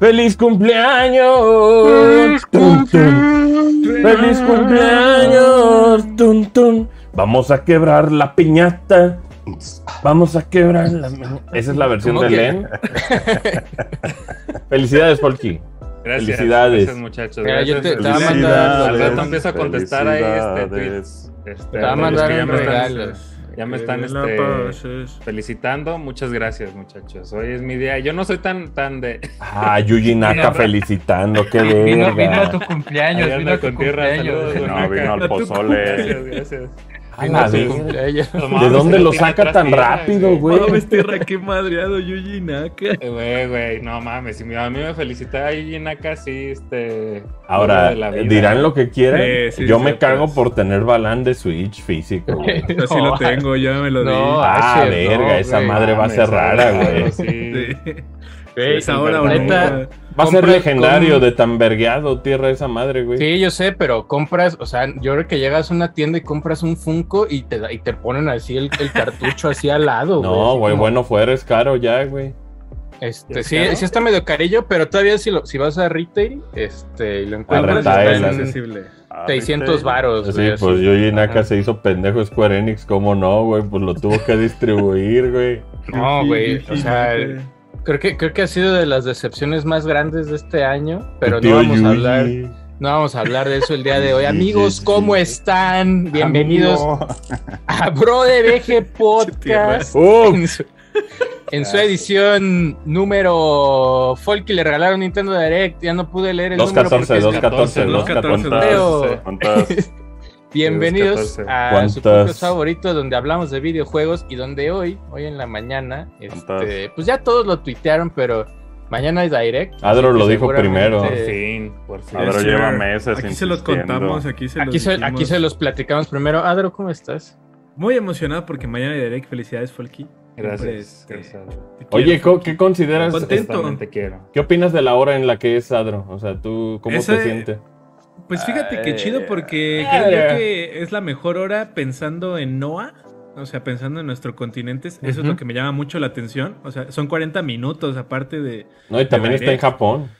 ¡Feliz cumpleaños! ¡Tun, tun! ¡Feliz cumpleaños! ¡Tun, tun! Vamos a quebrar la piñata. Vamos a quebrar la. Esa es la versión ¿Cómo de? Len. Felicidades, Polky. Gracias, Felicidades. gracias muchachos. Yo gracias. te- te voy a Al mandar- rato empiezo a contestar ahí este tweets. Felicidades. Este, Te va a mandar un regalo. Ya me están, este, felicitando. Muchas gracias, muchachos. Hoy es mi día. Yo no soy tan, tan de. Ah, Yuji Naka Vino- felicitando. ¡Qué Vino, vino a verga! tu cumpleaños, vino a tu con tierra. cumpleaños. Saludos, No, vino al pozole. Gracias, gracias. Cumpleaños. No ¿De dónde lo saca tan tierra, rápido, güey? Mames, tierra, qué madreado Yuji Naka. Eh, Güey, güey, no mames. Si a mí me felicita ahí Naka, sí, este. Ahora, de la vida. dirán lo que quieran. Sí, sí, Yo sí, me cago pues. por tener balán de Switch físico. güey. Así lo tengo, ya me lo di. No, Ah, verga, no, esa güey. madre va a ser rara, güey. Sí. Sí. Güey, Es ahora nunca. Va a ser legendario de tan vergueado tierra esa madre, güey. Sí, yo sé, pero compras, o sea, yo creo que llegas a una tienda y compras un Funko y te, y te ponen así el, el cartucho así al lado. No, así güey, como- bueno, fuera es caro ya, güey. Este, ¿Es sí, caro? sí está medio carillo, pero todavía si, lo, si vas a retail, este, y lo encuentras, Es en accesible. Ah, 600 ¿viste? varos. Sí, güey, pues Yuji Naka se hizo pendejo Square Enix, ¿cómo no, güey? Pues lo tuvo que distribuir, güey. No, güey, o sea. Creo que, creo que ha sido de las decepciones más grandes de este año, pero no vamos a hablar, no vamos a hablar de eso el día de hoy. Amigos, ¿cómo están? Bienvenidos Amigo. a Bro de BG Podcast. En su, en su edición número Folky le regalaron Nintendo Direct, ya no pude leer el número 214, porque es 214, 214, 214. ¿Cuántas? ¿Cuántas? Bienvenidos 14. a ¿Cuántas? su podcast favorito donde hablamos de videojuegos y donde hoy, hoy en la mañana, este, pues ya todos lo tuitearon, pero mañana hay Direct. Adro lo dijo primero. Por fin, por fin. Adro lleva meses Aquí se los contamos, aquí se los se, aquí se los platicamos primero. Adro, ¿cómo estás? Muy emocionado porque mañana hay Direct. Felicidades, Folky. Gracias. Te Oye, quiero, ¿co- Folky. ¿qué consideras? Contento. Te quiero. ¿Qué opinas de la hora en la que es Adro? O sea, ¿tú cómo Ese- te sientes? Pues fíjate que chido porque creo yo que es la mejor hora pensando en Noah. O sea, pensando en nuestro continente, eso es lo que me llama mucho la atención. O sea, son 40 minutos aparte de... No, y también está en. Japón.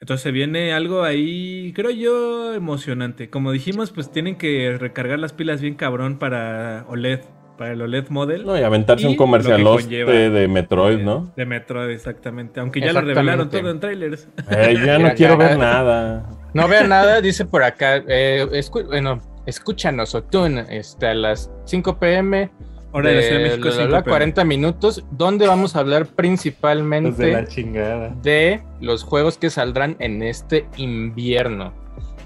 Entonces viene algo ahí, creo yo, emocionante. Como dijimos, pues tienen que recargar las pilas bien cabrón para OLED, para el OLED model. No, y aventarse Y un comercial conlleva. de Metroid, ¿no? De Metroid, exactamente. Aunque ya lo revelaron todo en trailers. Eh, ya no Ya, quiero ya. ver nada. No vean nada, dice por acá. eh, escu- bueno, escúchanos, Otun, este, a las 5 pm. Hora de la Ciudad de México, bla, bla, 5 bla, PM. 40 minutos, donde vamos a hablar principalmente la chingada. de los juegos que saldrán en este invierno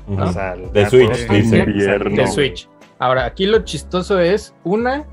Ujú. O sea, De Switch, dice. Invierno. de Switch. Ahora, aquí lo chistoso es, una,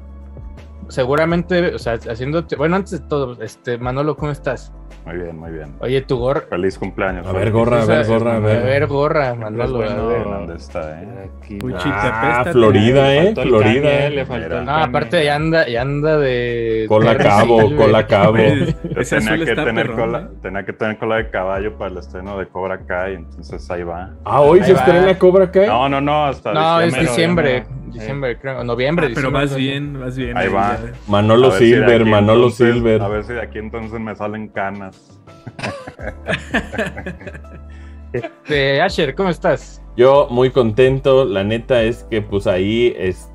seguramente, o sea, haciéndote, bueno, antes de todo, este, Manolo, ¿cómo estás? Muy bien, muy bien. Oye, tu gorra, Feliz cumpleaños. A ver, gorra, a ver, gorra, a a ver. ver, gorra, Manolo, bueno. a ver. ¿Dónde está, eh? Aquí, Ah. Florida, Le eh. faltó Florida. Le faltó Mira. el No, aparte ya anda, ya anda de... Cola cabo, cola cabo. Ese Yo azul tenía que, está tener perrón, cola, ¿eh? tenía que tener cola de caballo para el estreno de Cobra Kai, entonces ahí va. Ah, hoy Ahí se estrena Cobra Kai. No, no, no, hasta No, es diciembre. diciembre, creo, noviembre, Ah, pero vas bien, vas bien. Ahí va. Manolo si Silver, Manolo entonces- Silver. A ver si de aquí entonces me salen canas. Este, Asher, ¿cómo estás? Yo muy contento, la neta es que pues ahí, este,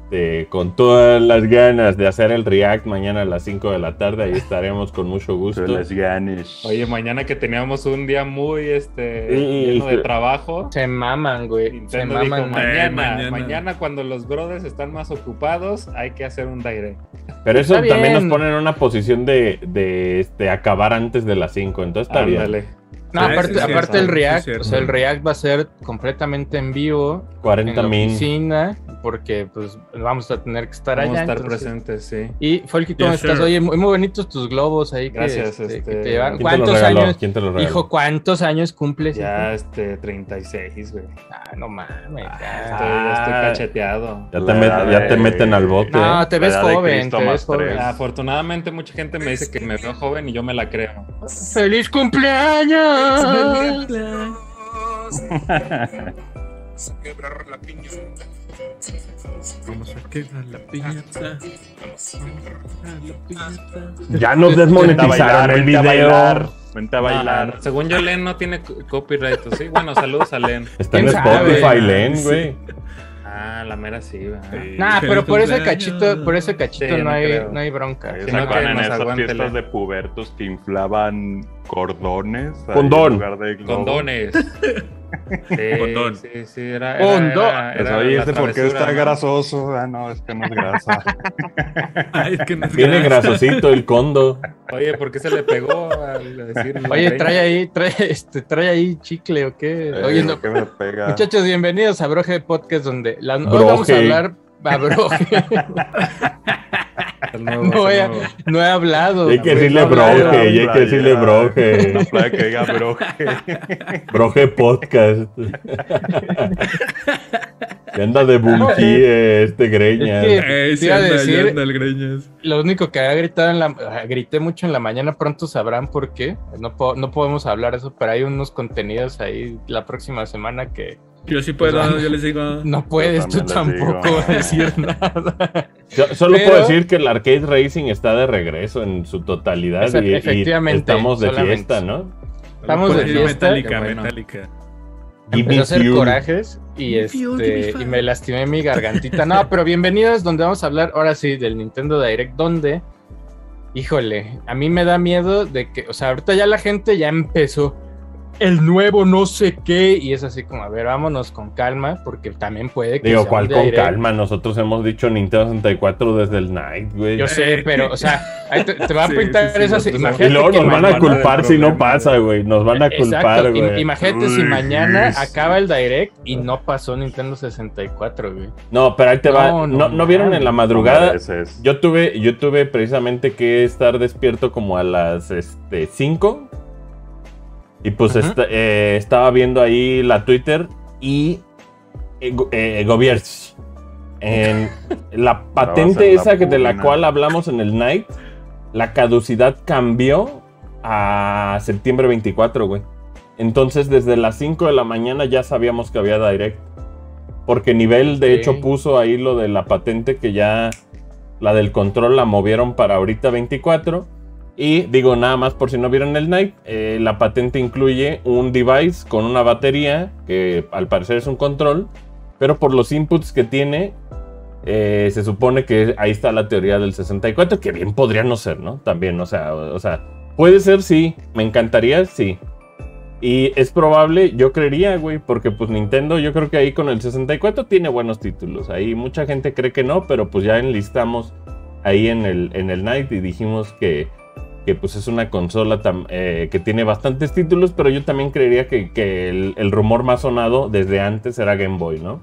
con todas las ganas de hacer el react mañana a las 5 de la tarde, ahí estaremos con mucho gusto. Se les ganes. Oye, mañana que teníamos un día muy este Sí, lleno de trabajo. Se maman, güey, se dijo, maman. mañana, Eh, mañana. mañana. cuando los brothers están más ocupados, hay que hacer un direct. Pero eso Está también nos pone en una posición de, de este, acabar antes de las 5, entonces está bien. No, aparte, sí el React, o sea, el React va a ser completamente en vivo, 40 en la oficina, porque pues vamos a tener que estar Vamos allá. a estar entonces- presentes, sí. Y Folky, ¿cómo Yes, estás? sir. Oye, muy, muy bonitos tus globos ahí que, Gracias, este, este, que te llevan. ¿Quién te lo ¿Cuántos años? ¿Quién te? Hijo, ¿cuántos años cumples? hijo? Ya este 36, güey. Ah, no mames. Estoy, ya. estoy Ah. cacheteado. Ya te, La met- edad ya te de- meten al bote. No, te ves La joven, te ves joven. Afortunadamente mucha gente me dice que me veo joven y yo me la creo. ¡Feliz cumpleaños! Vamos a quebrar la piñata. Vamos a quebrar la piñata. Ya nos desmonetizaron el vente a video. bailar, Ah, según yo, Len no tiene co- copyright. ¿o ¿sí? Bueno, saludos a Len. Está en. Spotify, Len, güey. Ah, la mera sí, ¿verdad? Nah, Feliz pero por ese cachito, por ese cachito Sí, no, no hay, no hay bronca. Si no, que en esas fiestas de pubertos que inflaban cordones. Condón. En lugar de. Condones. Sí, Condón. Sí, sí, era. Condón. era, era, Pues, oye, por qué está ¿no? grasoso. Ah, no, es que no es grasa. Ay, es que no es Tiene grasa. grasosito el condo. Oye, ¿por qué se le pegó al decir? Oye, trae ahí, trae, este, trae ahí chicle o qué. Oye, Eh, no, ¿qué me pega? muchachos, bienvenidos a Broje Podcast, donde la, hoy vamos a hablar. A Broje. Nuevo, No, nuevo. no he hablado. Hay que decirle he broje, y hay que decirle broje. que diga broje. Broje Podcast. Que anda de bulky este greñas. Es que- Eh, sí anda, decir- ya anda el greñas. Lo único que había gritado en la. Grité mucho en la mañana, pronto sabrán por qué. No, po- no podemos hablar de eso, pero hay unos contenidos ahí la próxima semana que Yo sí puedo, Pues, yo les digo. no puedes tú tampoco digo. decir nada. Yo solo Pero- puedo decir que el Arcade Racing está de regreso en su totalidad y- y, efectivamente, estamos de solamente. fiesta, ¿no? Estamos de fiesta. Metallica, Qué bueno. Metallica. Give Empecé me a hacer corajes y este y me lastimé mi gargantita. No, pero bienvenidos donde vamos a hablar ahora sí del Nintendo Direct, donde, híjole, a mí me da miedo de que, o sea, ahorita ya la gente ya empezó el nuevo no sé qué y es así como, a ver, vámonos con calma porque también puede que Digo, sea ¿cuál con calma? Nosotros hemos dicho Nintendo 64 desde el Night, güey. Yo sé, pero, o sea, ahí te, te van Sí, a pintar sí, sí, esas. nosotros- imagínate Y luego que nos van a culpar si no pasa, güey. Nos van a culpar, Exacto, güey. imagínate si mañana sí. acaba el Direct y no pasó Nintendo 64, güey. No, pero ahí te va. No, ¿No, no no vieron en la madrugada? Yo tuve, yo tuve precisamente que estar despierto como a las este, 5. Y pues esta- eh, estaba viendo ahí la Twitter y eh, eh. En la patente la esa que de la cual hablamos en el Night, la caducidad cambió a septiembre 24, güey. Entonces desde las 5 de la mañana ya sabíamos que había Direct. Porque nivel de hecho puso ahí lo de la patente que ya la del control la movieron para ahorita 24. Y digo nada más por si no vieron el night, eh, la patente incluye un device con una batería que al parecer es un control, pero por los inputs que tiene eh, se supone que ahí está la teoría del 64, que bien podría no ser, ¿no? También, o sea, o, sea, puede ser sí, me encantaría sí. Y es probable, yo creería, güey, porque pues Nintendo yo creo que ahí con el 64 tiene buenos títulos. Ahí mucha gente cree que no, pero pues ya enlistamos ahí en el, en el Night y dijimos que, que pues es una consola tam- eh, que tiene bastantes títulos, pero yo también creería que, que el, el rumor más sonado desde antes era Game Boy, ¿no?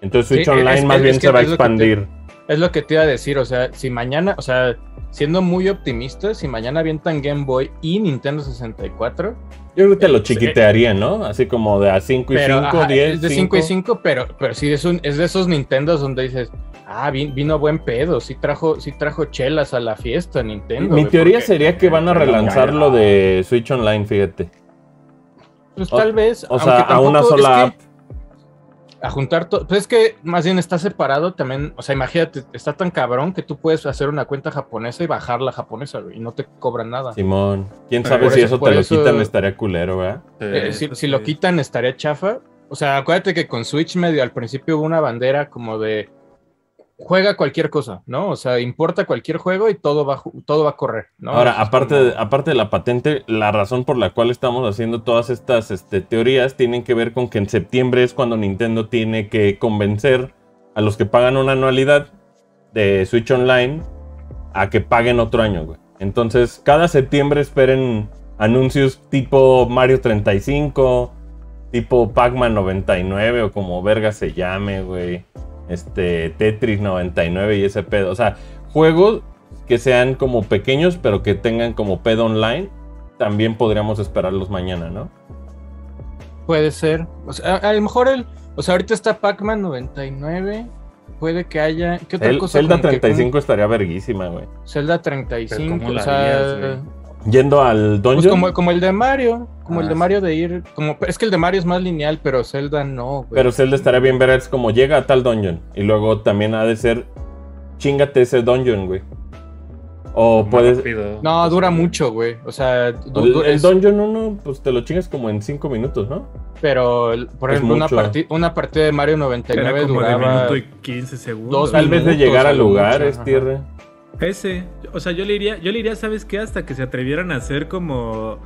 Entonces Switch Sí, Online es- más es bien que se va a lo te- expandir. Es lo que te iba a decir, o sea, si mañana, o sea, siendo muy optimista, si mañana avientan Game Boy y Nintendo 64, Yo creo que lo Sí. chiquitearían, ¿no? Así como de a 5 y pero 5, ajá, 10, es de 5 y 5, pero, pero sí es, un, es de esos Nintendos donde dices, ah, vi- vino buen pedo, sí trajo, sí trajo chelas a la fiesta Nintendo. Mi teoría porque, sería que van a relanzar lo de Switch Online, fíjate. Pues o- tal vez. O sea, a una sola es app. A juntar todo. Pues es que más bien está separado también. O sea, imagínate, está tan cabrón que tú puedes hacer una cuenta japonesa y bajar la japonesa, güey, y no te cobran nada. Simón. ¿Quién Pero sabe por si eso- te lo eso- quitan? Estaría culero, ¿verdad? Eh, si, lo quitan, estaría chafa. O sea, acuérdate que con Switch medio al principio hubo una bandera como de juega cualquier cosa, ¿no? O sea, importa cualquier juego y todo va, todo va a correr, ¿no? Ahora, aparte, de, aparte de la patente, la razón por la cual estamos haciendo todas estas este, teorías tienen que ver con que en septiembre es cuando Nintendo tiene que convencer a los que pagan una anualidad de Switch Online a que paguen otro año, güey. Entonces, cada septiembre esperen anuncios tipo Mario 35, tipo Pac-Man 99 o como verga se llame, güey. Este, Tetris 99 y ese pedo. O sea, juegos que sean como pequeños, pero que tengan como pedo online, también podríamos esperarlos mañana, ¿no? Puede ser. O sea, a, a lo mejor el. O sea, ahorita está Pac-Man 99. Puede que haya. ¿Qué otra El cosa? Zelda como que- 35 estaría verguísima, güey. Zelda Pero 35. ¿cómo O sea. harías, güey? Yendo al Pues dungeon. como, como el de Mario, como el Ah, de sí. Mario de ir, como es que el de Mario es más lineal, pero Zelda no, güey. Pero Zelda estaría bien ver es como llega a tal dungeon. Y luego también ha de ser chingate ese dungeon, güey. O puedes. rápido. no, dura mucho, güey. O sea, du- El, du- el dungeon 1, pues te lo chingas como en 5 minutos, ¿no? pero por ejemplo, una, mucho. parti- una partida de Mario Era 99 como de duraba minuto y 15 segundos. dos Tal vez de llegar a al lugar, mucho, es ajá. tierra. Ese, o sea, yo le iría, yo le iría, ¿sabes qué? Hasta que se atrevieran a hacer como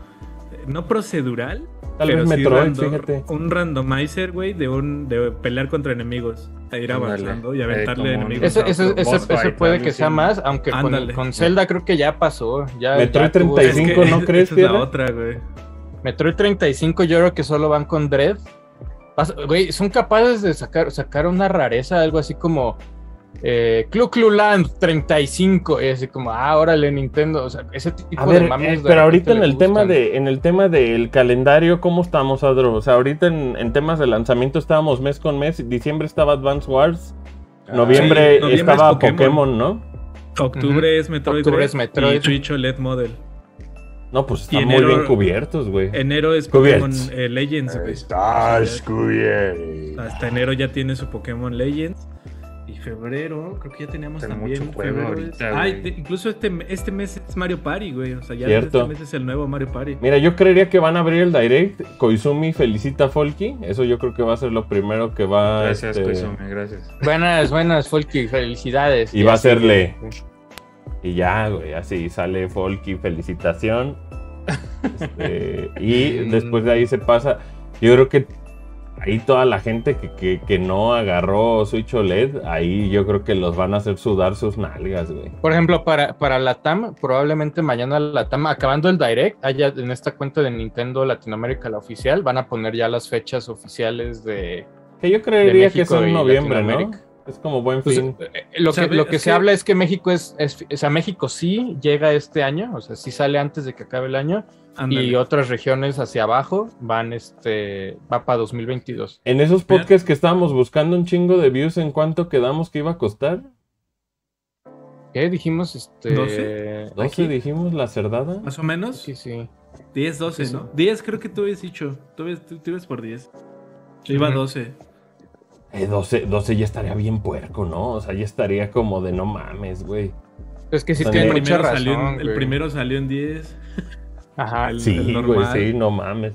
eh, no procedural, Tal pero vez sí Metroid, fíjate. un randomizer, güey, de un de pelear contra enemigos, a ir Ándale. avanzando y Eh, aventarle un- enemigos. A fight, puede que sea más, aunque con, Zelda creo que ya pasó. Ya, Metroid ya tuvo- 35, Es que ¿no crees, esa es la otra, güey. Metroid 35 yo creo que solo van con Dread. Güey, son capaces de sacar, sacar una rareza, algo así como eh, Clu Clu Land 35. Y así como, ah, órale, Nintendo. O sea, ese tipo A de ver, mames. eh, de pero ahorita en el tema de, en el tema del calendario, ¿cómo estamos, Adro? O sea, ahorita en, en temas de lanzamiento estábamos mes con mes. Diciembre estaba Advance Wars. Ah, Noviembre, sí, noviembre estaba es Pokémon. Pokémon, ¿no? Octubre es Metroid, Octubre es Metroid. y Switch OLED Model. No, pues están muy bien cubiertos, güey. Enero es Cubiertos. Pokémon eh, Legends, güey. Estás O cubierto. sea, Hasta enero ya tiene su Pokémon Legends. Y febrero, creo que ya teníamos también. mucho juego febrero ahorita, es- Ay, güey. te- incluso este, este mes es Mario Party, güey. O sea, ya Cierto. este mes es el nuevo Mario Party. Mira, yo creería que van a abrir el Direct. Koizumi felicita a Folky. Eso yo creo que va a ser lo primero que va Gracias, este, Koizumi, gracias. Buenas, buenas, Folky, felicidades. Y va a hacerle. Y ya, güey, así sale Folky, felicitación. Este, y después de ahí se pasa. Yo creo que ahí toda la gente que, que- que no agarró Switch OLED, ahí yo creo que los van a hacer sudar sus nalgas, güey. Por ejemplo, para, para la TAM, probablemente mañana la TAM, acabando el Direct, allá en esta cuenta de Nintendo Latinoamérica, la oficial, van a poner ya las fechas oficiales de... Que yo creería que en y noviembre, ¿no? Es como buen Pues, fin. eh, lo, que, lo que se que- habla es que México es, es- O sea, México sí llega este año, o sea, sí sale antes de que acabe el año, Ándale. y otras regiones hacia abajo van, este, va para 2022. En esos podcasts que estábamos buscando un chingo de views, ¿en cuánto quedamos que iba a costar? ¿Qué dijimos? Este... ¿Doce? ¿12 aquí. dijimos la cerdada? Más o menos. Sí, sí. 10, 12, Sí, sí. ¿no? 10 creo que tú habías dicho. Tú, tú- tú ibas por 10. Yo iba a Ujú. 12. Eh, 12, 12 ya estaría bien puerco, ¿no? O sea, ya estaría como de no mames, güey. Es que sí sea, tiene el mucha Primero salió en- razón. el primero salió en 10. Ajá. el- Sí, el güey, sí, no mames.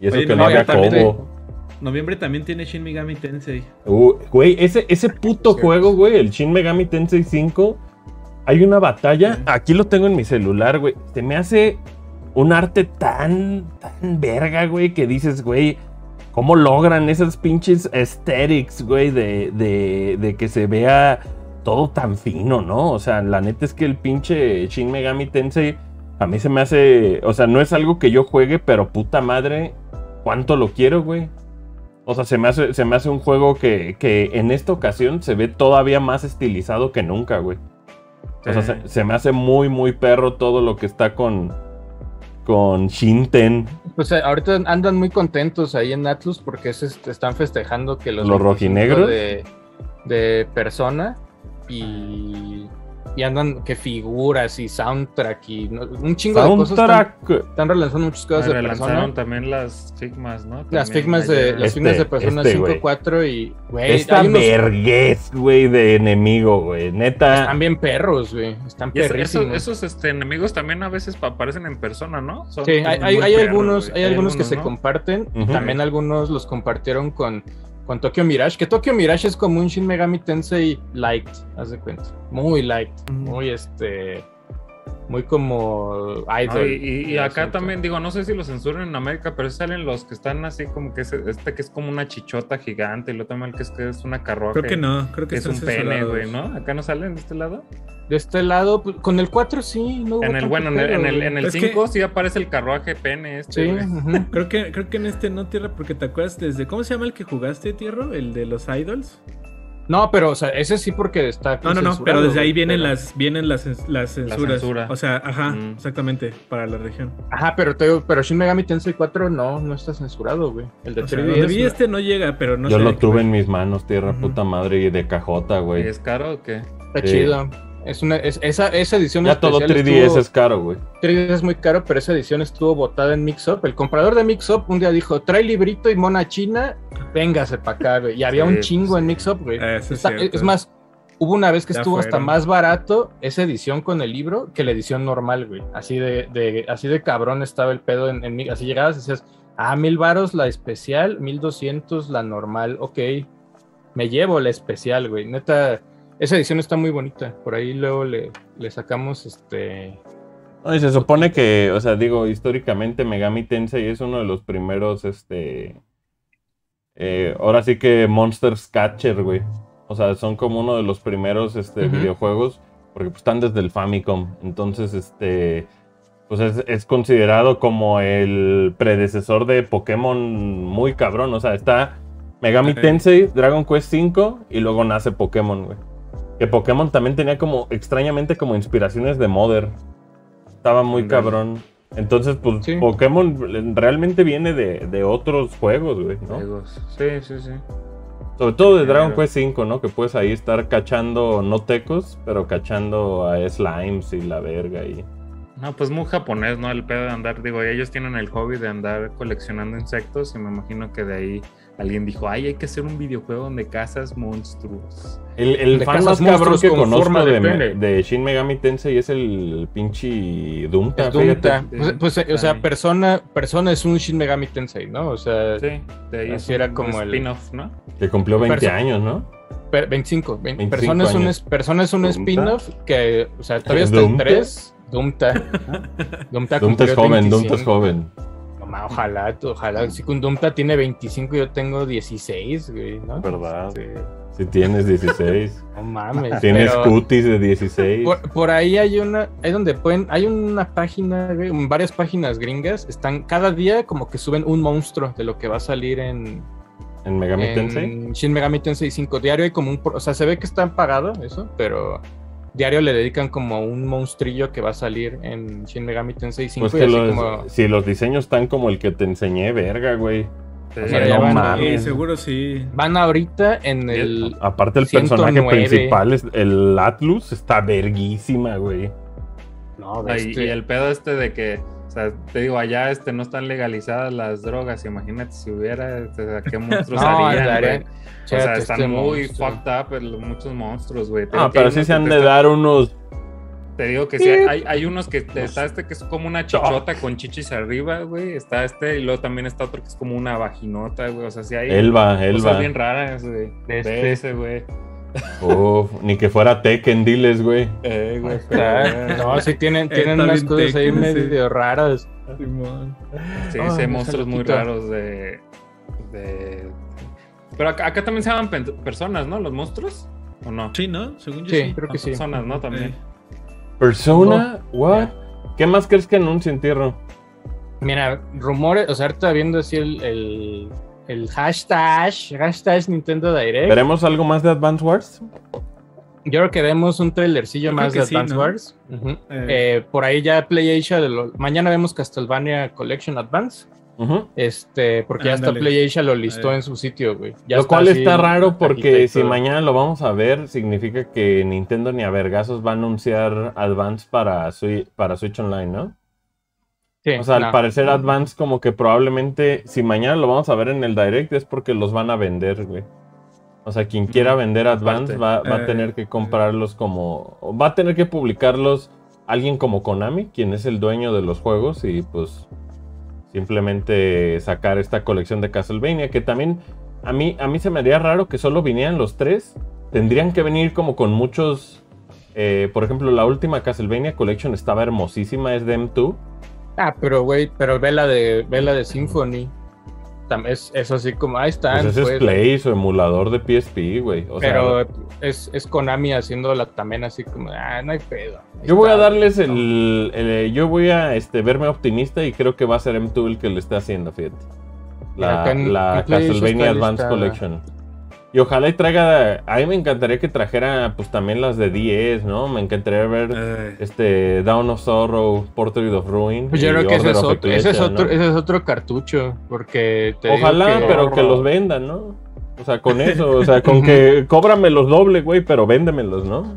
Y eso Oye, que no, no había combo. Noviembre también tiene Shin Megami Tensei. Uh, güey, ese, ese puto juego, güey, el Shin Megami Tensei 5, hay una batalla, Sí. aquí lo tengo en mi celular, güey. Se me hace un arte tan, tan verga, güey, que dices, güey, ¿cómo logran esas pinches aesthetics, güey, de, de, de que se vea todo tan fino, ¿no? O sea, la neta es que el pinche Shin Megami Tensei a mí se me hace, o sea, no es algo que yo juegue, pero puta madre, ¿cuánto lo quiero, güey? O sea, se me hace, se me hace un juego que, que en esta ocasión se ve todavía más estilizado que nunca, güey. O sea, se me hace muy, muy perro todo lo que está con, con Shinten, Pues eh, ahorita andan muy contentos ahí en Atlus porque es, este, están festejando que los, ¿Los 25 rojinegros? de, de persona y, y andan que figuras y soundtrack y no- un chingo de cosas. Están, Soundtrack. están relanzando muchas cosas de relanzaron persona. también las Figmas, ¿no? Las figmas de, las Este, figmas de persona este, 5, güey. 4 y güey, Esta unos- verguez, güey, de enemigo, güey. Neta. están bien perros, güey. Están perrísimos. esos, esos este, enemigos también a veces pa- aparecen en persona, ¿no? Son Sí, hay, hay- muy hay perros, algunos, hay algunos que se ¿no? comparten. También algunos los compartieron con, con Tokyo Mirage. Que Tokyo Mirage es como un Shin Megami Tensei light, haz de cuenta. Muy light. Muy este. Muy como No, idol. y, y- y el acá asunto. también, digo, no sé si lo censuran en América, pero salen los que están así como que es, este que es como una chichota gigante, y lo también que es que es una carroja. Creo que no, creo que, Que es un pene, güey, ¿no? Acá no salen de este lado. De este lado, pues, con el 4 sí, no hubo En el, bueno, en el, en el, en el Es que- 5 sí aparece el carruaje pene este, Sí. Creo que, creo que en este no, Tierra, porque te acuerdas desde. ¿Cómo se llama el que jugaste, Tierra? El de los idols. No, pero, o sea, ese sí porque está. No, no, no, pero desde ahí vienen pero- las, vienen las, las censuras. censura. O sea, ajá, Mm. exactamente, para la región. Ajá, pero, te digo, pero Shin Megami Tensei 4 no, no está censurado, güey. El de O sea, 3DS. donde vi este no llega, pero no Yo sé. lo tuve en mis manos, tierra puta madre, y de cajota, ¿Y güey. es caro o qué? Está Sí. chido. Es una, es- esa, esa edición Ya todo especial 3DS estuvo- es caro, güey. 3DS es muy caro, pero esa edición estuvo botada en Mixup. El comprador de Mixup un día dijo, trae librito y mona china, véngase para acá, güey. Y había Sí, un pues chingo sí. en Mixup, güey. Eso es Está- es más, hubo una vez que Ya estuvo hasta más barato esa edición con el libro que la edición normal, güey. Así de, de- así de cabrón estaba el pedo en, en mi- Así llegabas y decías, ah, mil varos la especial, mil doscientos la normal, ok. Me llevo la especial, güey. Neta, esa edición está muy bonita. Por ahí luego le, le sacamos este... No, y se supone que, o sea, digo, históricamente Megami Tensei es uno de los primeros, este... eh, ahora sí que Monsters Catcher, güey. O sea, son como uno de los primeros este, videojuegos, porque pues, están desde el Famicom. Entonces, este... Pues es, es considerado como el predecesor de Pokémon muy cabrón. O sea, está Megami. Tensei, Dragon Quest V y luego nace Pokémon, güey. Que Pokémon también tenía como, extrañamente, como inspiraciones de Mother. Estaba muy cabrón. Entonces, pues Sí. Pokémon realmente viene de, de otros juegos, güey, ¿no? Juegos. Sí, sí, sí. Sobre todo de Dragon. Quest V, ¿no? Que puedes ahí estar cachando, no tecos, pero cachando a slimes y la verga y... No, pues muy japonés, ¿no? El pedo de andar, digo, ellos tienen el hobby de andar coleccionando insectos y me imagino que de ahí alguien dijo, ay, hay que hacer un videojuego donde cazas monstruos. El, el De fan más cabrón que con conozco de de, de Shin Megami Tensei es el pinche Doomta. fíjate. Pues, pues, o sea, persona, persona es un Shin Megami Tensei, ¿no? O sea, Sí, de ahí es Así era como el- spin-off, ¿no? Que cumplió 20 Perso- años, ¿no? per- 25. 20 25 persona, es un, persona es un spin-off que, o sea, todavía está Doomta. 3. Doomta. Doomta, Doomta es joven, 25. Doomta es joven. Ma, ojalá, ojalá. Si Doomta tiene 25, yo tengo 16, güey, ¿no? ¿Verdad? Sí. Si tienes 16. No mames. tienes pero- cutis de 16. Por, por ahí hay una, hay donde pueden, hay una página, varias páginas gringas, están cada día como que suben un monstruo de lo que va a salir en, En Megami en Tensei. Shin Megami Tensei 5. Diario hay como un, o sea, se ve que está pagado eso, pero diario le dedican como un monstrillo que va a salir en Shin Megami Tensei 5 Pues y que así los, como si los diseños están como el que te enseñé, verga, güey. Sí. O sea, no van- mames. Seguro sí. van ahorita en el Aparte el personaje 109. principal, es el Atlus, está verguísima, güey. no, este- Y el pedo este de que, o sea, te digo, allá este, no están legalizadas las drogas. Imagínate si hubiera, este, ¿qué monstruos No, harían? O sea, están este muy monstruo. fucked up el- muchos monstruos, güey. Ah, pero sí se han de están- dar unos. Te digo que sí, hay, hay unos que te- está este que es como una chichota con chichis arriba, güey. Está este, y luego también está otro que es como una vaginota, güey. O sea, sí hay Elba, cosas Elba. bien raras, güey. De este. De ese, güey. Uf, ni que fuera Tekken, diles, güey. Eh, güey. Está- no, sí tienen, tienen Está unas cosas ahí sí. medio raras. Simón. Sí, sí, hay monstruos muy raros de, de- Pero acá, acá también se llaman personas, ¿no? ¿Los monstruos? ¿O no? Sí, ¿no? Según yo Sí, sí. creo que sí. Personas, ¿no? También. Persona, what? ¿Qué más crees que anuncien, Tierro? Mira, rumores, o sea, ahorita viendo así el, el, el hashtag, hashtag Nintendo Direct. ¿Veremos algo más de Advance Wars? Yo creo que vemos un trailercillo Yo más de sí, Advance ¿no? Wars. Eh. Eh, por ahí ya PlayAsia, de lo- mañana vemos Castlevania Collection Advance. Este, porque ya hasta. PlayAsia lo listó Eh. en su sitio, güey. Ya Lo cual está raro porque si mañana lo vamos a ver, significa que Nintendo ni a vergazos va a anunciar Advance para Switch Online, ¿no? Sí, O sea, al no. parecer Advance como que probablemente, si mañana lo vamos a ver en el Direct es porque los van a vender, güey. O sea, quien quiera vender Advance va, va a Eh, tener que comprarlos como... Va a tener que publicarlos alguien como Konami, quien es el dueño de los juegos y pues simplemente sacar esta colección de Castlevania que también a mí, a mí se me haría raro que solo vinieran los tres. Tendrían que venir como con muchos... eh, por ejemplo, la última Castlevania Collection estaba hermosísima, es de M2. Ah, pero güey, pero ve la de, ve la de Symphony. Es, es así como, ahí están. Pues ese pues. es Play, su emulador de PSP, güey. Sea, pero es, es Konami haciéndola también así como, ah, no hay pedo. Yo voy a está, darles el, el- Yo voy a este, verme optimista y creo que va a ser M2 el que lo esté haciendo, fíjate. La, en- la está Castlevania Advance. Collection. Y ojalá y traiga. A mí me encantaría que trajera, pues también las de 10, ¿no? Me encantaría ver Eh, este Down of Sorrow, Portrait of Ruin. Pues yo creo que ese es, otro, ese, es otro, ¿no? ese es otro cartucho, porque te digo Ojalá, que- pero que los vendan, ¿no? O sea, con eso, o sea, con que cóbramelos doble, güey, pero véndemelos, ¿no?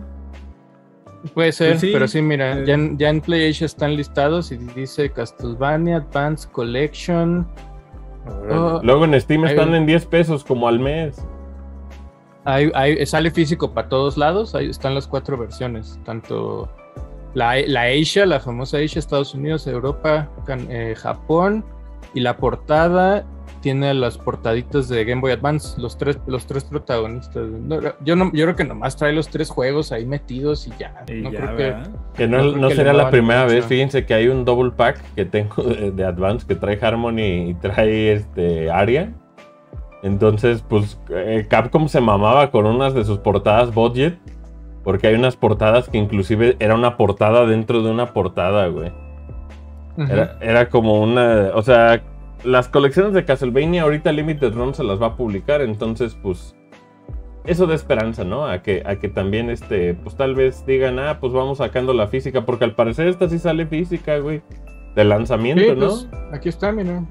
Puede ser, Pues sí, pero sí, mira, eh. ya, en, ya en PlayStation están listados y dice Castlevania Advance Collection. Oh, Luego en Steam están en 10 pesos como al mes. Hay- hay- sale físico para todos lados, ahí están las cuatro versiones, tanto la, la Asia, la famosa Asia, Estados Unidos, Europa, Can- eh, Japón, y la portada tiene las portaditas de Game Boy Advance, los tres, los tres protagonistas. No, yo, no, yo creo que nomás trae los tres juegos ahí metidos y ya. Y no ya, creo que... no, No creo que será la primera vez. Fíjense que hay un double pack que tengo de, de Advance que trae Harmony y trae este Aria. Entonces, pues eh, Capcom se mamaba con unas de sus portadas budget. Porque hay unas portadas que inclusive era una portada dentro de una portada, güey. Era como una. O sea, las colecciones de Castlevania ahorita Limited Run se las va a publicar. Entonces, pues. Eso da esperanza, ¿no? A que, a que también, este, pues tal vez digan, ah, pues vamos sacando la física. Porque al parecer esta sí sale física, güey. De lanzamiento, Sí, ¿no? pues, aquí está, mira.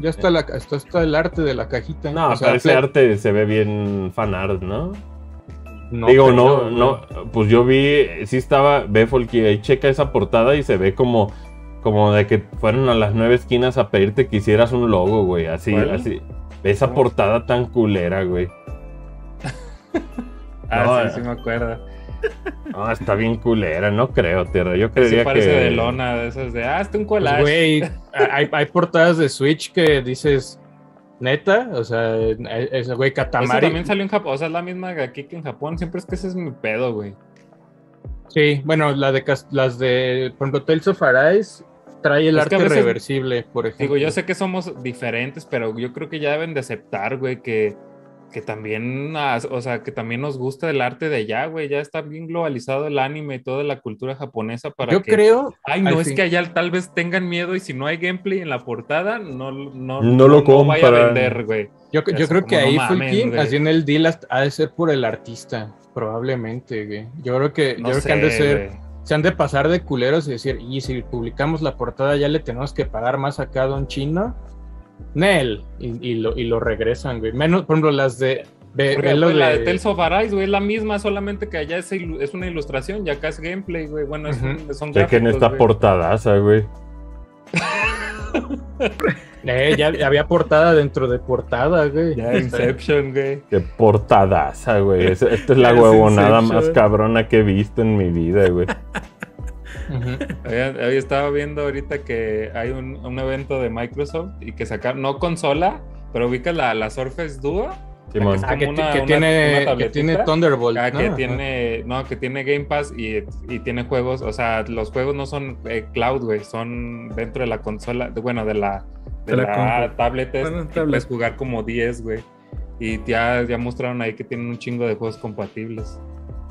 Ya está, la, está, está el arte de la cajita. no, O sea, pero ese Play- arte se ve bien fanart, ¿no? no Digo, creo, no, no, pues yo vi, sí estaba, ve Folky, ahí checa esa portada y se ve como, como de que fueron a las nueve esquinas a pedirte que hicieras un logo, güey, así, ¿Cuál? así. Esa portada tan culera, güey. Ah, No, sí, sí me acuerdo. No, está bien culera, no creo, tierra. Yo Sí creería parece que. de lona, de esas de, ah, un Pues, collage. güey, hay, hay portadas de Switch que dices, neta, o sea, ese güey Eso Katamari. también salió en Japón, o sea, es la misma aquí que en Japón. Siempre es que ese es mi pedo, güey. Sí, bueno, la de las de, por ejemplo, Tales of Arise trae el Es arte veces- reversible, por ejemplo. Digo, yo sé que somos diferentes, pero yo creo que ya deben de aceptar, güey, que, que también, o sea, que también nos gusta el arte de allá, güey. Ya está bien globalizado el anime y toda la cultura japonesa para Yo que... creo, Ay, no, es fin- que allá tal vez tengan miedo y si no hay gameplay en la portada, no, no, No lo vaya a compran. vender, güey. yo, yo creo que no ahí Fulkin, en el deal ha de ser por el artista, probablemente, güey. Yo creo que, No yo creo que han de ser, güey. se han de pasar de culeros y decir, y si publicamos la portada ya le tenemos que pagar más a cada un chino. Nel, y, y lo, y lo regresan, güey. Menos, por ejemplo, las de. Ve, Porque, lo pues, la de- de Tales of Arise, güey, es la misma, solamente que allá es, ilu- es una ilustración y acá es gameplay, güey. Bueno, es Ujú. un- son Chequen esta güey. portadaza, güey. Eh, ya ya había portada dentro de portada, güey. Ya, Inception, güey. Qué portadaza, güey. Es- Esta es la huevonada más cabrona que he visto en mi vida, güey. Hoy, hoy estaba viendo ahorita que hay un, un evento de Microsoft y que sacaron, no consola, pero ubicas la, la Surface Duo. Simón. Es Ah, que, como una- que una- tiene, una que tiene Thunderbolt. Ah, ¿no? que tiene, no, que tiene Game Pass y, y tiene juegos, o sea, los juegos no son eh, cloud, güey, son dentro de la consola, de- bueno, de la, de De la la tablet, es- Bueno, y tablet. puedes jugar como 10, güey. Y ya, ya mostraron ahí que tienen un chingo de juegos compatibles.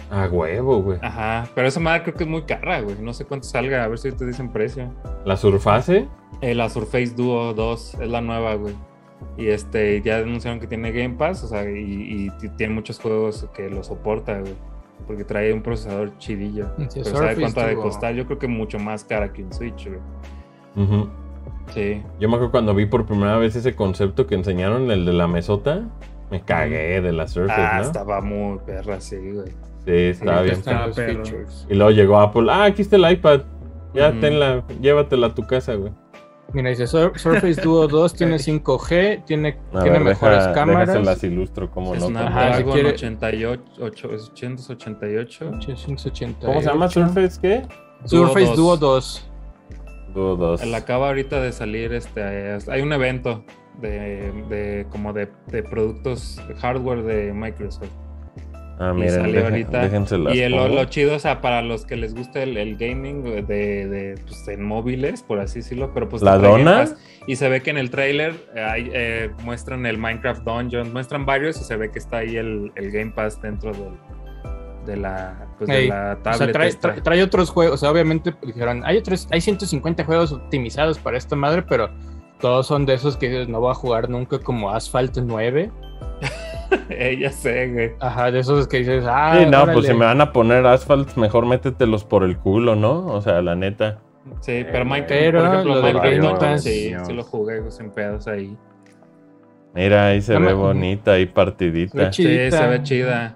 A huevo, güey. Ajá, pero esa madre creo que es muy cara, güey. No sé cuánto salga, a ver si te dicen precio. La Surface. Eh, la Surface Duo 2 es la nueva, güey. Y este, ya anunciaron que tiene Game Pass, o sea, y, tiene muchos juegos que lo soporta, güey. Porque trae un procesador chidillo. Sí, Pero ¿sabe cuánto ha de costar? Yo creo que mucho más cara que un Switch, güey. Ujú. Sí. Yo me acuerdo cuando vi por primera vez ese concepto que enseñaron, el de la mesota. Me cagué de la Surface, Ah, ¿no? estaba muy perra, sí, güey. Sí, estaba bien. Y luego llegó Apple. Ah, aquí está el iPad. Ya tenla, llévatela a tu casa, güey. Mira, dice Sur- Surface Duo 2 tiene 5G, tiene, A tiene ver, mejores deja- cámaras. déjaselas ilustro, como Es no. una Ajá, si Dragon quiere- 88, 888. 888. ¿Cómo se llama Surface qué? Surface Duo Duo 2. 2. Duo 2. Él acaba ahorita de salir, este, hay un evento de, de como de, de productos de hardware de Microsoft. Ah, salió ahorita. déjenselas Y el- lo, chido, o sea, para los que les gusta el, el gaming de, de, pues, en móviles, por así decirlo, pero pues ¿La dona? Y se ve que en el trailer eh, muestran el Minecraft Dungeon, muestran varios y se ve que está ahí el, el Game Pass dentro del, de la, pues, de la O tablet. sea, trae, esta. trae- trae otros juegos. O sea, obviamente dijeron, hay otros, hay 150 juegos optimizados para esta madre, pero todos son de esos que no voy a jugar nunca como Asphalt 9. Eh, ya sé, güey. Ajá, de esos que dices, ah, Sí, no, órale. pues si me van a poner asphalt, mejor métetelos por el culo, ¿no? O sea, la neta. Sí, pero Minecraft, Pero por ejemplo, lo del Minecraft Game Dungeon, Pass- sí, sí lo jugué sin pedos ahí. Mira, ahí se ve bonita, ahí partidita. Sí, se ve chida.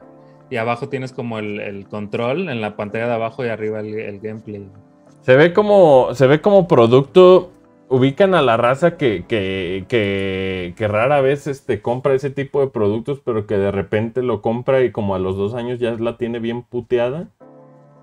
y abajo tienes como el, el control en la pantalla de abajo y arriba el, el gameplay. Se ve como, se ve como producto. Ubican a la raza que, que, que, que rara vez este, compra ese tipo de productos, pero que de repente lo compra y como a los dos años ya la tiene bien puteada.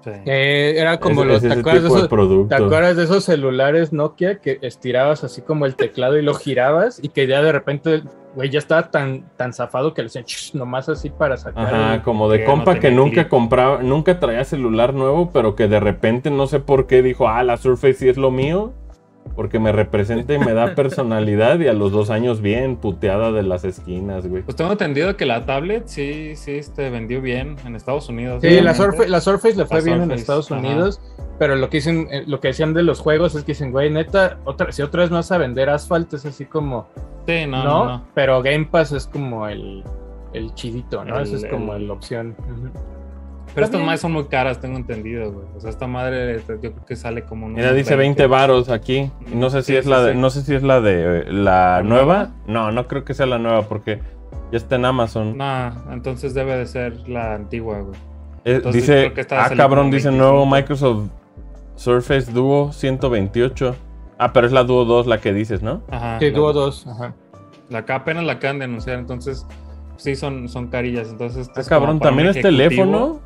Sí. Eh, era como Es- los, es ¿te, acuerdas de esos. ¿te acuerdas de esos celulares Nokia que estirabas así como el teclado y lo girabas y que ya de repente, güey, ya estaba tan, tan zafado que le "Shh", nomás así para sacar. Ajá, el- como de que compa no que nunca clip. compraba, nunca traía celular nuevo, pero que de repente no sé por qué dijo, ah, la Surface sí es lo mío, porque me representa y me da personalidad y a los dos años bien puteada de las esquinas, güey. Pues tengo entendido que la tablet sí, sí, este, vendió bien en Estados Unidos. Sí, la. Surface, la Surface le fue La bien en Estados ajá. Unidos, pero lo que dicen, eh, lo que decían de los juegos es que dicen, güey, neta, otra, si otra vez no vas a vender Asphalt es así como, Sí, no, no, no, no. pero Game Pass es como el, el chidito, ¿no? El- Esa es como el- la opción. Ujú. Pero estas madres son muy caras, tengo entendido, güey. O sea, esta madre este, yo creo que sale como unos Mira, dice 20 varos aquí. y No sé si Sí, es sí, la de, sí. no sé si es la de la ¿La nueva. nueva? No, no creo que sea la nueva porque ya está en Amazon. Nah, entonces debe de ser la antigua, güey. Eh, entonces dice, creo que esta ah, cabrón, dice 25. nuevo Microsoft Surface Duo 128. Ah, pero es la Duo 2 la que dices, ¿no? Ajá. Sí, Duo 2, ajá. La acá apenas la acaban de anunciar, entonces sí son, son carillas. Entonces, Ah, cabrón, también es teléfono.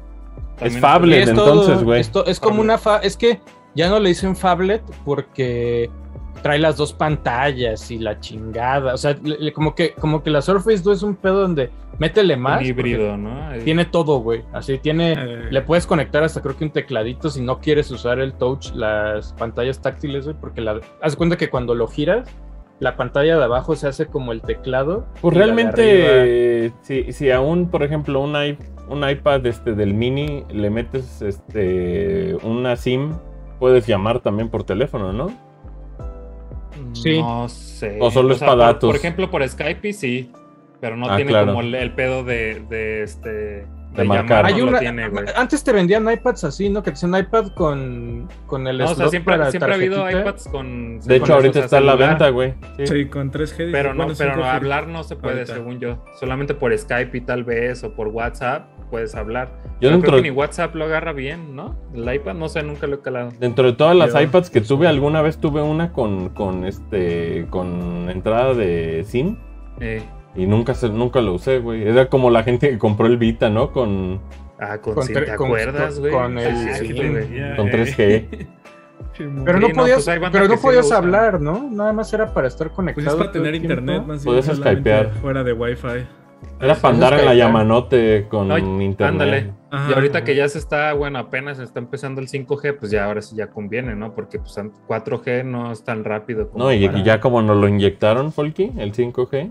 Es es entonces, güey. esto es como una fa es que ya no le dicen phablet porque trae las dos pantallas y la chingada. O sea, le- le- como que como que la Surface 2 es un pedo donde métele más. Un híbrido, ¿no? Ahí- Tiene todo, güey. Así tiene. Eh, Le puedes conectar hasta creo que un tecladito si no quieres usar el touch, las pantallas táctiles, güey, porque la haz cuenta que cuando lo giras, la pantalla de abajo se hace como el teclado. Pues realmente, si, si aún, por ejemplo, un, un iPad este, del mini le metes este, una SIM, puedes llamar también por teléfono, ¿no? Sí. No sé. O solo es sea, pa' por- datos. Por, ejemplo, por Skype sí. Pero no Ah, tiene claro. como el, el pedo de, de este. De, marcar. llamar, Hay no lo una- tiene, güey. antes te vendían iPads así, ¿no? Que te decían iPad con, con el No, o sea, siempre, para siempre ha habido iPads con. De hecho, con ahorita o sea, está en la venta, güey. Sí. Sí, con 3G. Pero no, bueno, pero no, 5G. hablar no se puede, Ahorita. según yo. Solamente por Skype y tal vez, o por WhatsApp puedes hablar. Yo Yo dentro, creo que ni WhatsApp lo agarra bien, ¿no? El iPad, no sé, nunca lo he calado. dentro de todas las Yo- iPads que tuve, alguna vez tuve una con, con este con entrada de SIM Eh, y nunca se, nunca lo usé, güey. Era como la gente que compró el Vita, ¿no? Con, ah, con, Con sí, tre- ¿te con- acuerdas, güey? con el- Sí, sí, sí, güey. Ya, con eh. 3G. Simón. Pero no Sí, no, podías, pues pero no podías hablar, ¿no? Nada más era para estar conectado. Pues es para tener internet más bien. Puedes solamente skypear. Fuera de Wi-Fi. Era para andar en la llamanote con internet. ándale. Ajá. Y ahorita que ya se está, bueno, apenas está empezando el 5G, pues ya ahora sí ya conviene, ¿no? Porque pues an- 4G no es tan rápido como No, y, para- y ya como nos lo inyectaron, Folky, el 5G,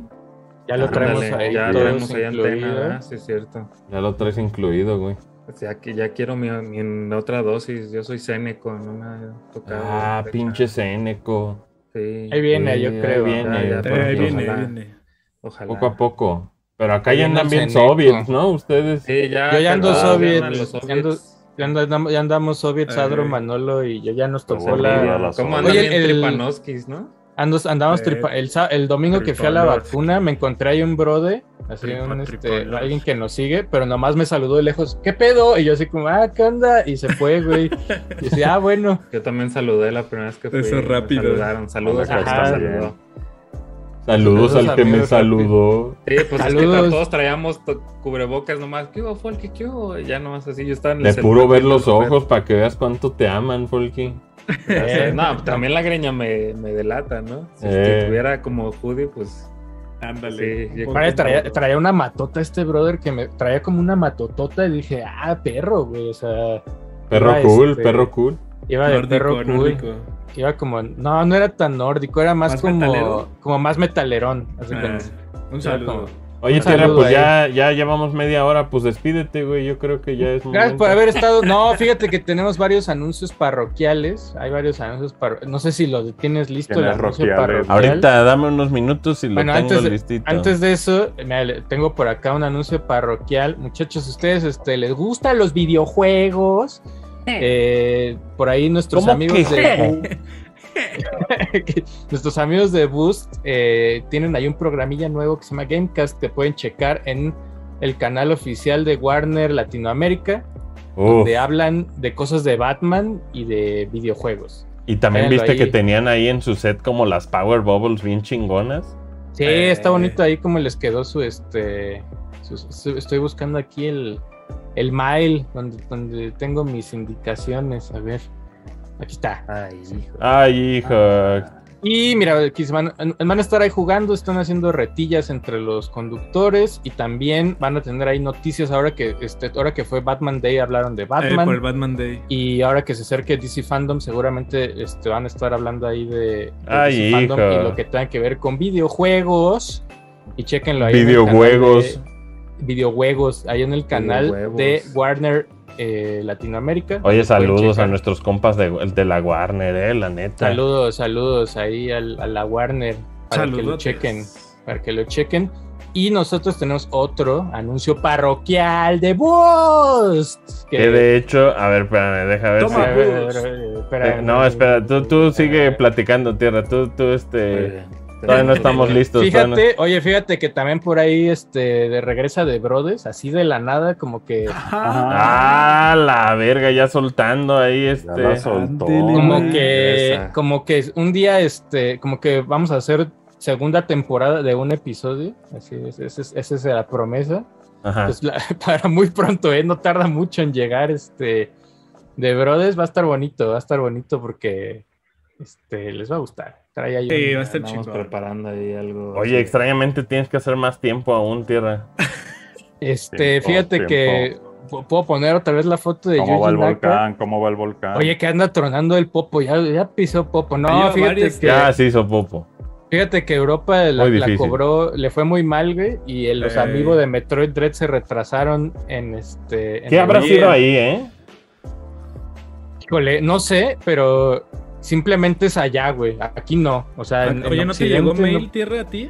Ya lo traemos Ándale, ahí. Ya todos traemos ahí antena. ¿verdad? Sí, es cierto. ya lo traes incluido, güey. O sea, que ya quiero mi, mi otra dosis. Yo soy Seneco, no me ha tocado. Ah, pinche Seneco. Sí, Ahí viene, Sí, yo ahí creo. viene. Ya, Eh, ahí viene, ahí ojalá. viene. ojalá. Poco a poco. Pero acá ya andan bien soviets, ¿no? Ustedes. Sí, ya. Yo ya ando soviets. Ya andamos, ya andamos soviets. Adro, Manolo y yo ya nos tocó la. ¿Cómo andan bien el- tripanoskis, no? Andos, andamos Eh, tripa- el, sa- el domingo que fui a la vacuna me encontré ahí un brode, así Tripa- un, este, alguien que nos sigue, pero nomás me saludó de lejos, ¿qué pedo? Y yo así como, ah, ¿qué onda? Y se fue, güey. Y decía, ah, bueno. Yo también saludé la primera vez que fui. Eso me rápido. Saludaron. Saludos Ajá. Saludos, Saludos, al que me saludó. Sí, pues es Saludos. que todos traíamos cubrebocas nomás. ¿Qué hubo, Folky? ¿Qué hubo? Ya nomás así. Yo estaba en el De puro ver los ojos para que veas cuánto te aman, Folky. Eh, No, también la greña me, me delata, ¿no? Si Eh. estuviera como Judy, pues. Ándale. Sí, traía, traía una matota este brother que me traía como una matotota y dije, ah, perro, güey. O sea, Perro cool, este, perro cool. iba de Nórdico, perro cool. nórdico. Iba como, no, no era tan nórdico, era más, ¿Más como, metalero? como más metalerón. así cuenta. un saludo. como- Oye, Tierra, pues ya, ya llevamos media hora, pues despídete, güey. Yo creo que ya es Gracias momento. por haber estado. No, fíjate que tenemos varios anuncios parroquiales. Hay varios anuncios parroquiales. No sé si lo tienes listo. El anuncio parroquial. Ahorita dame unos minutos y lo Bueno, tengo antes de- listito. Antes de eso, mira, tengo por acá un anuncio parroquial. Muchachos, ¿ustedes este, les gustan los videojuegos? Eh, por ahí nuestros ¿Cómo amigos que? de nuestros amigos de Boost eh, tienen ahí un programilla nuevo que se llama Gamecast que pueden checar en el canal oficial de Warner Latinoamérica, Uf. donde hablan de cosas de Batman y de videojuegos. Y también Véanlo viste que tenían ahí en su set como las Power Bubbles bien chingonas. Sí, Eh. está bonito ahí como les quedó su este. su- su- estoy buscando aquí el, el mail donde, donde tengo mis indicaciones. A ver. Aquí está. Ay, hijo. Ay, hijo. Y mira, aquí se van, van a estar ahí jugando, están haciendo retillas entre los conductores y también van a tener ahí noticias ahora que este, ahora que fue Batman Day hablaron de Eh, Batman. por el Batman Day. Y ahora que se acerque DC Fandom, seguramente este, van a estar hablando ahí de, de Ay, DC Fandom y lo que tenga que ver con videojuegos. Y chequenlo ahí. en el Videojuegos. Videojuegos, ahí en el canal Videojuegos. de Warner eh, Latinoamérica. Oye, saludos a nuestros compas de, de la Warner, eh, la neta. Saludos, saludos ahí al- a la Warner para que lo chequen. Para que lo chequen. Y nosotros tenemos otro anuncio parroquial de Boost. Que de hecho, a ver, espérame, deja ver Toma, si- A ver, a ver, a ver, Eh, no, espera, tú, tú sigue platicando, Tierra. Tú, tú, Muy este. Todavía no estamos listos. todavía no- Fíjate, oye, fíjate que también por ahí este de regresa de Brothers, así de la nada, como que Ajá. Ah, la verga, ya soltando ahí Ya este. la soltó. Como que como que un día este como que vamos a hacer segunda temporada de un episodio, así es, esa es, esa es la promesa. Ajá. Pues la- para muy pronto, eh, no tarda mucho en llegar este de Brothers, va a estar bonito, va a estar bonito porque este les va a gustar. Trae ahí Sí, va a estar Estamos chingón. preparando ahí algo. Oye, así. extrañamente tienes que hacer más tiempo aún, Tierra. Este, Tiempo, fíjate que pu- puedo poner otra vez la foto de ¿Cómo va el Naka. volcán? ¿Cómo va el volcán? Oye, que anda tronando el popo, ya, ya pisó popo. No, fíjate que, Ya se hizo popo. fíjate que Europa la, cobró, le fue muy mal, güey, y el- los Eh. amigos de Metroid Dread se retrasaron en este. en ¿Qué habrá día. sido ahí, eh? Híjole, no sé, pero simplemente es allá, güey. Aquí no. O sea, en, en Ah, Oye, ¿no te llegó mail no- tierra a ti?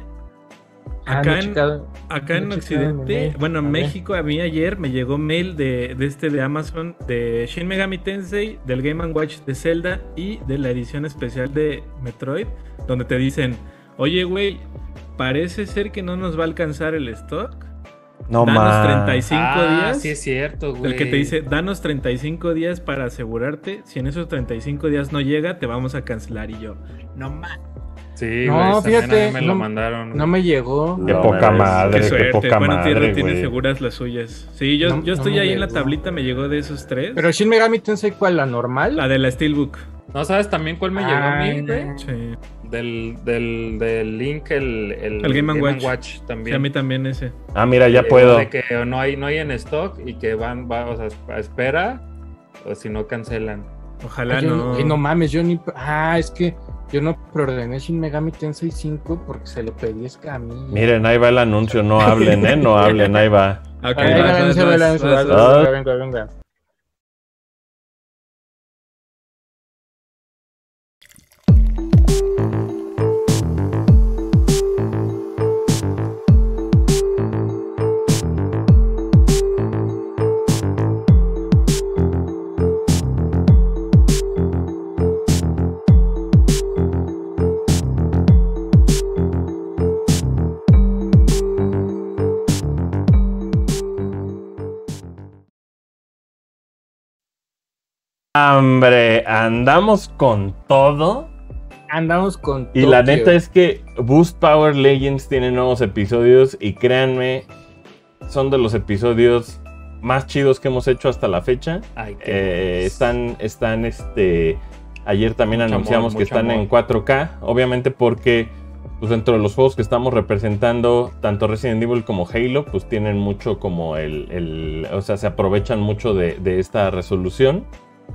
Ah, Acá no en, checado. acá en no Occidente, bueno, en. México a mí ayer me llegó mail de, de este de Amazon de Shin Megami Tensei, del Game Watch de Zelda y de la edición especial de Metroid, donde te dicen, oye, güey, parece ser que no nos va a alcanzar el stock. No Danos más. 35 ah, días. sí es cierto, güey. El que te dice, danos 35 días para asegurarte. Si en esos 35 días no llega, te vamos a cancelar. Y yo, no más. Sí, No, güey, fíjate, me no- lo mandaron. No me llegó. Qué No poca me madre, Qué qué poca bueno, Tierra madre, tiene güey. seguras las suyas. Sí, yo, No- yo estoy ahí en la tablita, me llegó de esos tres. Pero Shin Megami Tensei, ¿cuál? ¿La normal? La de la Steelbook. ¿No sabes también cuál me llegó a mí, güey? no. Sí. Del, del, del Link, el, el, El Game and Watch. Watch Sí, también. a mí también ese. Ah, mira, ya Eh, puedo. De que no hay, no hay en stock y que van, va, o sea, espera, o si no cancelan. Ojalá Ay, yo- no. ay, no mames, yo ni. Ah, es que yo no preordené Shin Megami Tensei 5 porque se lo pedí es que a mí. Miren, ahí va el anuncio. No hablen, eh. No hablen, ahí va. Ok, Ay, vas, venga, vas, venga, venga, Hombre, andamos con todo. Andamos con. Y la neta es que Boost Power Legends tiene nuevos episodios y créanme, son de los episodios más chidos que hemos hecho hasta la fecha. Ay, Eh, están, están, este, ayer también Mucho anunciamos amor, que están en amor. 4K, obviamente porque, pues dentro de los juegos que estamos representando, tanto Resident Evil como Halo, pues tienen mucho como el, el- o sea, se aprovechan mucho de, de esta resolución.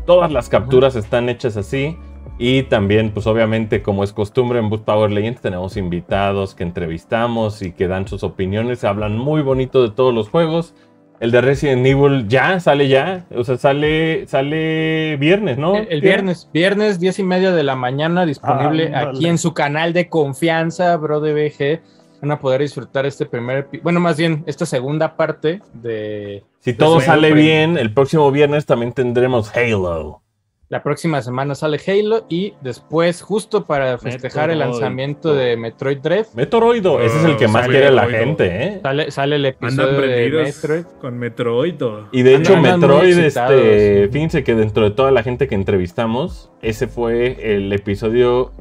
Todas las capturas están hechas así. Y también, pues obviamente, como es costumbre en Boost Power Legends, tenemos invitados que entrevistamos y que dan sus opiniones. Hablan muy bonito de todos los juegos. El de Resident Evil ya sale ya. O sea, sale, sale viernes, ¿no? El, el viernes, viernes, diez y media de la mañana, disponible Ándale. aquí en su canal de confianza, Bro de BG. Van a poder disfrutar este primer, bueno, más bien, esta segunda parte de. Si todo sale bien, el próximo viernes también tendremos Halo. La próxima semana sale Halo y después, justo para festejar el lanzamiento de Metroid Dread, Metroido, ese es el que más quiere la Metroido. gente, ¿eh? sale, sale el episodio de Metroid. con Metroid. o- Y de hecho, Andan Metroid, este, fíjense que dentro de toda la gente que entrevistamos, ese fue el episodio.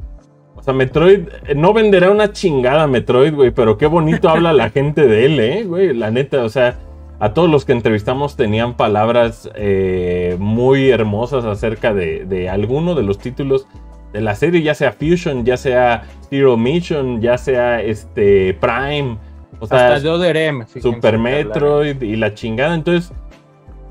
O sea, Metroid, eh, no venderá una chingada Metroid, güey, pero qué bonito habla la gente de él, eh, güey, la neta, o sea, a todos los que entrevistamos tenían palabras eh, muy hermosas acerca de, de alguno de los títulos de la serie, ya sea Fusion, ya sea Zero Mission, ya sea este Prime, o sea, Hasta fíjense Super hablaron. Metroid y la chingada. Entonces,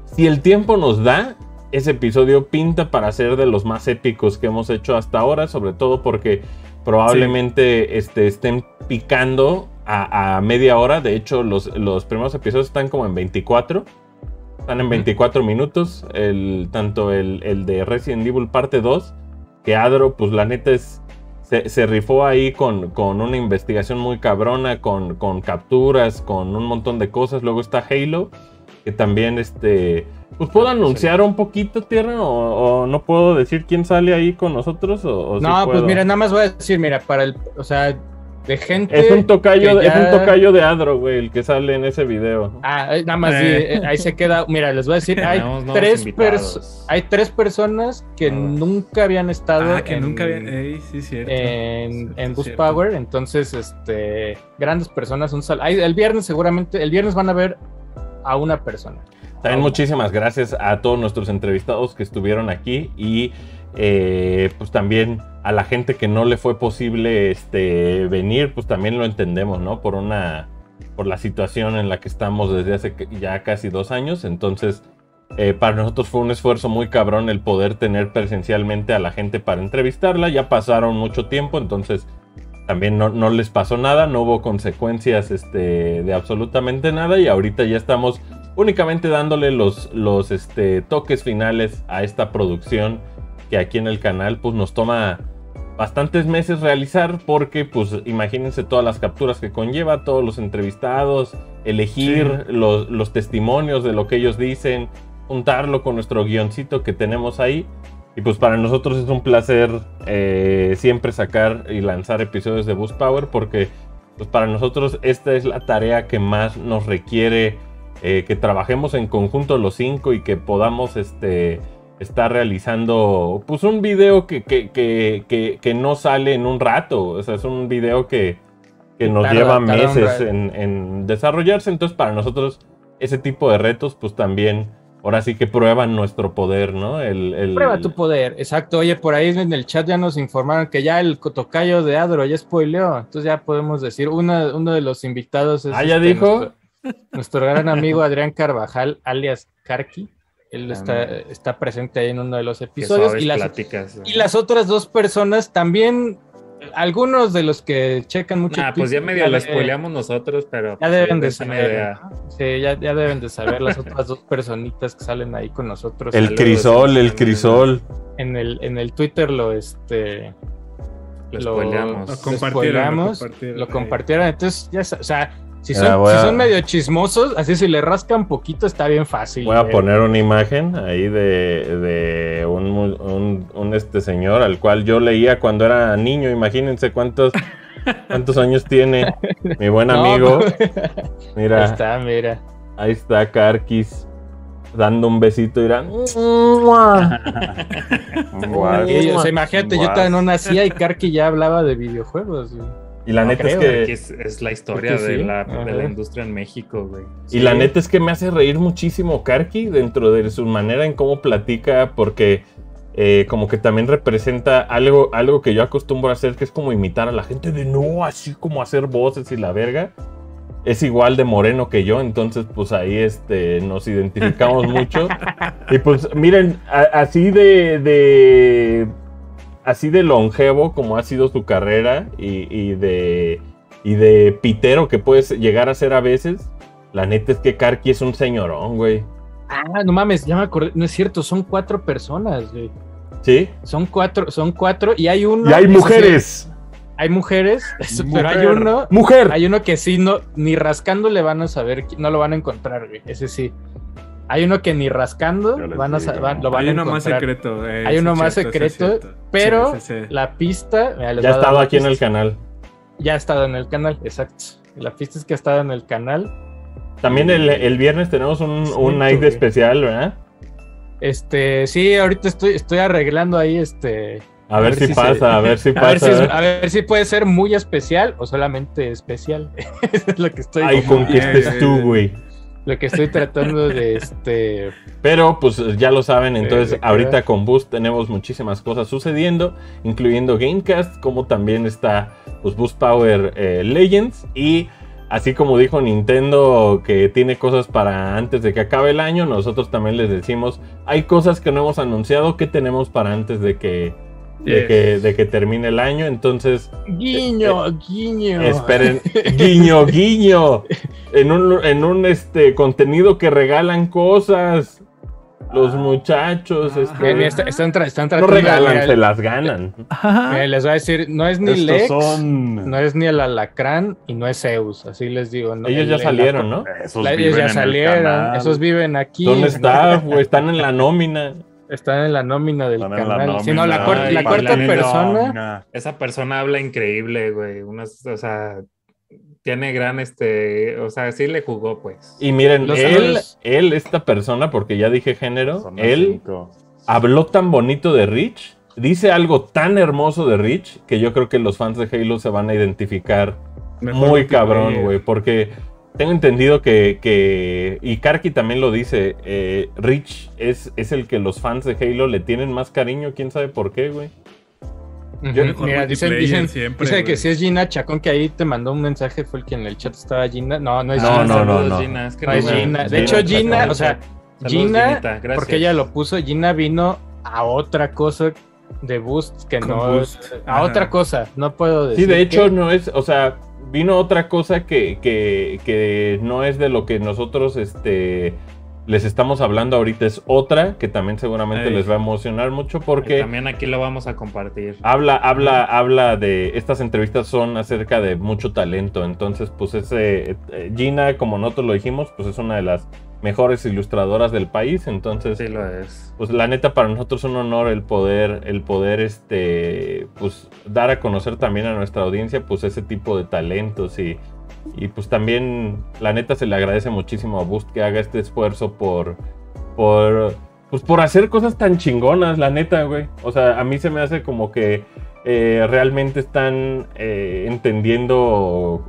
si el tiempo nos da, ese episodio pinta para ser de los más épicos que hemos hecho hasta ahora, sobre todo porque probablemente este, estén picando a, a media hora. De hecho, los, los primeros episodios están como en 24. Están en 24 minutos. El, tanto el, el de Resident Evil parte 2, que Adro, pues la neta es se, se rifó ahí con, con una investigación muy cabrona, con, con capturas, con un montón de cosas. Luego está Halo, que también este. Pues puedo anunciar un poquito, Tierra, o, o no puedo decir quién sale ahí con nosotros. O, o sí No, pues puedo? mira, nada más voy a decir, mira, para el, o sea, de gente. Es un tocayo, que es un ya- tocayo de Adro, güey, el que sale en ese video. Ah, eh, nada más, sí, Eh. eh, ahí se queda. Mira, les voy a decir, hay tres, hay tres personas que Ah. nunca habían estado Ah, que en, nunca había. Ey, sí, cierto. en, Cierto, en Boost cierto. Power. Entonces, este, grandes personas. Un sal hay- el viernes, seguramente, el viernes van a ver una persona. También muchísimas gracias a todos nuestros entrevistados que estuvieron aquí y eh, pues también a la gente que no le fue posible este, venir, pues también lo entendemos, ¿no? Por una, por la situación en la que estamos desde hace ya casi dos años, entonces eh, para nosotros fue un esfuerzo muy cabrón el poder tener presencialmente a la gente para entrevistarla, ya pasaron mucho tiempo, entonces también no, no les pasó nada, no hubo consecuencias este, de absolutamente nada y ahorita ya estamos únicamente dándole los, los este, toques finales a esta producción que aquí en el canal pues nos toma bastantes meses realizar porque pues imagínense todas las capturas que conlleva, todos los entrevistados, elegir los, los testimonios de lo que ellos dicen, juntarlo con nuestro guioncito que tenemos ahí. Y pues para nosotros es un placer eh, siempre sacar y lanzar episodios de Boost Power porque pues para nosotros esta es la tarea que más nos requiere eh, que trabajemos en conjunto los cinco y que podamos este, estar realizando pues un video que, que, que, no sale en un rato. O sea, es un video que, que nos Tarda- lleva meses en, en desarrollarse. Entonces para nosotros ese tipo de retos pues también ahora sí que prueban nuestro poder, ¿no? El, el- Prueba tu poder, exacto. Oye, por ahí en el chat ya nos informaron que ya el tocayo de Adro ya spoileó. Entonces ya podemos decir, una- uno de los invitados es Ah, ¿ya este, dijo? Nuestro, nuestro gran amigo Adrián Carvajal, alias Karki. Él está, está presente ahí en uno de los episodios. suaves Y las, pláticas. y las otras dos personas también, algunos de los que checan mucho. Nah, pues ya medio lo de- spoileamos nosotros, pero. Ya pues, deben de saber. idea. ¿no? Sí, ya, ya deben de saber las otras dos personitas que salen ahí con nosotros. el saludos, crisol, el crisol. En el, en el Twitter lo este Lo Lo- spoileamos. Lo lo compartieron, lo compartieron. lo compartieron. Entonces, ya, o sea, si son, si medio chismosos, así si le rascan poquito, está bien fácil. Voy a eh. poner una imagen ahí de, de un, mu- un- un, este señor al cual yo leía cuando era niño. Imagínense cuántos, cuántos años tiene mi buen amigo. pues, Mira, Ahí está, mira. ahí está Karkis dando un besito y dirá, Guau. Y, o sea, imagínate, yo todavía no nacía y Karki ya hablaba de videojuegos. güey. Y la No neta creo, es que es, es la historia que de, la, de Ajá. la industria en México, güey. Y la neta es que me hace reír muchísimo Karki dentro de su manera en cómo platica, porque eh, como que también representa algo, algo que yo acostumbro a hacer, que es como imitar a la gente de no, así como hacer voces y la verga. Es igual de moreno que yo, entonces pues ahí este, nos identificamos mucho. Y pues miren, a- así de, de así de longevo como ha sido su carrera y, y de y de pitero que puedes llegar a ser a veces, la neta es que Karki es un señorón, güey. Ah, no mames, ya me acordé. No es cierto, son cuatro personas, güey. ¿Sí? Son cuatro, son cuatro y hay uno. Y hay mujeres. hay mujeres, pero hay uno. Mujer. Hay uno que sí, no, ni rascando le van a saber, no lo van a encontrar, güey. Ese sí. Hay uno que ni rascando van a, van- lo van Hay a uno más secreto. eh, Hay uno más cierto, secreto, pero Sí, sí, sí. la pista mira, Ya voy a dar estaba la aquí en el canal. Ya ha estado en el canal, exacto. La pista es que ha estado en el canal. También el, el viernes tenemos un, Sí, un night especial, ¿verdad? Este, sí, ahorita estoy, estoy arreglando ahí este. A ver, si, pasa, a ver si A ver, si, pasa. es- a ver si puede ser muy especial o solamente especial. Eso es lo que estoy, Ay, con que Bien, estés tú, güey. Lo que estoy tratando de este. Pero pues ya lo saben, entonces ahorita con Boost tenemos muchísimas cosas sucediendo, incluyendo Gamecast, como también está pues, Boost Power eh, Legends y así como dijo Nintendo que tiene cosas para antes de que acabe el año, nosotros también les decimos, hay cosas que no hemos anunciado que tenemos para antes de que, de Yes. que, de que termine el año, entonces Guiño, guiño. Esperen, guiño, guiño. En un, en un este contenido que regalan cosas. Los muchachos. Ah. este, mira, está- están, tra- están no tratando de- regalan, mira, se las ganan. mira, les voy a decir, no es ni Estos Lex, son. no es ni el Alacrán y no es Zeus, así les digo. ¿no? Ellos El- ya el- salieron, ¿no? Esos la- ellos ya el salieron, canal. esos viven aquí. ¿Dónde está? Están en la nómina. Están en la nómina del canal. La, nómina, la cuarta la persona. nómina. Esa persona habla increíble, güey. Unas, o sea, tiene gran, este, o sea, sí le jugó, pues. Y miren, Los él, amigos- él, esta persona, porque ya dije género, Son él cinco. habló tan bonito de Rich, dice algo tan hermoso de Rich, que yo creo que los fans de Halo se van a identificar Mejor muy cabrón, güey, porque tengo entendido que, que y Karki también lo dice, eh, Rich es, es el que los fans de Halo le tienen más cariño, quién sabe por qué, güey. Ujú, Mejor Mira, dicen, dicen, siempre, dice güey. que si es Gina Chacón, que ahí te mandó un mensaje, fue el que en el chat estaba Gina. No, no es No, Gina. no, no, saludos, no. Gina. Es que No es Gina. De hecho, Gina, o sea, Saludos, Gina, Ginita, porque ella lo puso, Gina vino a otra cosa de Boost que Con no Boost. a Ajá. otra cosa, no puedo decir. Sí, de hecho no es, o sea, vino otra cosa que, que, que no es de lo que nosotros este, les estamos hablando ahorita, es otra que también seguramente les va a emocionar mucho Y porque... También aquí lo vamos a compartir. Habla, habla, habla de. Estas entrevistas son acerca de mucho talento. Entonces, pues ese. eh, Gina, como nosotros lo dijimos, pues es una de las mejores ilustradoras del país. Entonces, Sí lo es. Pues la neta, para nosotros es un honor el poder, el poder, este, pues, dar a conocer también a nuestra audiencia, pues, ese tipo de talentos y. Y pues también, la neta, se le agradece muchísimo a Boost que haga este esfuerzo por. por. Pues por hacer cosas tan chingonas, la neta, güey. O sea, a mí se me hace como que eh, realmente están eh, entendiendo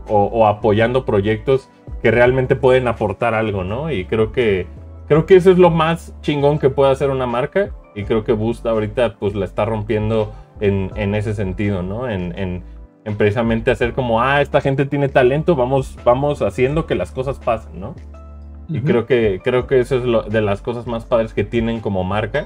o, apoyando proyectos que realmente pueden aportar algo, ¿no? Y creo que creo que eso es lo más chingón que puede hacer una marca. Y creo que Boost ahorita pues la está rompiendo en, en ese sentido, ¿no? En, en- en precisamente hacer como, ah, esta gente tiene talento, vamos, vamos haciendo que las cosas pasen, ¿no? Y Ujú. creo que, creo que eso es lo, de las cosas más padres que tienen como marca.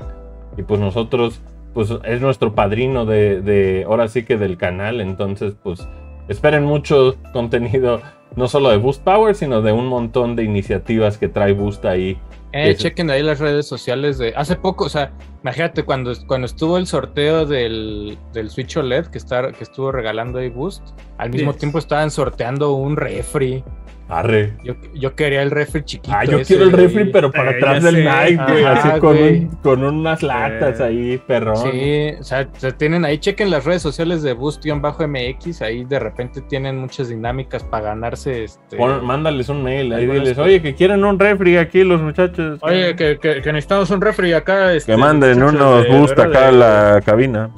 Y pues nosotros, pues es nuestro padrino de, de ahora sí que del canal. Entonces, pues esperen mucho contenido, no solo de Boost Power, sino de un montón de iniciativas que trae Boost ahí. Eh, chequen ahí las redes sociales de. Hace poco, o sea, imagínate cuando, cuando estuvo el sorteo del, del Switch OLED que, está, que estuvo regalando ahí Boost, al mismo Yes. tiempo estaban sorteando un refri. Arre. Yo, yo quería el refri chiquito. Ah, yo ese, quiero el refri, pero para Eh, atrás del sé. Nike, güey. Así con, un- con unas latas Eh. ahí, perrón. Sí, o sea, se tienen ahí, chequen las redes sociales de Boost-MX, ahí de repente tienen muchas dinámicas para ganarse este. Pon- mándales un mail, ahí diles, oye, que quieren un refri aquí los muchachos. Oye, que, que, que necesitamos un refri acá. Este, que manden muchachos unos boost acá a la cabina.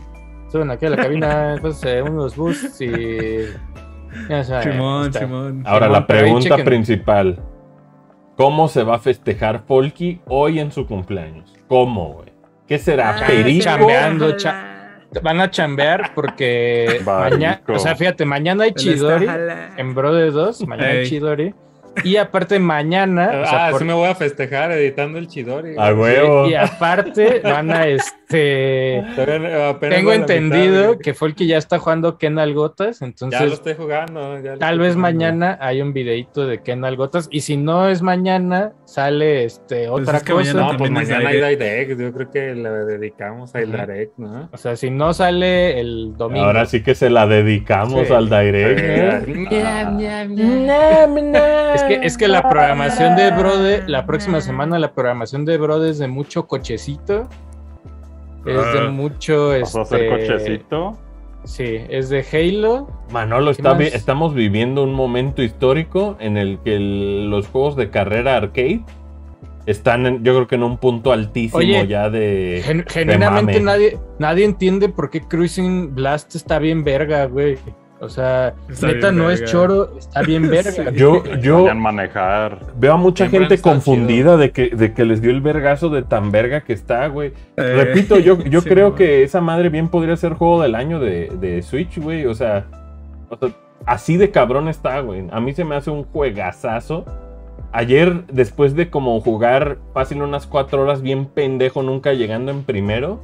Suben aquí a la cabina, pues, eh, unos boosts y. Ahora, Simón, la pregunta principal. ¿Cómo se va a festejar Polky hoy en su cumpleaños? ¿Cómo, güey? ¿Qué será? Ah, ¿Perico? chambeando, cha- Van a chambear porque mañana, o sea, fíjate, mañana hay Chidori en Bro de 2, mañana hay. Chidori. Y aparte mañana, o sea, ah, por- sí me voy a festejar editando el Chidori. A huevo. y aparte van a este este, tengo a la mitad, entendido que fue el que ya está jugando Ken Algotas, Ya lo entonces estoy jugando. ya lo tal estoy vez jugando. mañana hay un videito de Ken Algotas y si no es mañana sale este Pues otra es que cosa. mañana No, pues es mañana hay Direct. Yo creo que le dedicamos al. Direct, ¿no? O sea, si no sale el domingo. Ahora sí que se la dedicamos Sí. al Direct. Es que, es que la programación de Brode, la próxima semana la programación de Brode es de mucho cochecito. Es de Ah. mucho Pasó a ser este, cochecito. Sí, es de Halo. Manolo, ¿Qué está vi- estamos viviendo un momento histórico en el que el- los juegos de carrera arcade están, en- yo creo que en un punto altísimo Oye, ya de. Gen- genuinamente nadie, nadie entiende por qué Cruising Blast está bien verga, güey. O sea, Está neta no es choro, está bien verga. Sí. Yo, yo manejar. veo a mucha Siempre gente confundida de que, de que les dio el vergazo de tan verga que está, güey. Eh, Repito, yo, yo sí, creo que esa madre bien podría ser juego del año de, de Switch, güey. O sea, o sea, así de cabrón está, güey. A mí se me hace un juegazazo. Ayer, después de como jugar fácil unas cuatro horas bien pendejo, nunca llegando en primero,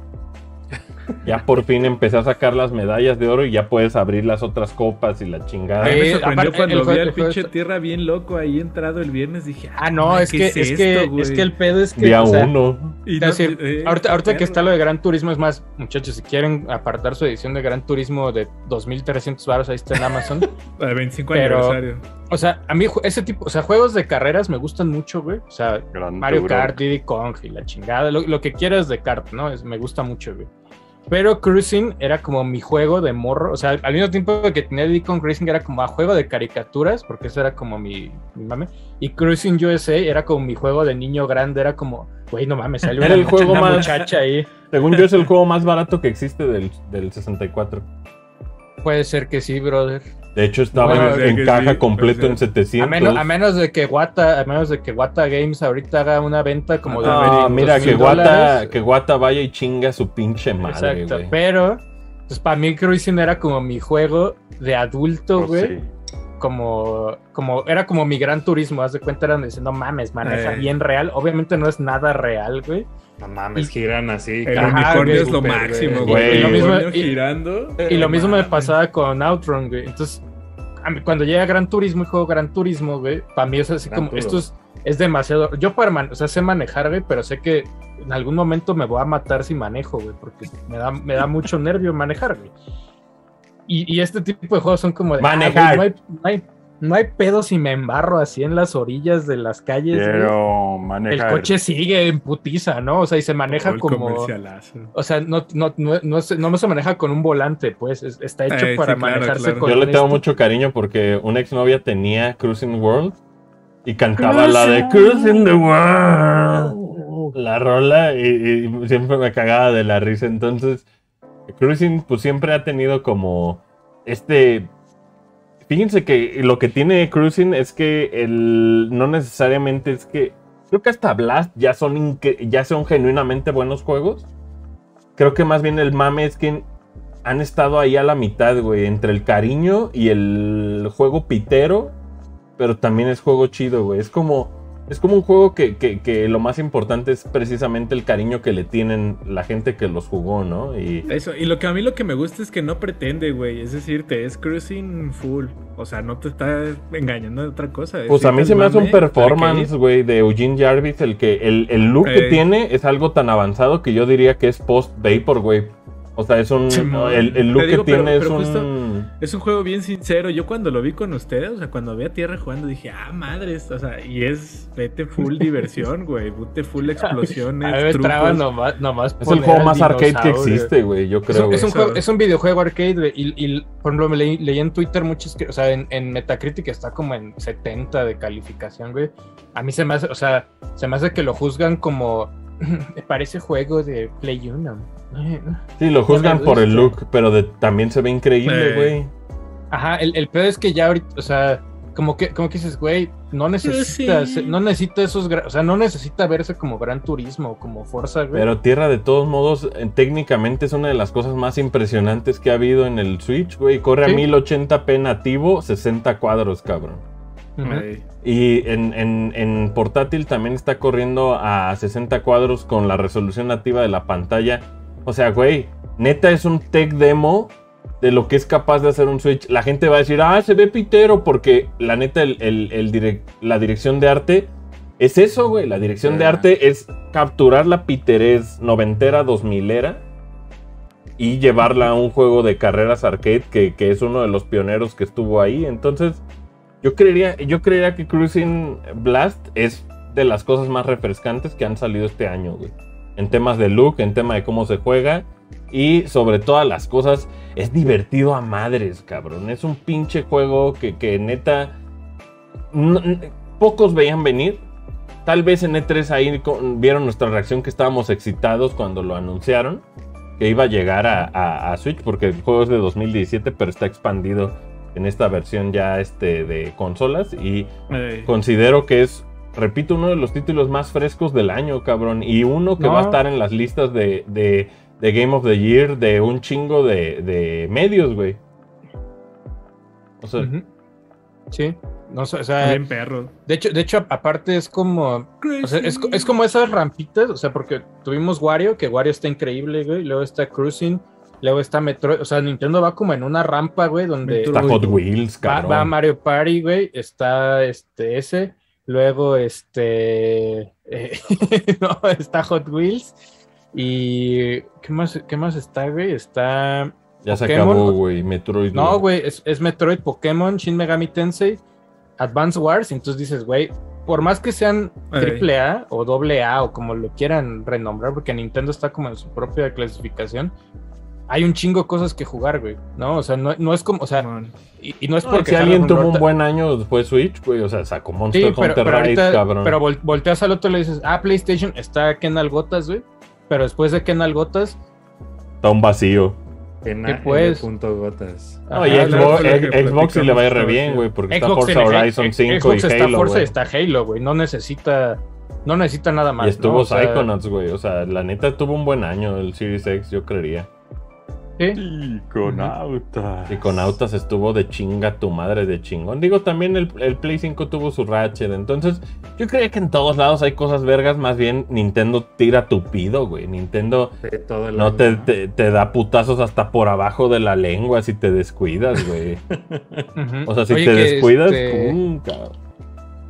ya por fin empecé a sacar las medallas de oro y ya puedes abrir las otras copas y la chingada. Me Eh, sorprendió aparte, cuando el vi al pinche tierra bien loco ahí entrado el viernes. Dije, Ah, no, ma, es ¿qué que, es, esto, que, es que el pedo es que. Día o sea, uno. Y Es no- decir, eh, ahorita, ahorita que está lo de Gran Turismo, es más, muchachos, si quieren apartar su edición de Gran Turismo de 2300 baros, ahí está en Amazon. Para el 25 Pero- aniversario. o sea, a mí ese tipo, o sea, juegos de carreras me gustan mucho, güey. O sea, Gran Mario Turo. Kart, Diddy Kong y la chingada, lo, lo que quieras de kart, ¿no? Es- me gusta mucho, güey. Pero Cruising era como mi juego de morro, o sea, al mismo tiempo que tenía Diddy Kong Racing era como a juego de caricaturas, porque eso era como mi, mi mame. Y Cruising USA era como mi juego de niño grande, era como, güey, no mames, sale una, Era el juego una más- muchacha ahí. Según yo es el juego más barato que existe del, del 64. Puede ser que sí, brother. De hecho estaba Bueno, en, caja sí, completo en ser. 700. A menos, a menos de que Wata, a menos de que Wata Games ahorita haga una venta como de Ah, 200 mira, que dólares. que Guata vaya y chinga a su pinche madre, Exacto, pero pues para mí Cruising era como mi juego de adulto, Pues güey. sí. Como, como, era como mi gran turismo, haz de cuenta, eran diciendo, no mames, maneja Eh. bien real. Obviamente no es nada real, güey. No mames, giran así. El Ajá, unicornio güey, es lo máximo, güey. güey. Y lo mismo- unicornio y- girando. Y lo mismo me pasaba con Outrun, güey. Entonces, a mí, cuando llega Gran Turismo y juego Gran Turismo, güey, para mí es así Gran como, Turo. esto es, es demasiado. Yo para man- o sea, sé manejar, güey, pero sé que en algún momento me voy a matar si manejo, güey, porque me da, me da mucho nervio manejar, güey. Y, y este tipo de juegos son como de. ah, güey, Manejar. no, hay, no, hay, no hay pedo si me embarro así en las orillas de las calles, güey. Quiero El manejar. coche sigue en putiza, ¿no? O sea, y se maneja como. O sea, no, no, no, no, se, no se maneja con un volante, pues. es- está hecho Eh, para sí, claro, manejarse claro. con Yo le tengo esto. mucho cariño porque una exnovia tenía Cruising World y cantaba la de Cruising the World. La rola y, y siempre me cagaba de la risa. Entonces, Cruising pues siempre ha tenido como este... Fíjense que lo que tiene Cruising es que el, no necesariamente es que... Creo que hasta Blast ya son, ya son genuinamente buenos juegos. Creo que más bien el mame es que han estado ahí a la mitad, güey, entre el cariño y el juego pitero, pero también es juego chido, güey. Es como, es como un juego que, que- que lo más importante es precisamente el cariño que le tienen la gente que los jugó, ¿no? Y Eso, y lo que a mí lo que me gusta es que no pretende, güey. Es decir, te es cruising full. O sea, no te está engañando de otra cosa. es pues a mí se me hace un performance, güey, de Eugene Jarvis, el que el, el look que tiene es algo tan avanzado que yo diría que es post Vapor, güey. O sea, es un el, el look digo, que pero- tiene pero es un Es un juego bien sincero. Yo cuando lo vi con ustedes, o sea, cuando vi a Tierra jugando, dije, ah, madres. O sea, y es, vete full diversión, güey. Vete full explosiones. A mí me trucos. traba nomás, nomás es el juego más arcade que existe, güey, yo Es creo. un, es, un juego- es un videojuego arcade, güey, y, y, por ejemplo, me leí, leí en Twitter muchos, que- o sea, en, en Metacritic está como en 70 de calificación, güey. A mí se me hace, o sea, se me hace que lo juzgan como, parece juego de Play 1. Sí, lo juzgan por el look, pero de- también se ve increíble, Eh. güey. Ajá, el, el peor es que ya ahorita, o sea, como que, como que dices, güey, no necesita, sí. no necesita esos, o sea, no necesita verse como Gran Turismo o como Forza, güey. Pero Tierra, de todos modos, eh, técnicamente es una de las cosas más impresionantes que ha habido en el Switch, güey. Corre Sí. a 1080p nativo, 60 cuadros, cabrón. Y en, en- en portátil también está corriendo a 60 cuadros con la resolución nativa de la pantalla. O sea, güey, neta es un tech demo de lo que es capaz de hacer un Switch. La gente va a decir, ah, se ve pitero, porque la neta, el, el- el direc- la dirección de arte es eso, güey. La dirección de arte es capturar la piterez noventera, dos milera y llevarla a un juego de carreras arcade que, que es uno de los pioneros que estuvo ahí. Entonces, yo creería, yo creería que Cruising Blast es de las cosas más refrescantes que han salido este año, güey. En temas de look, en tema de cómo se juega. Y sobre todas las cosas, es divertido a madres, cabrón. Es un pinche juego que, que neta. pocos veían venir. Tal vez en E3 ahí con- vieron nuestra reacción que estábamos excitados cuando lo anunciaron. Que iba a llegar a- a Switch, porque el juego es de 2017, pero está expandido en esta versión ya este, de consolas. Y considero que es, repito, uno de los títulos más frescos del año, cabrón. Y uno que No. va a estar en las listas de, de, de Game of the Year de un chingo de, de medios, güey. O sea. Sí. No sé, o sea, bien perro. de hecho, de hecho, aparte es como. O sea, es, es como esas rampitas, o sea, porque tuvimos Wario, que Wario está increíble, güey. Luego está Cruising, luego está Metroid. O sea, Nintendo va como en una rampa, güey, donde está Hot Wheels, va, cabrón. va Mario Party, güey. Está este ese. Luego, este. eh, no, está Hot Wheels. Y. ¿Qué más, qué más está, güey? Está. ya se acabó, güey. Metroid. No, güey, es, es Metroid, Pokémon, Shin Megami Tensei, Advance Wars. y Entonces dices, güey, por más que sean triple A o doble A o como lo quieran renombrar, porque Nintendo está como en su propia clasificación, hay un chingo de cosas que jugar, güey, ¿no? O sea, no, no es como, o sea, y, y no es No, porque si alguien tuvo un buen año después Switch, güey. O sea, sacó Monster Sí, pero, Hunter pero Rise, ahorita, cabrón. pero vol- volteas al otro y le dices, ah, PlayStation está Kenal Gotas, güey. Pero después de Kenal Gotas, Está un vacío. ¿Qué pues? Punto gotas. No, y Xbox, Xbox sí le va a ir re bien, güey. Porque está Forza Horizon X- 5 Xbox y está Halo, Forza está Halo, güey. No necesita, no necesita nada más. Y estuvo ¿no? O sea, Psychonauts, güey. O sea, la neta tuvo un buen año el Series X, yo creería. Sí. Iconautas. Y con Autas estuvo de chinga tu madre de chingón. Digo, también el, el Play 5 tuvo su Ratchet. Entonces, yo creía que en todos lados hay cosas vergas. Más bien, Nintendo tira tupido, güey. Nintendo De todo el no te, te, te da putazos hasta por abajo de la lengua si te descuidas, güey. O sea, si Oye, te descuidas, este, cabrón.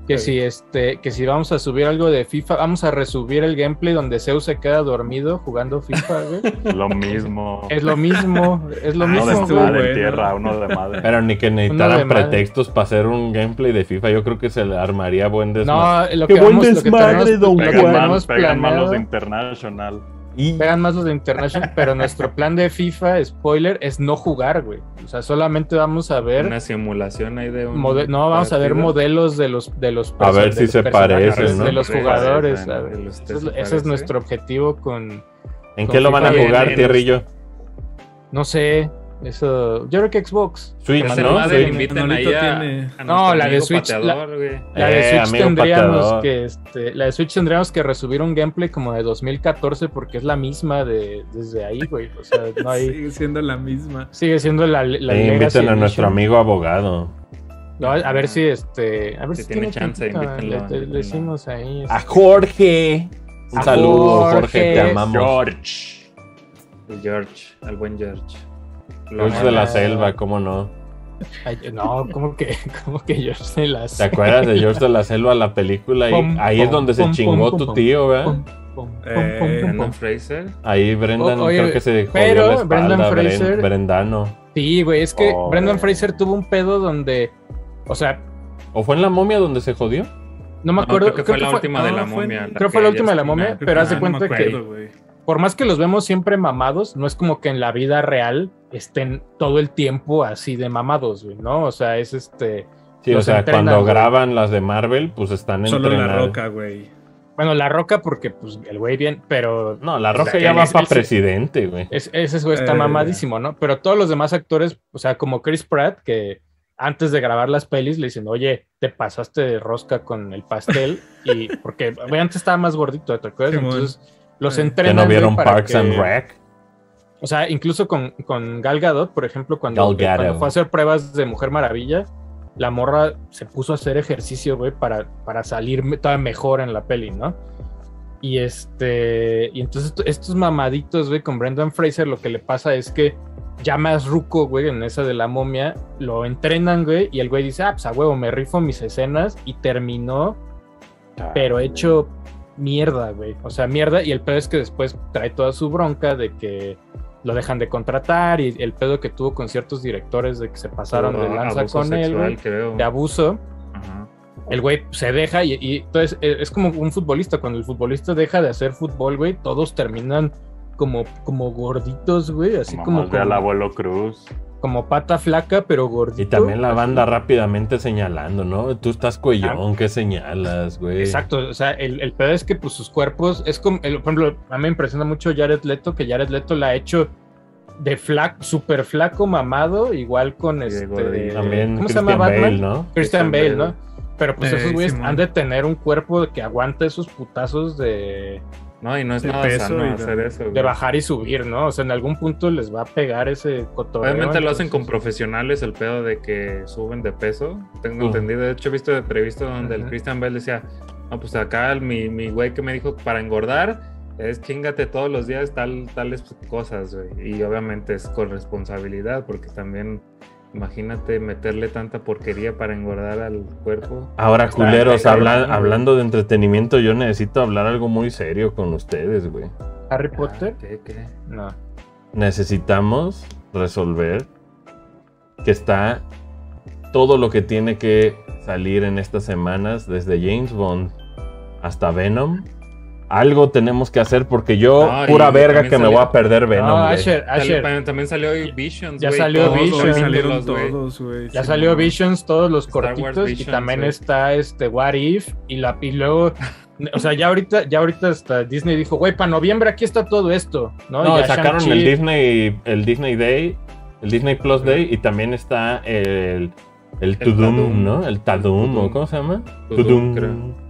Que si este, que si vamos a subir algo de FIFA, vamos a resubir el gameplay donde Zeus se queda dormido jugando FIFA, güey. Lo mismo. Es lo mismo, es lo Ah, mismo, uno de estuvo güey. madre en tierra, uno de madre. Pero ni que necesitaran madre. pretextos para hacer un gameplay de FIFA. Yo creo que se le armaría buen desmadre. No, lo ¡Qué que buen vamos, lo que desmadre, tenemos, don Juan! Pegan, pegan de International. Y pegan más los de International, pero nuestro plan de FIFA, spoiler, es no jugar, güey. O sea, solamente vamos a ver Una simulación ahí de un. mode- no, vamos a ver modelos de los de los A ver si se parecen, ¿no? de los jugadores, Ese es, se ese es parecen. nuestro objetivo con ¿En con qué lo van a jugar, Tierrillo? no sé, eso, yo creo que Xbox. Switch, Que ¿no? madre, Switch. inviten Manolito ahí a, tiene- a No, nuestro la de amigo Switch, la- pateador, güey. La de Eh, Switch tendríamos pateador. que este, la de Switch tendríamos que resubir un gameplay como de 2014 porque es la misma de desde ahí, güey. O sea, no hay Sigue siendo la misma. sigue siendo la, la Eh, inviten a nuestro amigo abogado. No, a ver si este, a ver Si si, tiene tiene chance, invítenlo, le, le- le invítenlo. decimos ahí. A Jorge. Un A saludo, Jorge, Jorge. te amamos. George. El George, el buen George. George de la selva, ¿cómo no? Ay, no, como que como que yo sé las ¿Te acuerdas de George de la selva, la película? Y Pum, ahí es pum, donde se chingó tu tío, ¿verdad? Eh, Brendan pum. Fraser. Ahí Brendan, O- oye, creo que se pero la espalda. Brendan Bren- Fraser- Brendano. Sí, güey, es que Oh, Brendan. Fraser tuvo un pedo donde o sea, ¿O fue en la momia donde se jodió? no me No, acuerdo, creo que fue la última de la fue- momia. creo que fue la última de la momia, pero haz de Ah, cuenta que- por más que los vemos siempre mamados, no es como que en la vida real estén todo el tiempo así de mamados, güey, ¿no? O sea, es este. Sí, o sea, entrenan, cuando güey. graban las de Marvel, pues están Solo la roca, güey. Bueno, la roca, porque pues el güey bien, pero. No, la roca sea, ya va para presidente, güey. es- ese güey está Eh. mamadísimo, ¿no? Pero todos los demás actores, o sea, como Chris Pratt, que antes de grabar las pelis le dicen, oye, te pasaste de rosca con el pastel. y porque güey, antes estaba más gordito, ¿te acuerdas? Entonces los entrenan. Que no vieron Parks que- and Rec. O sea, incluso con, con Gal Gadot, por ejemplo, cuando, cuando fue a hacer pruebas de Mujer Maravilla, la morra se puso a hacer ejercicio, güey, para, para salir todavía mejor en la peli, ¿no? Y este, y entonces esto- estos mamaditos, güey, con Brendan Fraser, lo que le pasa es que ya más ruco, güey, en esa de la momia, lo entrenan, güey, y el güey dice, ah, pues a huevo, me rifo mis escenas, y terminó, pero hecho mierda, güey. O sea, mierda, y el pedo es que después trae toda su bronca de que lo dejan de contratar, y el pedo que tuvo con ciertos directores de que se pasaron de lanza con él, de abuso Ajá. el güey se deja y, y entonces eh, es como un futbolista. Cuando el futbolista deja de hacer fútbol, güey, todos terminan como, como gorditos, güey, así Como como, como, abuelo Cruz. Como pata flaca, pero gordito. Y también la así. banda rápidamente señalando, ¿no? Tú estás cuellón, ¿qué señalas, güey? Exacto, o sea, el, el pedo es que pues sus cuerpos, es como, el- por ejemplo, a mí me impresiona mucho Jared Leto, que Jared Leto la ha hecho de flaco, súper flaco, mamado, igual con este... gordito. También ¿Cómo se llama Batman? Bale, ¿no? Christian Christian Bale, Bale. ¿no? Pero pues Eh, esos güeyes Simón. han de tener un cuerpo que aguanta esos putazos de, No, y no es De nada peso sano y de- hacer eso. de güey. bajar y subir, ¿no? O sea, en algún punto les va a pegar ese cotorreo. Obviamente lo hacen con profesionales el pedo de que suben de peso. Tengo Uh. entendido. De hecho, he visto entrevistas donde el Ajá. Christian Bell decía: No, pues acá el- mi, mi güey que me dijo para engordar es chingate todos los días tal, tales cosas, güey. Y obviamente es con responsabilidad, porque también imagínate meterle tanta porquería para engordar al cuerpo. Ahora, Está- culeros, habla- hablando de entretenimiento, yo necesito hablar algo muy serio con ustedes, güey. Harry Potter. ¿Qué, qué? No. Necesitamos resolver que está todo lo que tiene que salir en estas semanas, desde James Bond hasta Venom. Algo tenemos que hacer porque yo, No, pura verga, que me voy a perder Venom. no. Asher, Asher. también, también salió Visions. Ya güey, salió todos Visions. salieron todos, güey. Ya sí, salió no. Visions, todos los Star cortitos, y también está este What If, y, la, y luego, o sea, ya ahorita, ya ahorita hasta Disney dijo, güey, para noviembre aquí está todo esto, ¿no? No, Ya sacaron el Disney, el Disney Day, el Disney Plus Day y también está el, el Tudum, Tadum. ¿no? El Tadum, ¿o. ¿cómo se llama? Tudum, creo.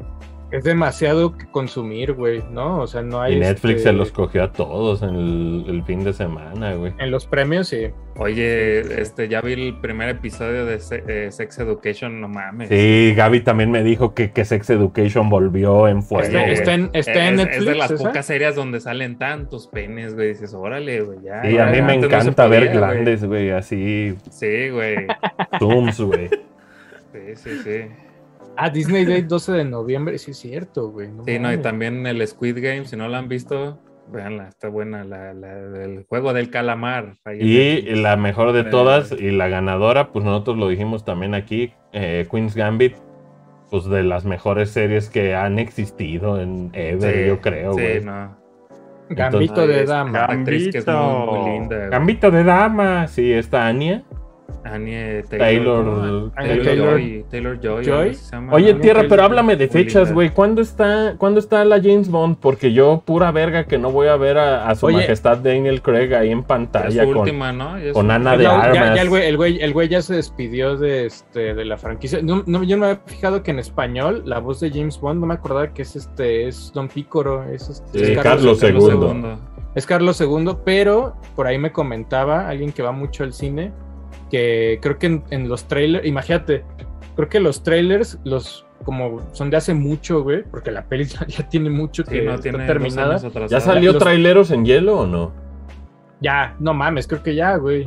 Es demasiado que consumir, güey, ¿no? O sea, no hay... Y Netflix este, se los cogió a todos en el, el fin de semana, güey. En los premios, sí. Oye, este, ya vi el primer episodio de eh, Sex Education, no mames. Sí, Gaby también me dijo que, que Sex Education volvió en fuego. Está, en, está en es, Netflix. es de las ¿esa? pocas series donde salen tantos penes, güey. Dices, órale, güey, ya. Sí, a mí me no encanta ver podía, güey. glandes, güey, así, Sí, güey. zooms, güey. Sí, sí, sí. Ah, Disney Day 12 de noviembre, sí es cierto, güey. no Sí, no, y también el Squid Game, si no la han visto, véanla, está buena, la, la del juego del calamar. Y la mejor de Eh. todas y la ganadora, pues nosotros lo dijimos también aquí, eh, Queen's Gambit, pues de las mejores series que han existido en Ever, Sí, yo creo, Sí, güey. no. Gambito de esta dama. actriz que es muy, muy Gambito. linda. Gambito de dama, sí, está Anya. Annie Taylor- Taylor. Taylor, Taylor. Joy. Taylor Joy. Joy. se llama, Oye, ¿no? Tierra, pero háblame de fechas, güey. ¿Cuándo está, ¿Cuándo está la James Bond? Porque yo, pura verga, que no voy a ver a, a su Oye. majestad Daniel Craig ahí en Ya es pantalla su con, última, ¿no? Ya es con Ana de ya, Armas. ya el, güey, el, güey, el güey ya se despidió de, este, de la franquicia. No, no, yo no me había fijado que en español la voz de James Bond, no me acordaba que es este, es Don Pícoro, es, este, Sí, es Carlos Carlos II. II. Es Carlos II, pero por ahí me comentaba alguien que va mucho al cine que creo que en, en los trailers, imagínate, creo que los trailers, los como son de hace mucho, güey, porque la peli ya, ya tiene mucho que Sí, no está tiene terminada. ¿Ya salió Los- traileros en hielo o no? Ya, no mames, creo que ya, güey.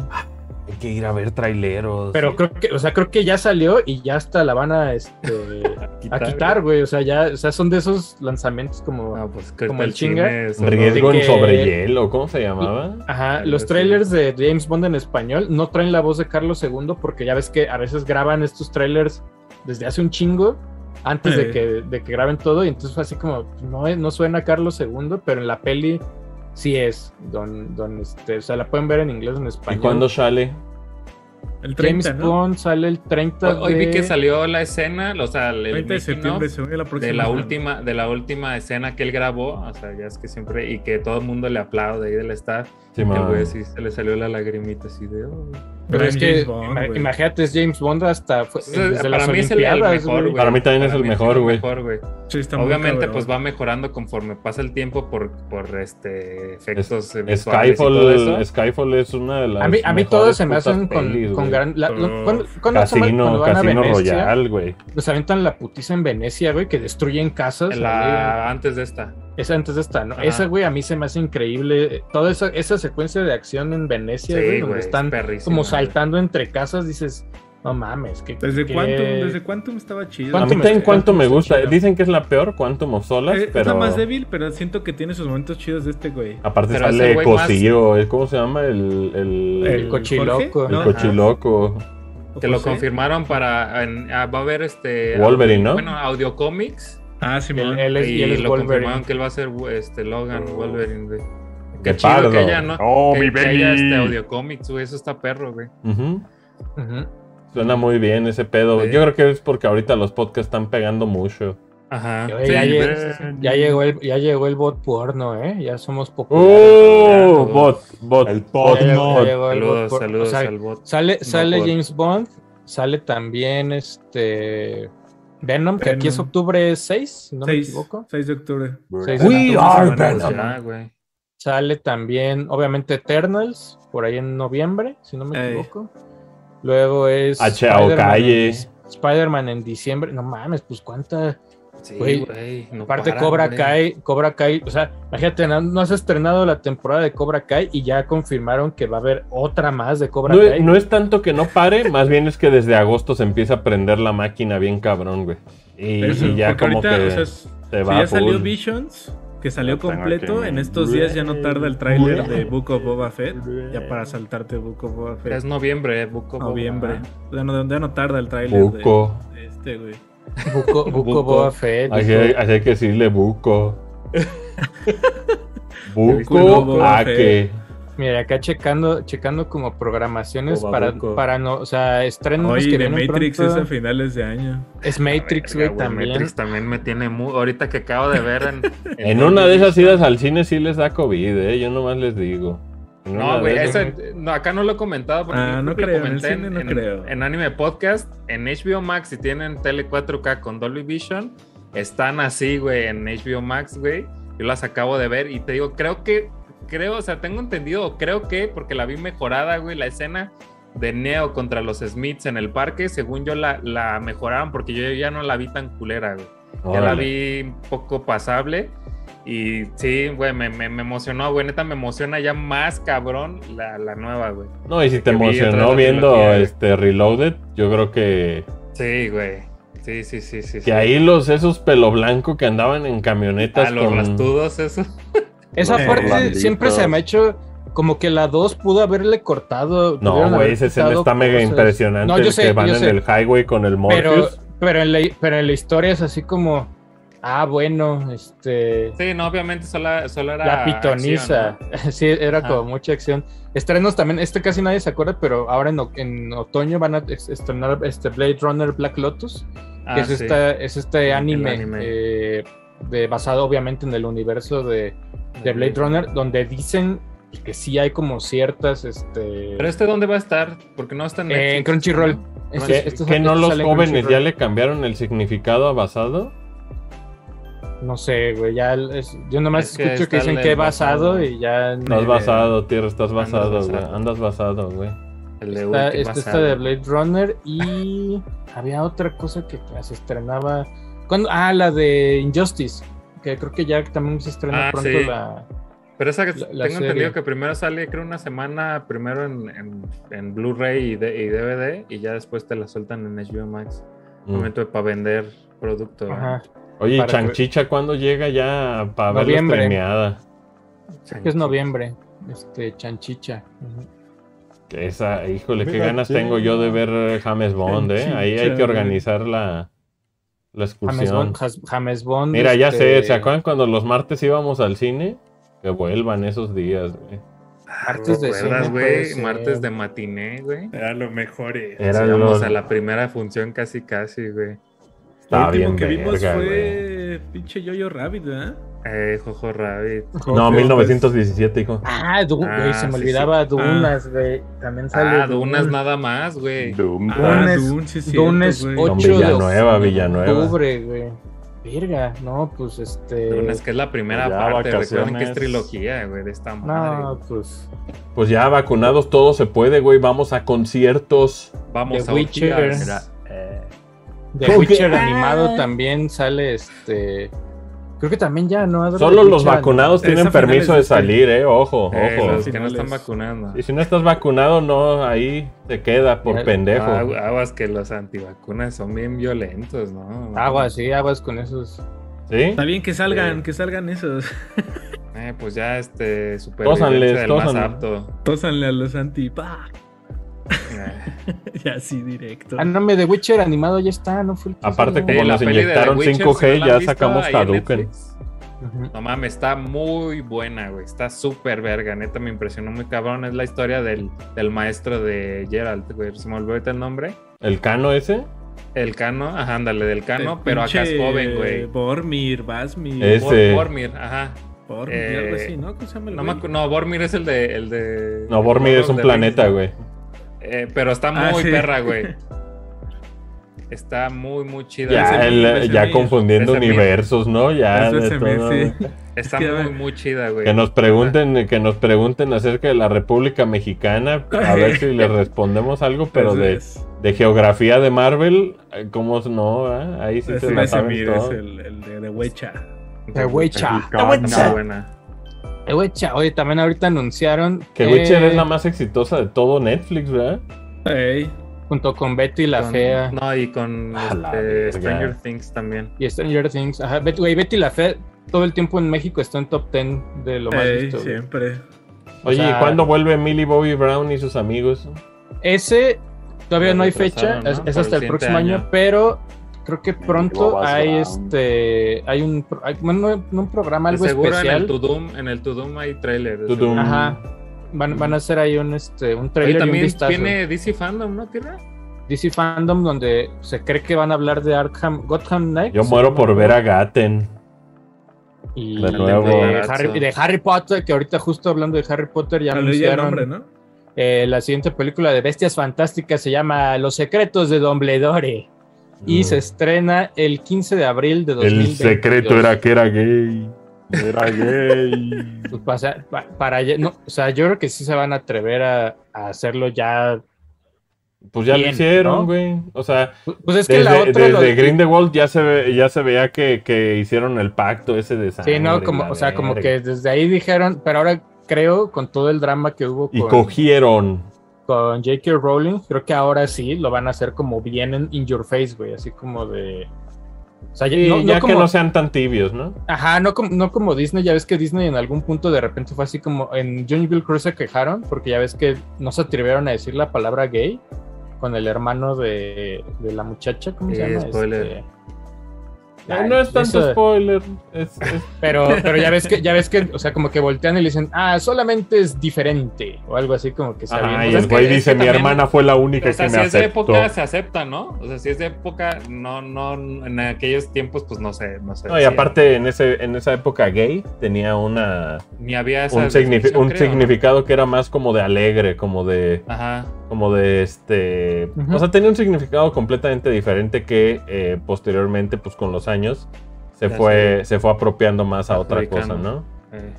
Hay que ir a ver traileros. Pero creo que, o sea, creo que ya salió y ya hasta la van a, este, a quitar, güey. O sea, ya, o sea, son de esos lanzamientos como. No, pues Como el el chinga. Riesgo en sobre hielo, ¿cómo se llamaba? Ajá, los trailers de James Bond en español no traen la voz de Carlos II porque ya ves que a veces graban estos trailers desde hace un chingo antes de que, de que graben todo y entonces fue así como, no, no suena Carlos II, pero en la peli sí es, don, don, este, o sea, la pueden ver en inglés o en ¿Y español. cuándo sale? El 30, James ¿no? Bond sale el 30 Hoy, hoy vi que salió la escena, o sea, el 30 de septiembre, yo, la próxima de la semana. última, de la última escena que él grabó, o sea, ya es que siempre, y que todo el mundo le aplaude ahí del staff, Sí, el güey sí se le salió la lagrimita así de oh. Pero es que, Bond, imagínate, es James Bond hasta fue- O sea, desde para las mí es el, el mejor, güey. Para mí también es el mí mejor, güey. güey. Sí, Obviamente, pues va mejorando conforme pasa el tiempo por, por este efectos eh, visuales y todo Skyfall, eso. Skyfall es una de las. A mí, a mí todos se me hacen con, pelis, con güey. gran... la-. ¿cuándo- cuándo se llama? Casino, Cuando van a Casino Venecia, Royal, güey. Los aventan la putiza en Venecia, güey, que destruyen casas. La- antes de esta. Esa antes de esta, ¿no? Ajá. Esa, güey, a mí se me hace increíble. Toda esa, esa secuencia de acción en Venecia, Sí, güey, donde güey, están como güey. saltando entre casas, dices, no mames, que Desde que- Quantum, desde Quantum estaba chido. A ¿Cuánto mí me- también cuánto me gusta. chido? Dicen que es la peor Quantum of Solas, Eh, Es pero la más débil, pero siento que tiene sus momentos chidos de este güey. aparte Pero sale güey más- ¿eh? ¿cómo se llama? El, el, El cochiloco. Jorge? el No, cochiloco. ¿o Que lo confirmaron para. en- ah, va a haber este. Wolverine, ¿no? Bueno, Audio Comics. Ah, Simón. Él, él es, y y él es lo Wolverine. confirmaron que él va a ser este, Logan Wolverine, güey. Qué Qué chido pardo. que haya, ¿no? Oh, que, mi que haya baby. este Audio Comics, güey. Eso está perro, güey. Ujú. Ujú. Suena muy bien ese pedo. Sí. Yo creo que es porque ahorita los podcasts están pegando mucho. Ajá. Oye, Sí, ya, llegó, ya llegó el, ya llegó el bot porno, ¿eh? Ya somos populares. ¡Oh! Bot, bot. El Ya bot, llegó- no. ya llegó el bot Saludos, por- saludos o sea, al bot. Sale, sale James Bond, sale también este Venom, que aquí es octubre 6, si no me 6, equivoco. 6 de octubre. Seis We de are Venom. Sale también, obviamente, Eternals, por ahí en noviembre, si no me Ey. equivoco. Luego es H.A. Spider-Man Ocalle. en- Spider-Man en diciembre. No mames, pues cuánta. Sí, Güey, no Aparte, paran, Cobra. Kai, Cobra Kai, o sea, imagínate, no, no has estrenado la temporada de Cobra Kai y ya confirmaron que va a haber otra más de Cobra No, Kai. es- no es tanto que no pare, más bien es que desde agosto se empieza a prender la máquina bien cabrón, güey. Y, ya como ahorita, que o sea, se si va ya a salió. Visions, que salió completo, en estos días ya no tarda el tráiler de Book of Boba Fett, ya para saltarte Book of Boba Fett. es noviembre, eh, Book of Boba. Noviembre. Ya no, ya no tarda el tráiler de, Buco. de este, güey. Buco, Buco Buco. Boba Fett. Así hay, así hay que decirle buco. Buco buco Boba a Fett. que. Mira, acá checando, checando como programaciones para, para no, o sea, estrenos Oye, que de Matrix pronto. es a finales de año. Es Matrix, güey, también. Matrix también me tiene muy. Ahorita que acabo de ver en. En una de esas idas al cine sí les da COVID, eh. Yo nomás les digo. En No, güey, no, acá no lo he comentado porque Ah, no creo lo en el comenté cine no creo. en Anime Podcast, en HBO Max, si tienen tele 4K con Dolby Vision, están así, güey, en HBO Max, güey. Yo las acabo de ver y te digo, creo que, creo, o sea, tengo entendido, creo que, porque la vi mejorada, güey, la escena de Neo contra los Smiths en el parque, según yo la, la mejoraron porque yo ya no la vi tan culera, güey. Ya la vi un poco pasable. Y sí, güey, me, me, me emocionó, güey. Neta, me emociona ya más cabrón la, la nueva, güey. No, y si te que emocionó viendo trilogía, este Reloaded, yo creo que. Sí, güey. Sí, sí, sí, sí. Que sí. ahí los esos pelo blanco que andaban en camionetas A los con. rastudos, eso. Esa Eh, parte siempre se me ha hecho como que la 2 pudo haberle cortado. No, güey, haber esa escena quitado está mega cosas. impresionante. No, yo el sé, que van yo en sé. el highway con el Pero, Morpheus. pero, en la, pero en la historia es así como. Ah, bueno, este. Sí, no, obviamente solo, solo era. La pitoniza. acción, Sí, era Ajá. como mucha acción. Estrenos también, este casi nadie se acuerda, pero ahora en, en otoño van a estrenar este Blade Runner Black Lotus, ¿no? que Ah, es, sí. esta, es este anime. eh, de, basado obviamente en el universo de, de Blade Runner, donde dicen que sí hay como ciertas. Este, Pero este, ¿dónde va a estar? Porque no está en eh, Crunchyroll. ¿no? Este- ¿Que, este- que no este los jóvenes ya le cambiaron el significado a basado? No sé, güey, ya es- yo nomás Es escucho que dicen que basado, basado. y ya... Estás basado, tierra, estás basado, güey. Andas basado, güey. El de está esta de Blade Runner y había otra cosa que se estrenaba. ¿Cuándo? Ah, la de Injustice. Que creo que ya también se estrena Ah, pronto sí. la. Pero esa que La- tengo la entendido que primero sale, creo, una semana primero en, en, en Blu-ray y, de- y DVD y ya después te la sueltan en HBO Max. Mm. Momento para vender producto. ¿eh? Ajá. Oye, ¿y para que- Chanchicha cuándo llega ya para verla? Creo que es noviembre. Este, Chanchicha. Esa, híjole, qué Mira, ganas sí. tengo yo de ver James Bond, ¿eh? Ahí hay Chanchicha, que organizar la, la James excursión. Bond. James Bond, Mira, ya este, sé, ¿se acuerdan cuando los martes íbamos al cine? Que vuelvan esos días, güey. Martes de ¿Recuerdas, cine, güey? Martes de matiné, güey. Era lo mejor. eh. Era íbamos a la primera función casi, casi, güey. Lo Estaba último bien que vimos verga, güey. Pinche Jojo Rabbit, ¿verdad? Eh, Jojo Rabbit. No, 1917, hijo. Ah, Du- Ah, güey, se me sí, olvidaba sí. Dunas, güey. También sale. Ah, Dunas nada más, güey. Doom. Ah, Dunes- Dune, sí ocho Con de Villanueva, Villanueva. octubre, güey. Verga, no, pues este. Dunas, que es la primera Ya, parte. Recuerden que es trilogía, güey, de esta madre. No, pues. Pues ya vacunados todo se puede, güey. Vamos a conciertos. Vamos The a Witcher. eh, The ¿Cómo que? Witcher Ah. animado también sale este. Creo que también ya no. Adro Solo de los vacunados tienen permiso de de salir, eh. Ojo, Eh, ojo. los que no están vacunando. Y si no estás vacunado, no, ahí te queda por pendejo. Agu- Aguas que los antivacunas son bien violentos, ¿no? Aguas, sí, aguas con esos. ¿Sí? Está bien que salgan, Sí. que salgan esos. Eh, pues ya este más tósanles. apto. Tósanle a los anti. ¡pah! Eh, Y así directo. Ah, no, me The Witcher animado ya está, no fue el que Aparte, como nos inyectaron Witcher, 5G, ¿sí no la han ya sacamos ahí en Hadouken. Netflix? Ujú. No mames, está muy buena, güey. Está súper verga. Neta, me impresionó muy cabrón. Es la historia del, del maestro de Geralt, güey. Se me olvidó ahorita el nombre. ¿El cano ese? El Cano, ajá, ándale, del Cano, El pero acá es joven, güey. Bormir, Basmir. Ese- Bormir, ajá. Bormir, eh, algo así, ¿no? ¿Cómo se llama el No, no, Bormir es el de. El de No, Bormir es un planeta, güey. Eh, pero está Ah, muy sí. perra, güey. Está muy, muy chida. Ya, el- confundiendo universos, ¿no? Ya de todo. sí. Está muy, muy chida, güey. Que nos pregunten, que nos pregunten acerca de la República Mexicana, a ver si les respondemos algo, pero de, es- de geografía de Marvel, ¿cómo no? ah? Ahí sí se la saben todo. es el, el de, de Huecha. Witcher. Mexicana. Está muy buena. The Witcher. Oye, también ahorita anunciaron Que Witcher eh, es la más exitosa de todo Netflix, ¿verdad? Ey, junto con Betty la Con- Fea No, y con este. Stranger Things también. y Stranger Things. Ajá, Betty la Fea todo el tiempo en México está en top 10 de lo más ey, visto. siempre. O Oye, sea- ¿y cuándo vuelve Millie Bobby Brown y sus amigos? Ese todavía no hay fecha, es, hasta el el próximo año. pero creo que pronto hay Brown. este hay un hay- bueno, no, no un programa De algo seguro en el especial. Tudum, en el Tudum hay trailer. de Tudum. Ajá. Van, van a hacer ahí un este un Oye, trailer y un también vistazo. viene DC Fandom, ¿no, Tierra? DC Fandom donde se cree que van a hablar de Arkham Gotham Knights. Yo muero por ver a Gaten. y de de, nuevo. Harry, de Harry Potter, que ahorita justo hablando de Harry Potter ya Ya leí el anunciaron nombre, ¿no? eh, la siguiente película de Bestias Fantásticas se llama Los secretos de Dumbledore y se estrena el 15 de abril de El 2022. secreto era que era gay. Era gay. Pues para, ya- no, o sea, yo creo que sí se van a atrever a, a hacerlo ya. Pues ya Bien, lo hicieron, ¿no? güey. O sea, Pues es que desde, la otra. lo desde de- Grindelwald ya se, ve- ya se veía que, que hicieron el pacto ese de sangre. Sí, no, y como, o sea, como que desde ahí dijeron, pero ahora creo con todo el drama que hubo Y con, cogieron. Con J.K. Rowling, creo que ahora sí lo van a hacer como bien en in your face, güey, así como de. O sea, ya- Sí, no, no ya como, que no sean tan tibios, ¿no? Ajá, no como, no como Disney, ya ves que Disney en algún punto de repente fue así como en Jungle Cruise se quejaron porque ya ves que no se atrevieron a decir la palabra gay con el hermano de, de la muchacha, ¿cómo se Eh, llama? spoiler. Este, ay, no es tanto eso- spoiler. Es, es- Pero, pero ya ves que, ya ves que, o sea, como que voltean y le dicen, ah, solamente es diferente, o algo así como que se Ajá, y el güey dice, mi hermana fue la única O sea, que si me es de aceptó. época, se acepta, ¿no? O sea, si es de época, no, no, en aquellos tiempos, pues no sé, no sé. No, y aparte en, ese, en esa época gay tenía una, Ni había esa un, signifi- definición, un creo, ¿no? significado que era más como de alegre, como de... Ajá. Como de este o sea tenía un significado completamente diferente que eh, posteriormente pues con los años se Ya fue se fue apropiando más a otra cosa no eh.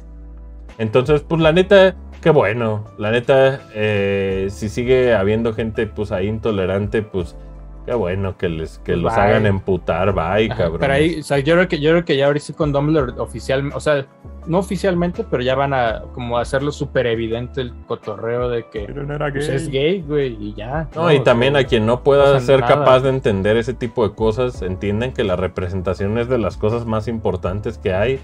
entonces pues la neta qué bueno. La neta eh, si sigue habiendo gente pues ahí intolerante pues qué bueno que les que los bye. hagan emputar bye cabrón Pero ahí, o sea, yo creo que yo creo que ya ahora sí con Dumbledore oficial, o sea, no oficialmente, pero ya van a como hacerlo súper evidente el cotorreo de que Pero no era pues, gay. es gay, güey, y ya. No, y también sea, a quien no pueda ser nada. capaz de entender ese tipo de cosas, entienden que la representación es de las cosas más importantes que hay.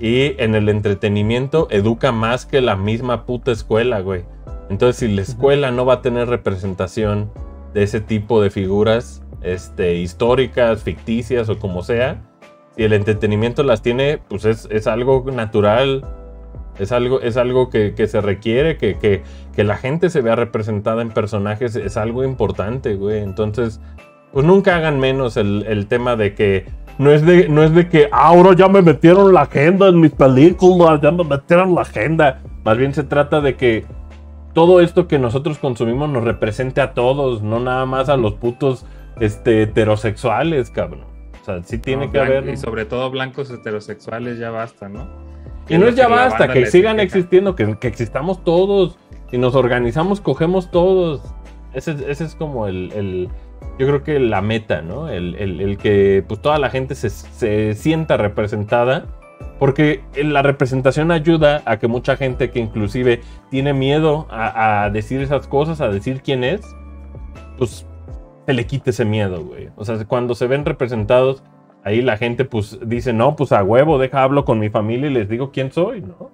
Y en el entretenimiento educa más que la misma puta escuela, güey. Entonces, si la escuela no va a tener representación de ese tipo de figuras este, históricas, ficticias o como sea, si el entretenimiento las tiene, pues es, es algo natural. Es algo, es algo que, que se requiere, que, que, que la gente se vea representada en personajes es algo importante, güey. Entonces, pues nunca hagan menos el, el tema de que no es de, no es de que "Ah, ahora ya me metieron la agenda en mis películas, ya me metieron la agenda. Más bien se trata de que todo esto que nosotros consumimos nos represente a todos, no nada más a los putos este, heterosexuales, cabrón. O sea, sí tiene No, que haber. Y sobre todo blancos heterosexuales, ya basta, ¿no? Y no es ya basta, que sigan existiendo, que, que existamos todos. Si nos organizamos, cogemos todos. Ese, es- ese es como el, el- yo creo que la meta, ¿no? El, el- el que pues toda la gente se, se sienta representada. Porque la representación ayuda a que mucha gente que inclusive tiene miedo a, a decir esas cosas, a decir quién es, pues se le quite ese miedo, güey. O sea, cuando se ven representados, ahí la gente pues dice, no, pues a huevo, deja hablo con mi familia y les digo quién soy, ¿no?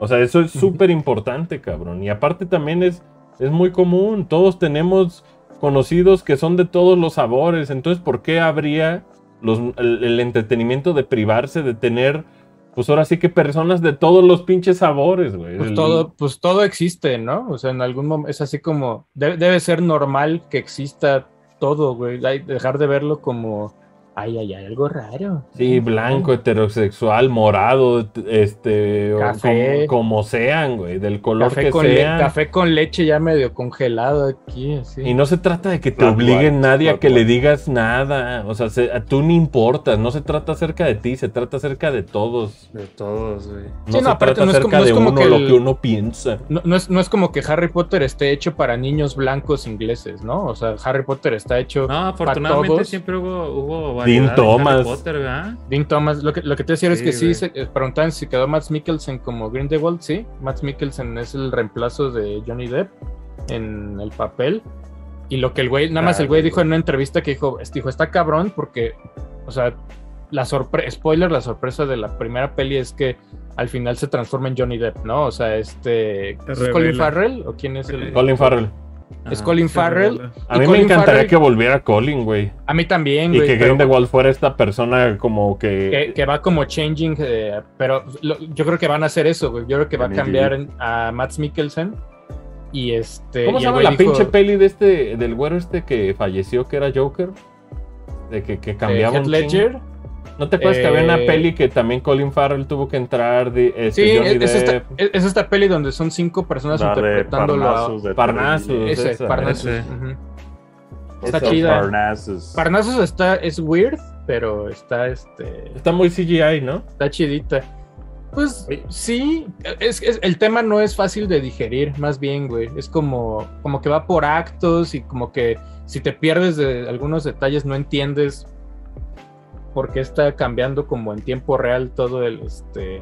O sea, eso es súper importante, cabrón. Y aparte también es, es muy común. Todos tenemos conocidos que son de todos los sabores. Entonces, ¿por qué habría los, el, el entretenimiento de privarse de tener, pues ahora sí que personas de todos los pinches sabores, güey? Pues El- todo, pues todo existe, ¿no? O sea, en algún momento es así como, debe, debe ser normal que exista todo, güey. Dejar de verlo como, ay, ay, ay, algo raro. Sí, blanco, heterosexual, morado, este, o Café. como, como sean, güey, del color Café que con, sean. café con leche ya medio congelado aquí, así. Y no se trata de que te white, nadie a que le digas nada. O sea, se- a tú ni importas. No se trata acerca de ti, se trata acerca de todos. De todos, güey. No Sí, se no, aparte trata no es como- acerca no es de como uno que lo que uno piensa. No, no es, no es como que Harry Potter esté hecho para niños blancos ingleses, ¿no? O sea, Harry Potter está hecho. No, afortunadamente todos. siempre hubo, hubo Dean Thomas. Potter. Dean Thomas, lo que, lo que te decía es que sí, güey. se, eh, preguntaban si quedó Matt Mikkelsen como Grindelwald, sí. Matt Mikkelsen es el reemplazo de Johnny Depp en el papel. Y lo que el güey, nada más el güey Dale, dijo en una entrevista que dijo, este dijo, está cabrón porque, o sea, la sorpresa, spoiler, la sorpresa de la primera peli es que al final se transforma en Johnny Depp, ¿no? O sea, este, ¿es Colin. Farrell o quién es el? Colin Farrell. Es. Colin Farrell. A Y mí me encantaría Farrell- que volviera Colin, güey. A mí también, Y güey. que pero- Grindelwald fuera esta persona como que... que, que va como changing, eh, pero lo- yo creo que van a hacer eso, güey. Yo creo que va a cambiar en- a Matt Mikkelsen y este. ¿Cómo y se llama güey la dijo, pinche peli de este, del güero este que falleció, que era Joker? De que, que eh, cambiaba Heath un Ledger. ¿No te acuerdas que había una Eh, peli que también Colin Farrell tuvo que entrar? De, este, Sí, Johnny es, es esta, Depp? es- es esta peli donde son cinco personas La a. Parnassus de Parnassus. Ese, esa, Parnassus. ese. Está chida. Parnassus. Parnassus está, es weird, pero está, este, Está muy CGI, ¿no? está chidita. Pues sí, es, es- el tema no es fácil de digerir, más bien, güey. Es como, como que va por actos y como que si te pierdes de algunos detalles no entiendes por qué está cambiando como en tiempo real todo el, este...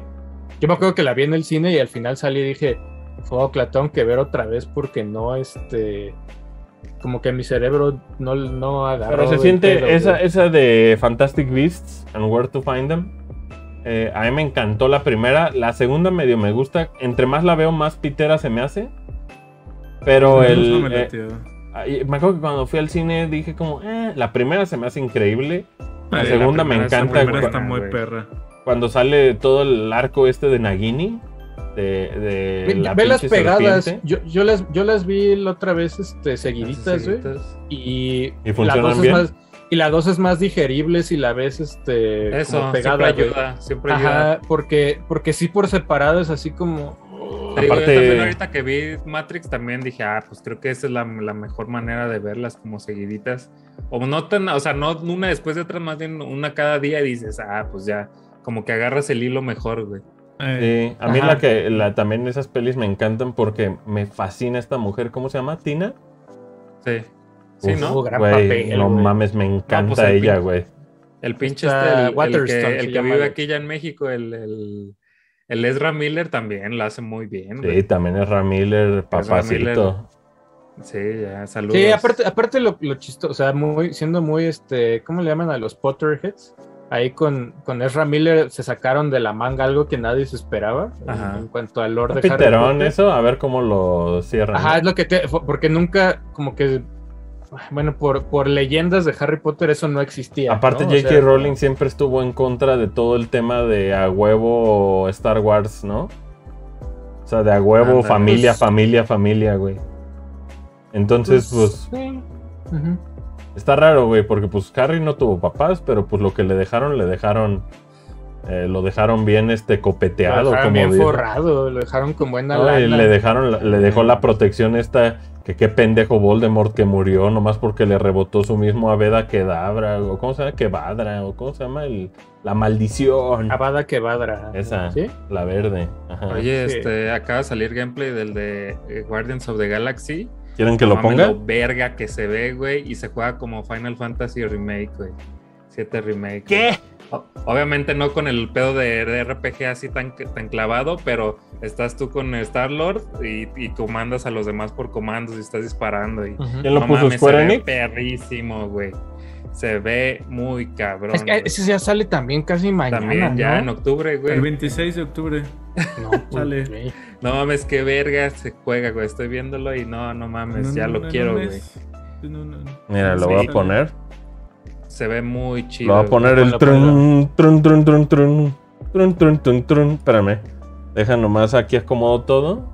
Yo me acuerdo que la vi en el cine y al final salí y dije, fuck, la tengo que ver otra vez porque no, este... Como que mi cerebro no, no agarró. Pero se siente esa, güey. esa de Fantastic Beasts and Where to Find Them. eh, a mí me encantó la primera. La segunda medio me gusta. Entre más la veo, más pitera se me hace. Pero No, el. no me eh, me acuerdo que cuando fui al cine dije como, eh, la primera se me hace increíble. La Ay, segunda me primera está encanta La primera está muy perra. cuando sale todo el arco este de Nagini. De, de Ve, la ve las pegadas. Yo, yo las, yo las vi la otra vez este, seguiditas, güey. Seguiditas. Y, ¿Y funcionan la dos bien? Es más, y la dos es más digerible si la ves este, Eso, como pegada. siempre ayuda, siempre ayuda. Ajá, porque, porque sí por separado es así como. Digo, Aparte- ahorita que vi Matrix también dije, ah, pues creo que esa es la, la mejor manera de verlas como seguiditas. O no tan, o sea, no una después de otra, más bien una cada día y dices, ah, pues ya, como que agarras el hilo mejor, güey. Eh, Sí, a mí Ajá. la que la, también esas pelis me encantan porque me fascina esta mujer. ¿Cómo se llama? ¿Tina? Sí. Sí, Uf, ¿no? Gran papel, no mames, me encanta pues, el ella, güey. El pinche este, el- que, el que vive aquí ya en México, el, el, el Ezra Miller también la hace muy bien, Sí, también es Ramiller, papacito. Sí, ya, saludos. Sí, aparte, aparte lo, lo chistoso, o sea, muy, siendo muy este, ¿cómo le llaman a los Potterheads? Ahí con, con Ezra Miller se sacaron de la manga algo que nadie se esperaba en- Ajá. en cuanto al Lord de Harry Potter. eso, a ver cómo lo cierran. Ajá, ¿no? es lo que te. Porque nunca, como que. Bueno, por, por leyendas de Harry Potter eso no existía. Aparte, ¿no? O J.K. sea, Rowling siempre estuvo en contra de todo el tema de a huevo Star Wars, ¿no? O sea, de a huevo, familia, Pues- familia, familia, güey. Entonces, pues, sí. Ujú. está raro, güey, porque pues Harry no tuvo papás, pero pues lo que le dejaron, le dejaron, eh, lo dejaron bien este copeteado, Lo dejaron como bien dice. forrado, lo dejaron con buena No, y le dejaron, la- le dejó la protección esta, que qué pendejo Voldemort que murió, nomás porque le rebotó su mismo Aveda Kedavra, o cómo se llama, Kevadra, o cómo se llama, el, la maldición, Avada Kedavra. Esa. ¿Sí? la verde. Ajá. Oye, Sí. este, acaba de salir gameplay del de eh, Guardians of the Galaxy. ¿Quieren que lo mames, ponga? Lo verga que se ve, güey, y se juega como Final Fantasy Remake, güey. 7 Remake. ¿Qué? Obviamente no con el pedo de, de RPG así tan, tan clavado, pero estás tú con Star-Lord y, y comandas a los demás por comandos y estás disparando. Y. ¿Quién lo no puso? mames, ¿Square se ve Enix? perrísimo, güey. Se ve muy cabrón. Es que ese ya sale también casi mañana. También ya ¿no? en octubre, El güey. 26 de octubre. No, pues, Sale. No mames, qué verga se juega, güey. Estoy viéndolo y no, no mames, No, ya no, lo no, quiero, no güey. es- no, no, no. Mira, lo Sí. voy a poner. Se ve muy chido. Lo voy a poner el trun, trun, trun, trun, trun, trun, trun, trun, trun. Espérame. Deja nomás aquí acomodo todo.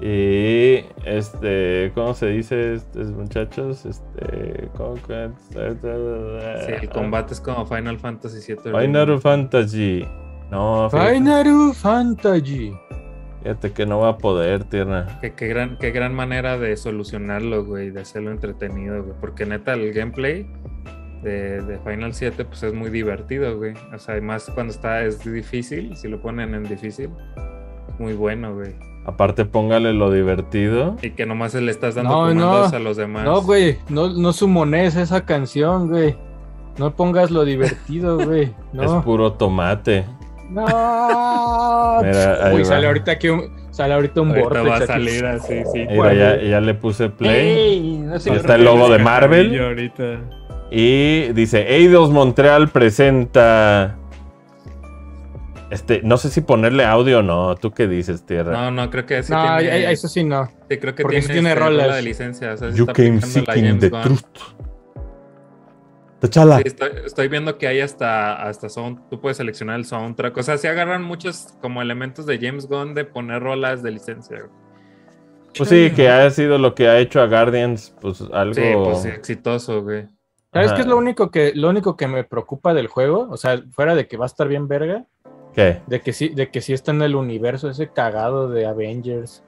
Y este, ¿cómo se dice, estos muchachos? Este, ¿cómo que- Sí, el combate es como Final Fantasy VII. Final Fantasy. No, fíjate, Final Fantasy. fíjate que no va a poder, tierra. Qué, qué gran, qué gran manera de solucionarlo, güey, de hacerlo entretenido, güey. Porque neta, el gameplay de, de Final 7, pues es muy divertido, güey. O sea, y más cuando está, es difícil, si lo ponen en difícil, es muy bueno, güey. Aparte, póngale lo divertido. Y que nomás le estás dando No, comandos no. a los demás. No, güey, no, no sumones esa canción, güey. No pongas lo divertido, güey. No. Es puro tomate. No. Mira, Uy, va. sale ahorita aquí un, sale ahorita un Ahorita va a salir así, sí. Mira, ya, ya le puse play. Ey, no está el logo de Marvel. ahorita. Y dice, Eidos Montreal presenta... Este, no sé si ponerle audio o no. ¿Tú qué dices, Tierra? No, no, creo que sí No, tiene, eso sí no. sí, creo que porque tiene, tiene este, rolas. rola de licencia. O sea, you está came seeking James the truth. T'Challa. Sí, estoy, estoy viendo que hay hasta, hasta sound, tú puedes seleccionar el soundtrack. O sea, sí agarran muchos como elementos de James Gunn de poner rolas de licencia. güey. Pues sí, que ha sido lo que ha hecho a Guardians, pues algo... Sí, pues sí, exitoso, güey. ¿Sabes Ajá. qué es lo único que lo único que me preocupa del juego? O sea, fuera de que va a estar bien verga, ¿Qué? de que sí, de que sí está en el universo ese cagado de Avengers.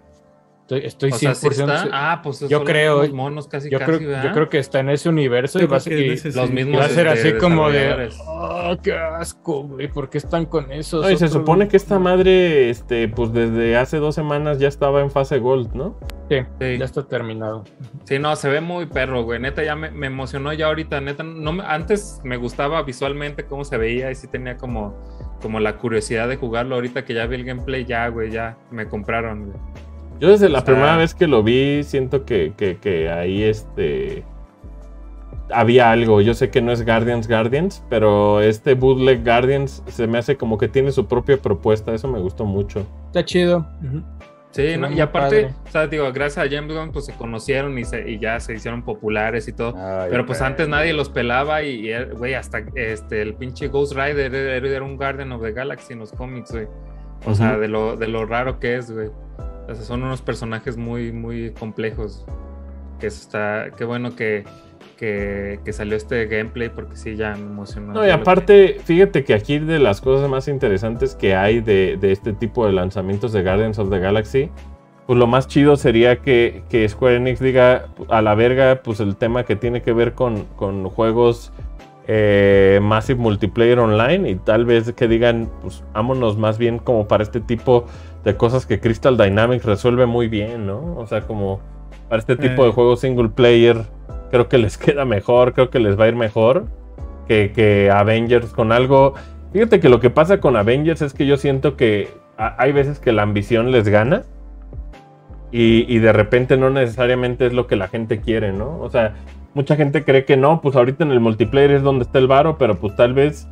Estoy, estoy O sea, 100% sí está. se- Ah, pues Yo creo- monos casi, yo, casi, creo, yo creo que está en ese universo y va a ser, que y- ese sí. Los y mismos va a ser así como de, oh, qué asco, güey, ¿por qué están con eso? No, y se supone que esta madre, este, pues desde hace dos semanas ya estaba en fase Gold, ¿no? Sí, Sí. ya está terminado. Sí, no, se ve muy perro, güey. Neta, ya me, me emocionó ya ahorita. Neta, no me- antes me gustaba visualmente cómo se veía y sí tenía como, como la curiosidad de jugarlo. Ahorita que ya vi el gameplay, ya, güey, ya me compraron, güey. Yo desde la O sea- primera vez que lo vi, siento que, que, que ahí este había algo. Yo sé que no es Guardians Guardians, pero este bootleg Guardians se me hace como que tiene su propia propuesta. Eso me gustó mucho. Está chido. Sí, ¿no? y aparte, padre. o sea, digo, gracias a James Gunn, pues se conocieron y, se, y ya se hicieron populares y todo. Ay, Pero pues güey. antes nadie los pelaba y, eh, güey, hasta este, el pinche Ghost Rider era, era un Guardian of the Galaxy en los cómics, güey. O sea, de lo, de lo raro que es, güey. O sea, son unos personajes muy, muy complejos. Que eso está, qué bueno que, que, que salió este gameplay porque sí, ya me emocionó. No, y aparte, fíjate que aquí de las cosas más interesantes que hay de, de este tipo de lanzamientos de Guardians of the Galaxy, pues lo más chido sería que, que Square Enix diga a la verga, pues el tema que tiene que ver con, con juegos eh, Massive Multiplayer Online y tal vez que digan, pues vámonos más bien como para este tipo de cosas que Crystal Dynamics resuelve muy bien, ¿no? O sea, como para este tipo Eh. de juegos single player, creo que les queda mejor, creo que les va a ir mejor que, que Avengers con algo. Fíjate que lo que pasa con Avengers es que yo siento que a- hay veces que la ambición les gana y, y de repente no necesariamente es lo que la gente quiere, ¿no? O sea, mucha gente cree que no, pues ahorita en el multiplayer es donde está el varo, pero pues tal vez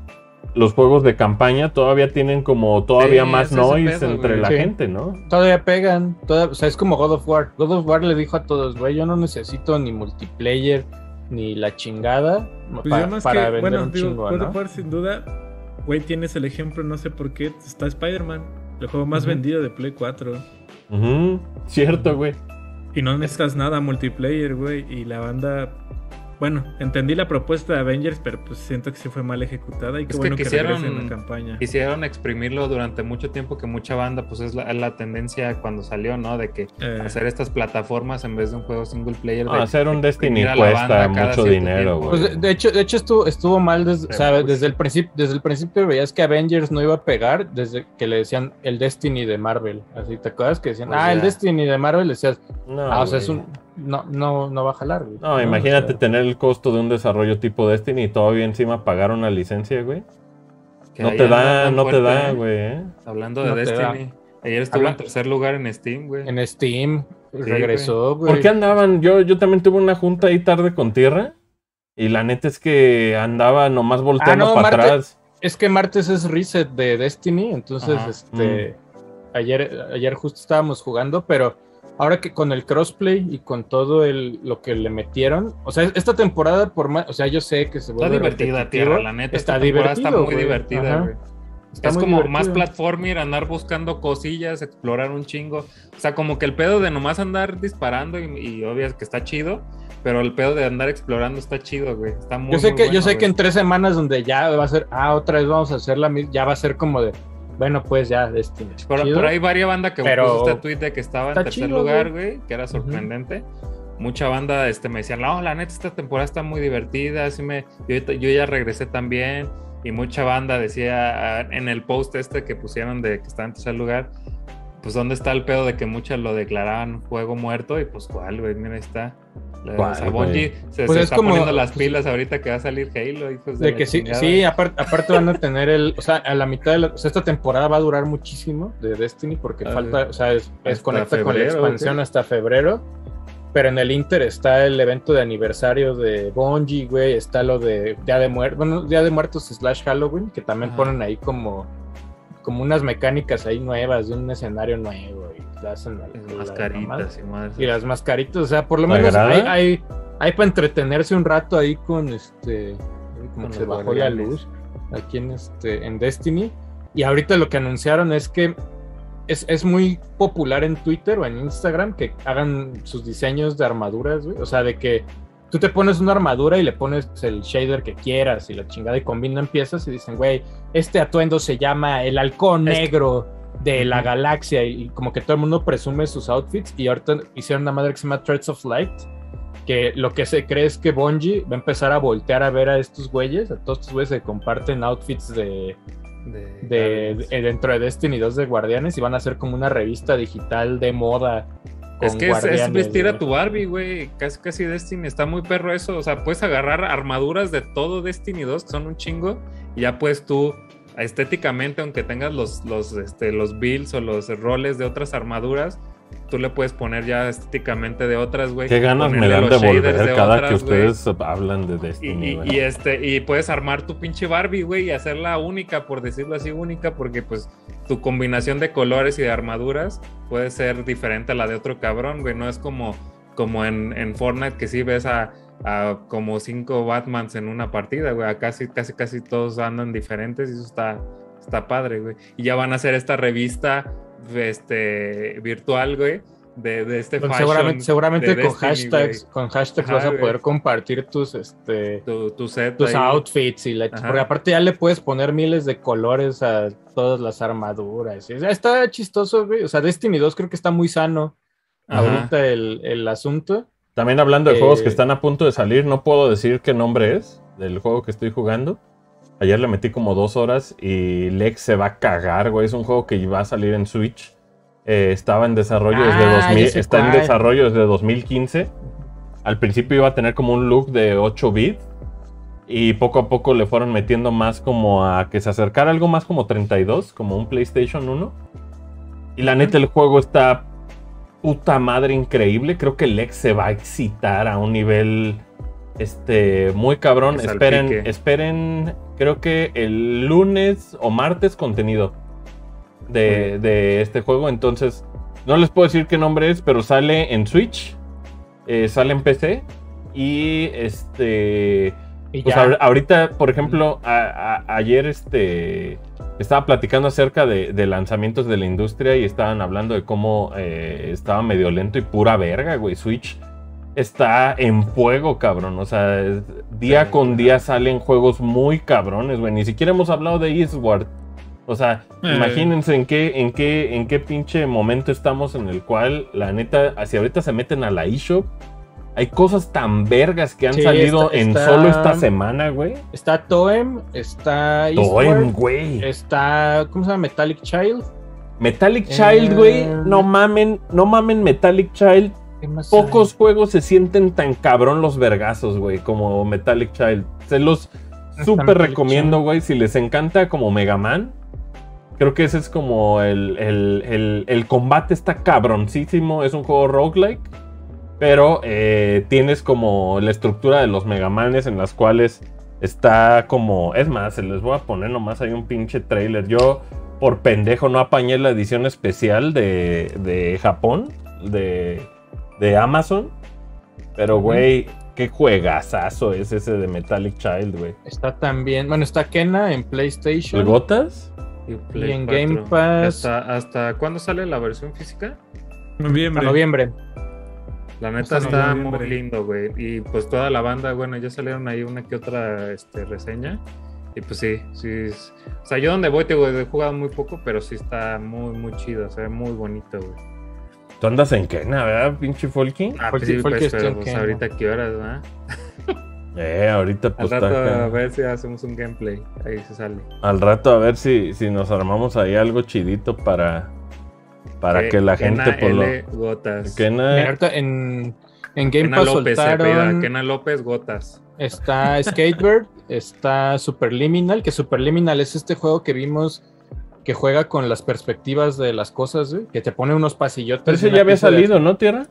los juegos de campaña todavía tienen como todavía Sí, más noise pedo, entre güey. la Sí. gente, ¿no? Todavía pegan, toda- o sea, es como God of War. God of War le dijo a todos, güey, yo no necesito ni multiplayer ni la chingada Pues pa- para que, vender bueno, un digo, chingo, God ¿no? of War sin duda, güey, tienes el ejemplo, no sé por qué, está Spider-Man, el juego más vendido de Play 4. Ujú, Cierto, güey. Y no necesitas nada multiplayer, güey, y la banda... Bueno, entendí la propuesta de Avengers, pero pues siento que sí fue mal ejecutada y qué Es que bueno que, quisieron- en la campaña. Quisieron exprimirlo durante mucho tiempo, que mucha banda, pues es la, tendencia cuando salió, ¿no? De que Eh, hacer estas plataformas en vez de un juego single player. No, de- hacer un Destiny cuesta mucho dinero, güey. Pues de, de hecho, de hecho estuvo, estuvo mal desde, o sea, Pero, desde el principio, desde el principio veías que Avengers no iba a pegar desde que le decían el Destiny de Marvel. Así te acuerdas que decían, Pues ah, el. Destiny de Marvel decías, No, ah, o sea, es un no, no, no va a jalar, güey. No, imagínate sea, tener el costo de un desarrollo tipo Destiny y todavía encima pagar una licencia, güey. Que No te da, no te da, güey. ¿eh? Hablando de No. Destiny. Ayer estuvo Habla- en tercer lugar en Steam, güey. En Steam, regresó, güey. ¿Por qué andaban? Yo, yo también tuve una junta ahí tarde con tierra. Y la neta es que andaba nomás volteando Ah, no, para Marte- atrás. Es que martes es reset de Destiny, entonces Ajá. este ayer, ayer justo estábamos jugando, pero ahora que con el crossplay y con todo el lo que le metieron, o sea, esta temporada por más, o sea, yo sé que se Está vuelve divertida, repetitivo, tierra, la neta. está divertido, Está muy güey. divertida, güey. Está es como divertido. más platformer, andar buscando cosillas, explorar un chingo. O sea, como que el pedo de nomás andar disparando y, y obvio que está chido, pero el pedo de andar explorando está chido, güey. Está muy Yo sé muy que yo bueno, sé que güey. en tres semanas donde ya va a ser, ah, otra vez vamos a hacer la misma, ya va a ser como de, bueno, pues ya Destiny. Por, chido. por ahí varia banda que Pero puso este tweet de que estaba en está tercer chido, lugar, güey. que era sorprendente. Mucha banda este, me decían, no, la neta, esta temporada está muy divertida, así me, yo, yo ya regresé también. Y mucha banda decía en el post este que pusieron de que estaba en tercer lugar, pues dónde está el pedo de que muchas lo declaraban juego muerto y pues cuál, güey, mira está. La- ¿Cuál, o sea? Bungie se, Pues se es está como- poniendo las pues- pilas ahorita que va a salir Halo, hijos de, De que sí, sí, aparte, aparte van a tener el, o sea, a la mitad de la, o sea, esta temporada va a durar muchísimo de Destiny porque Ah, falta, o sea, es, es conecta con la febrero, expansión hasta febrero, pero en el Inter está el evento de aniversario de Bungie, güey, está lo de Día de Muertos, bueno, Día de Muertos slash Halloween, que también Ajá. ponen ahí como, como unas mecánicas ahí nuevas de un escenario nuevo y te hacen la- la- la. Mascaritas y y las mascaritas, o sea, por lo ¿Te menos hay, hay, hay para entretenerse un rato ahí con este, como Con se bajó la luz aquí en este, en Destiny. Y ahorita lo que anunciaron es que es, es muy popular en Twitter o en Instagram que hagan sus diseños de armaduras, güey. O sea, de que tú te pones una armadura y le pones el shader que quieras y la chingada y combinan piezas y dicen, güey, este atuendo se llama el halcón negro de la galaxia y como que todo el mundo presume sus outfits y ahorita hicieron una madre que se llama Threads of Light que lo que se cree es que Bungie va a empezar a voltear a ver a estos güeyes, a todos estos güeyes que comparten outfits de, De, de, Guardians. de- dentro de Destiny 2 de Guardianes y van a hacer como una revista digital de moda. Es que es, es vestir a tu Barbie, güey. Casi, casi Destiny. Está muy perro eso. O sea, puedes agarrar armaduras de todo Destiny 2, que son un chingo, y ya puedes tú, estéticamente, aunque tengas los, los, este, los builds o los roles de otras armaduras, tú le puedes poner ya estéticamente de otras, güey. Qué ganas me dan de volver de cada otras, que ustedes hablan de Destiny, y- y, este, y puedes armar tu pinche Barbie, güey, y hacerla única, por decirlo así, única, porque pues tu combinación de colores y de armaduras puede ser diferente a la de otro cabrón, güey. No es como, como en, en Fortnite que sí ves a, a como cinco Batmans en una partida, güey. Sí, casi, casi todos andan diferentes y eso está, está padre, güey. Y ya van a hacer esta revista este, virtual, güey, de, de este fashion seguramente seguramente de con Destiny, hashtags, güey. con hashtags Ajá, vas a güey. poder compartir tus este Tu, tu set tus ahí. outfits y la porque aparte ya le puedes poner miles de colores a todas las armaduras. y, o sea, está chistoso, güey. O sea, Destiny 2 creo que está muy sano Ajá. ahorita el, el asunto. También hablando de juegos Eh, que están a punto de salir, no puedo decir qué nombre es del juego que estoy jugando. Ayer le metí como dos horas y Lex se va a cagar, güey. Es un juego que va a salir en Switch. Eh, estaba en desarrollo desde Ah, 2000, ya sé está en desarrollo desde 2015. Al principio iba a tener como un look de 8 bits y poco a poco le fueron metiendo más como a que se acercara algo más como 32, como un PlayStation 1. Y la neta el juego está puta madre increíble. Creo que Lex se va a excitar a un nivel este muy cabrón. Esperen, esperen, creo que el lunes o martes contenido de, de este juego. Entonces, no les puedo decir qué nombre es, pero sale en Switch, eh, sale en PC y este Y pues ya. ahorita, por ejemplo, a- a- ayer este estaba platicando acerca de, de lanzamientos de la industria y estaban hablando de cómo eh, estaba medio lento y pura verga, güey. Switch está en fuego, cabrón. O sea, día Sí, con día salen juegos muy cabrones, güey. Ni siquiera hemos hablado de Eastward. O sea, Eh. imagínense en qué, en qué, en qué pinche momento estamos en el cual, la neta, hacia ahorita se meten a la eShop. Hay cosas tan vergas que han Sí, salido está- en está- solo esta semana, güey. Está Toem, está Toem, güey. está ¿cómo se llama? Metallic Child. Metallic Eh. Child, güey. No mamen, no mamen Metallic Child. ¿Qué más Pocos juegos se sienten tan cabrón los vergazos, güey, como Metallic Child. Se los súper recomiendo, güey, si les encanta como Mega Man. Creo que ese es como el, el- el- el combate está cabroncísimo. Es un juego roguelike. Pero eh, tienes como la estructura de los Megamanes en las cuales está como... Es más, se les voy a poner nomás hay un pinche trailer. Yo por pendejo no apañé la edición especial de, de Japón, de, de Amazon. Pero, güey, qué juegazazo es ese de Metallic Child, güey. Está también, bueno, está Kena en PlayStation. ¿El Gotas? Y, Y en Game Pass. ¿Hasta, ¿Hasta cuándo sale la versión física? A Noviembre. La neta está muy lindo, güey. Y pues toda la banda, bueno, ya salieron ahí una que otra este, reseña. Y pues sí, sí. es- O sea, yo donde voy, te digo, he jugado muy poco, pero sí está muy, muy chido. Se ve muy bonito, güey. Tú andas en Kena, ¿verdad, pinche Folky? Ah, pues el- sí, pues, que pero pues Kena. ahorita qué horas, ¿verdad? Eh, ahorita Al pues rato está acá. a ver si hacemos un gameplay. Ahí se sale. Al rato a ver si, si nos armamos ahí algo chidito para, para que la Kena gente por lo... L. Gotas. Kena- en, en Game Kena Pass López, soltaron. Kena López Gotas. Está Skatebird, está Superliminal, que Superliminal es este juego que vimos que juega con las perspectivas de las cosas, que te pone unos pasillotes. Pero ese ya había de- salido, ¿no, Tierra?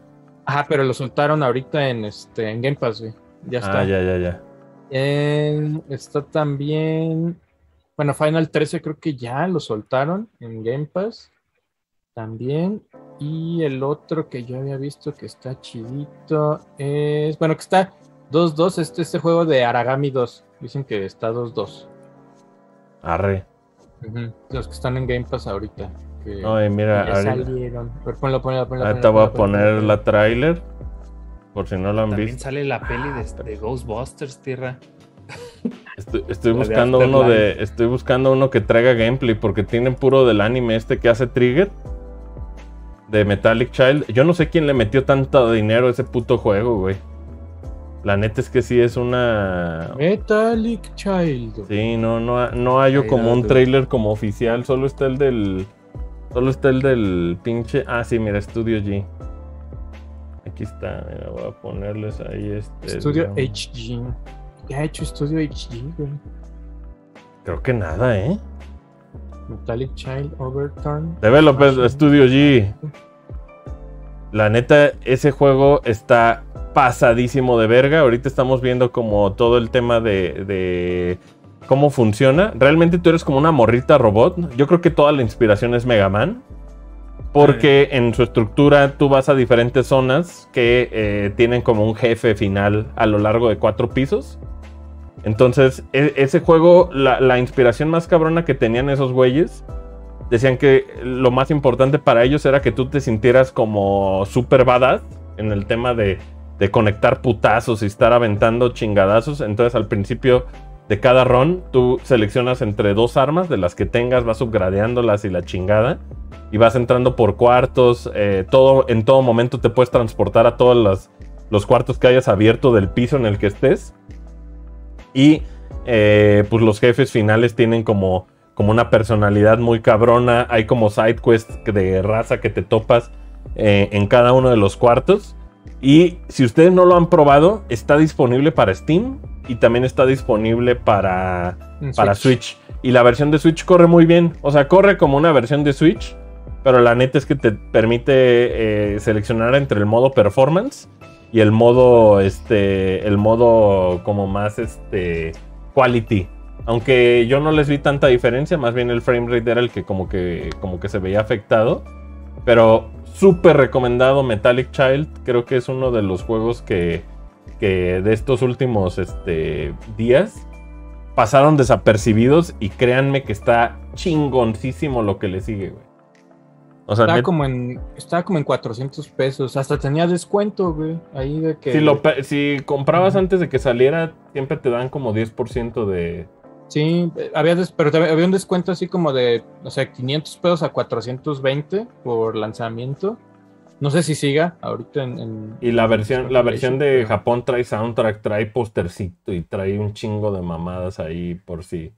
Ajá, pero lo soltaron ahorita en este en Game Pass, güey. Ya está. Ah, ya, ya, ya. En- está también. Bueno, Final 13 creo que ya lo soltaron en Game Pass. También. Y el otro que yo había visto que está chidito es. Bueno, que está 2-2. Este, este juego de Aragami 2. Dicen que está 2-2. Arre. Los que están en Game Pass ahorita. Que Ay, mira, ya salieron. Ver, ponlo, ponlo, ponlo, ahorita voy a poner la trailer. Por si no lo han También visto. sale la peli de, de Ghostbusters, tierra. Estoy, estoy La de buscando uno de. Estoy buscando uno que traiga gameplay. Porque tienen puro del anime este que hace Trigger. De Metallic Child. Yo no sé quién le metió tanto dinero a ese puto juego, güey. La neta es que sí es una. Metallic Child. Sí, no, no, no hallo como un trailer como oficial. Solo está el del. Solo está el del pinche. Ah, sí, mira, Studio G. Aquí está, mira, voy a ponerles ahí este. Studio digamos. HG. ¿Qué ha hecho Studio HG, güey? Creo que nada, ¿eh? Metallic Child Overturn. Developers Machine. Studio G. La neta, ese juego está pasadísimo de verga. Ahorita estamos viendo como todo el tema de, de cómo funciona. Realmente tú eres como una morrita robot. Yo creo que toda la inspiración es Mega Man. Porque en su estructura tú vas a diferentes zonas que eh, tienen como un jefe final a lo largo de cuatro pisos. Entonces, e- ese juego, la, la inspiración más cabrona que tenían esos güeyes, decían que lo más importante para ellos era que tú te sintieras como super badass en el tema de, de conectar putazos y estar aventando chingadazos. Entonces, al principio de cada run, tú seleccionas entre dos armas de las que tengas, vas upgradeándolas y la chingada. Y vas entrando por cuartos. eh, todo, en todo momento te puedes transportar a todos los, los cuartos que hayas abierto del piso en el que estés. Y eh, pues los jefes finales tienen como, como una personalidad muy cabrona. Hay como side quests que- de raza que te topas eh, en cada uno de los cuartos. Y si ustedes no lo han probado, está disponible para Steam y también está disponible para, para Switch. Y la versión de Switch corre muy bien. O sea, corre como una versión de Switch. Pero la neta es que te permite eh, seleccionar entre el modo performance y el modo, este, el modo como más, este, quality. Aunque yo no les vi tanta diferencia, más bien el frame rate era el que como que, como que se veía afectado. Pero súper recomendado Metallic Child. Creo que es uno de los juegos que, que de estos últimos este, días pasaron desapercibidos y créanme que está chingoncísimo lo que le sigue, güey. O sea, Estaba como, en, estaba como en 400 pesos. Hasta tenía descuento, güey. Ahí de que. si, lo pe- si comprabas antes de que saliera, siempre te dan como 10% de... Sí, había des- pero había un descuento así como de, o sea, 500 pesos a 420 por lanzamiento. No sé si siga ahorita en. en- Y la versión, la versión de Japón trae soundtrack, trae postercito y trae un chingo de mamadas ahí por sí.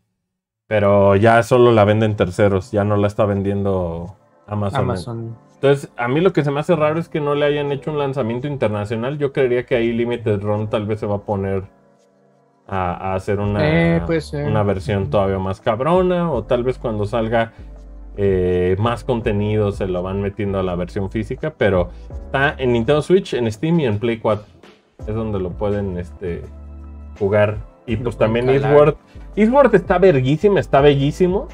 Pero ya solo la venden terceros, ya no la está vendiendo Amazon. Amazon. Entonces, a mí lo que se me hace raro es que no le hayan hecho un lanzamiento internacional. Yo creería que ahí Limited Run tal vez se va a poner a, a hacer una, Eh, una versión todavía más cabrona. O tal vez cuando salga eh, más contenido se lo van metiendo a la versión física. Pero está en Nintendo Switch, en Steam y en Play 4. Es donde lo pueden este, jugar. Y pues también. Eastward. Eastward está verguísima, está bellísimo.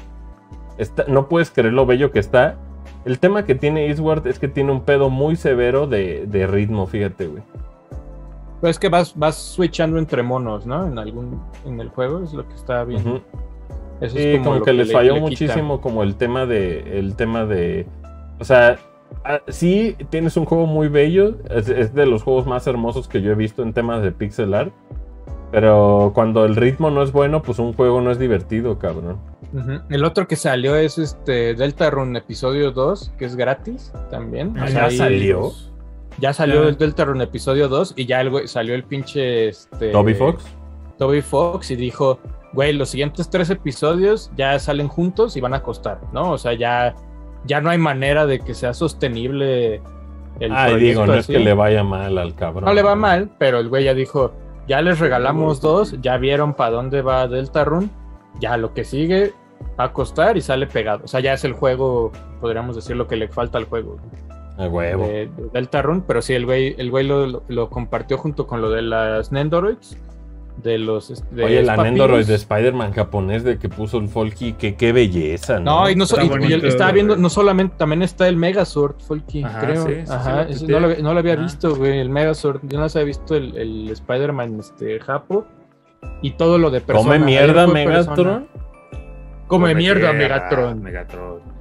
Está- no puedes creer lo bello que está. El tema que tiene Eastward es que tiene un pedo muy severo de, de ritmo, fíjate, güey. Pues es que vas, vas switchando entre monos, ¿no? En algún, en el juego es lo que está bien. Eso Sí, es como, lo que les le- falló le muchísimo como el tema de. El tema de. O sea, ah, sí tienes un juego muy bello. Es, es de los juegos más hermosos que yo he visto en temas de pixel art. Pero cuando el ritmo no es bueno, pues un juego no es divertido, cabrón. El otro que salió es este Deltarune episodio 2, que es gratis también. Ah, O sea, ¿ya ahí- salió? Ya salió Ya. el Deltarune episodio 2 y ya el salió el pinche este, Toby Fox. Toby Fox y dijo, güey, los siguientes tres episodios ya salen juntos y van a costar, ¿no? O sea, ya, ya no hay manera de que sea sostenible el Ay, proyecto digo, no es que le vaya mal al cabrón. No le va mal, pero el güey ya dijo, ya les regalamos dos, ya vieron para dónde va Deltarune, ya lo que sigue va a costar y sale pegado. O sea, ya es el juego, podríamos decir lo que le falta al juego A huevo. de, de Deltarune, pero sí, el güey, el güey lo, lo- compartió junto con lo de las Nendoroids, de los... de Oye, la. Nendoroid de Spider-Man japonés de que puso el Folky, que qué belleza, ¿no? No, y no so- y- y bonito, estaba güey. viendo, no solamente, también está el Megazord, Folky, Ajá, creo. sí, sí, sí, Ajá, tuiteé. no, lo, no lo había Ajá. visto, güey, el Megazord. Yo no se había visto el, el Spider-Man este, Japo. Y todo lo de persona. Come mierda, fue persona. Megatron. Come mierda, Megatron. Megatron.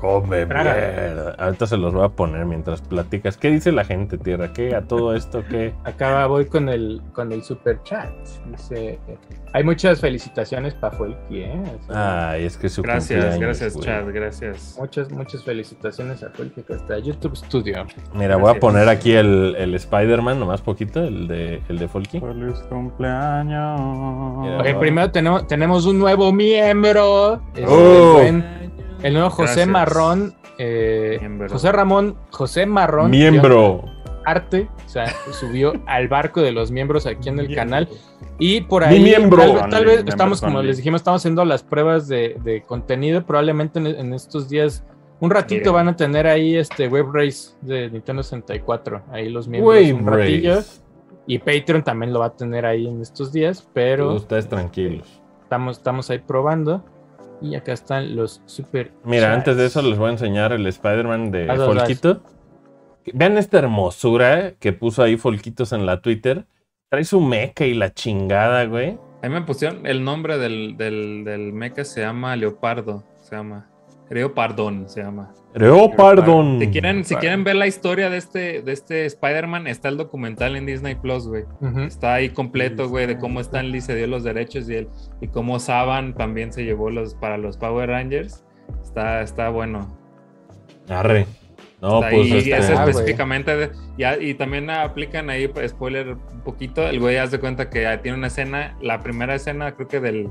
Come mierda. Ahorita se los voy a poner mientras platicas. ¿Qué dice la gente, Tierra? ¿Qué a todo esto? ¿Qué? Acá voy con el, con el super chat. Dice, hay muchas felicitaciones para Folky, ¿eh? O sea, Ay, es que su Gracias, cumpleaños, gracias, güey. Chad, gracias. Muchas, muchas felicitaciones a Folky que está YouTube Studio. Mira, voy a poner aquí el, el Spider-Man, nomás poquito, el de, el de Folky. Feliz cumpleaños. Mira, primero tenemos, tenemos un nuevo miembro. Es Oh. el, buen- el nuevo José Gracias. Marrón. eh. José Ramón, José Marrón. Miembro. Arte, o sea, subió al barco de los miembros aquí en el Miembro. canal. Y por Mi ahí, miembro. tal, vez- tal vez Only, estamos, como les dijimos, estamos haciendo las pruebas de, de contenido. Probablemente en, en estos días, un ratito Miren. van a tener ahí este Web Race de Nintendo 64. Ahí los miembros Wave un ratillo. Race. Y Patreon también lo va a tener ahí en estos días, pero Todos ustedes tranquilos. estamos, estamos ahí probando. Y acá están los super. Mira, chats. antes de eso les voy a enseñar el Spider-Man de. Folquito. Vean esta hermosura que puso ahí Folquitos en la Twitter. Trae su meca y la chingada, güey. A mí me pusieron el nombre del, del, del mecha, se llama Leopardo. Se llama. Leopardón se llama. Leopardon. Si quieren, si quieren ver la historia de este, de este Spider-Man, está el documental en Disney Plus, güey. Está ahí completo, güey, de cómo Stan Lee se dio los derechos y, el, y cómo Saban también se llevó los para los Power Rangers. Está, está bueno. Arre. No, pues ahí, este, es Ah, específicamente. de- ya, y también aplican ahí, pues, spoiler un poquito. El güey hace cuenta que tiene una escena, la primera escena, creo que del,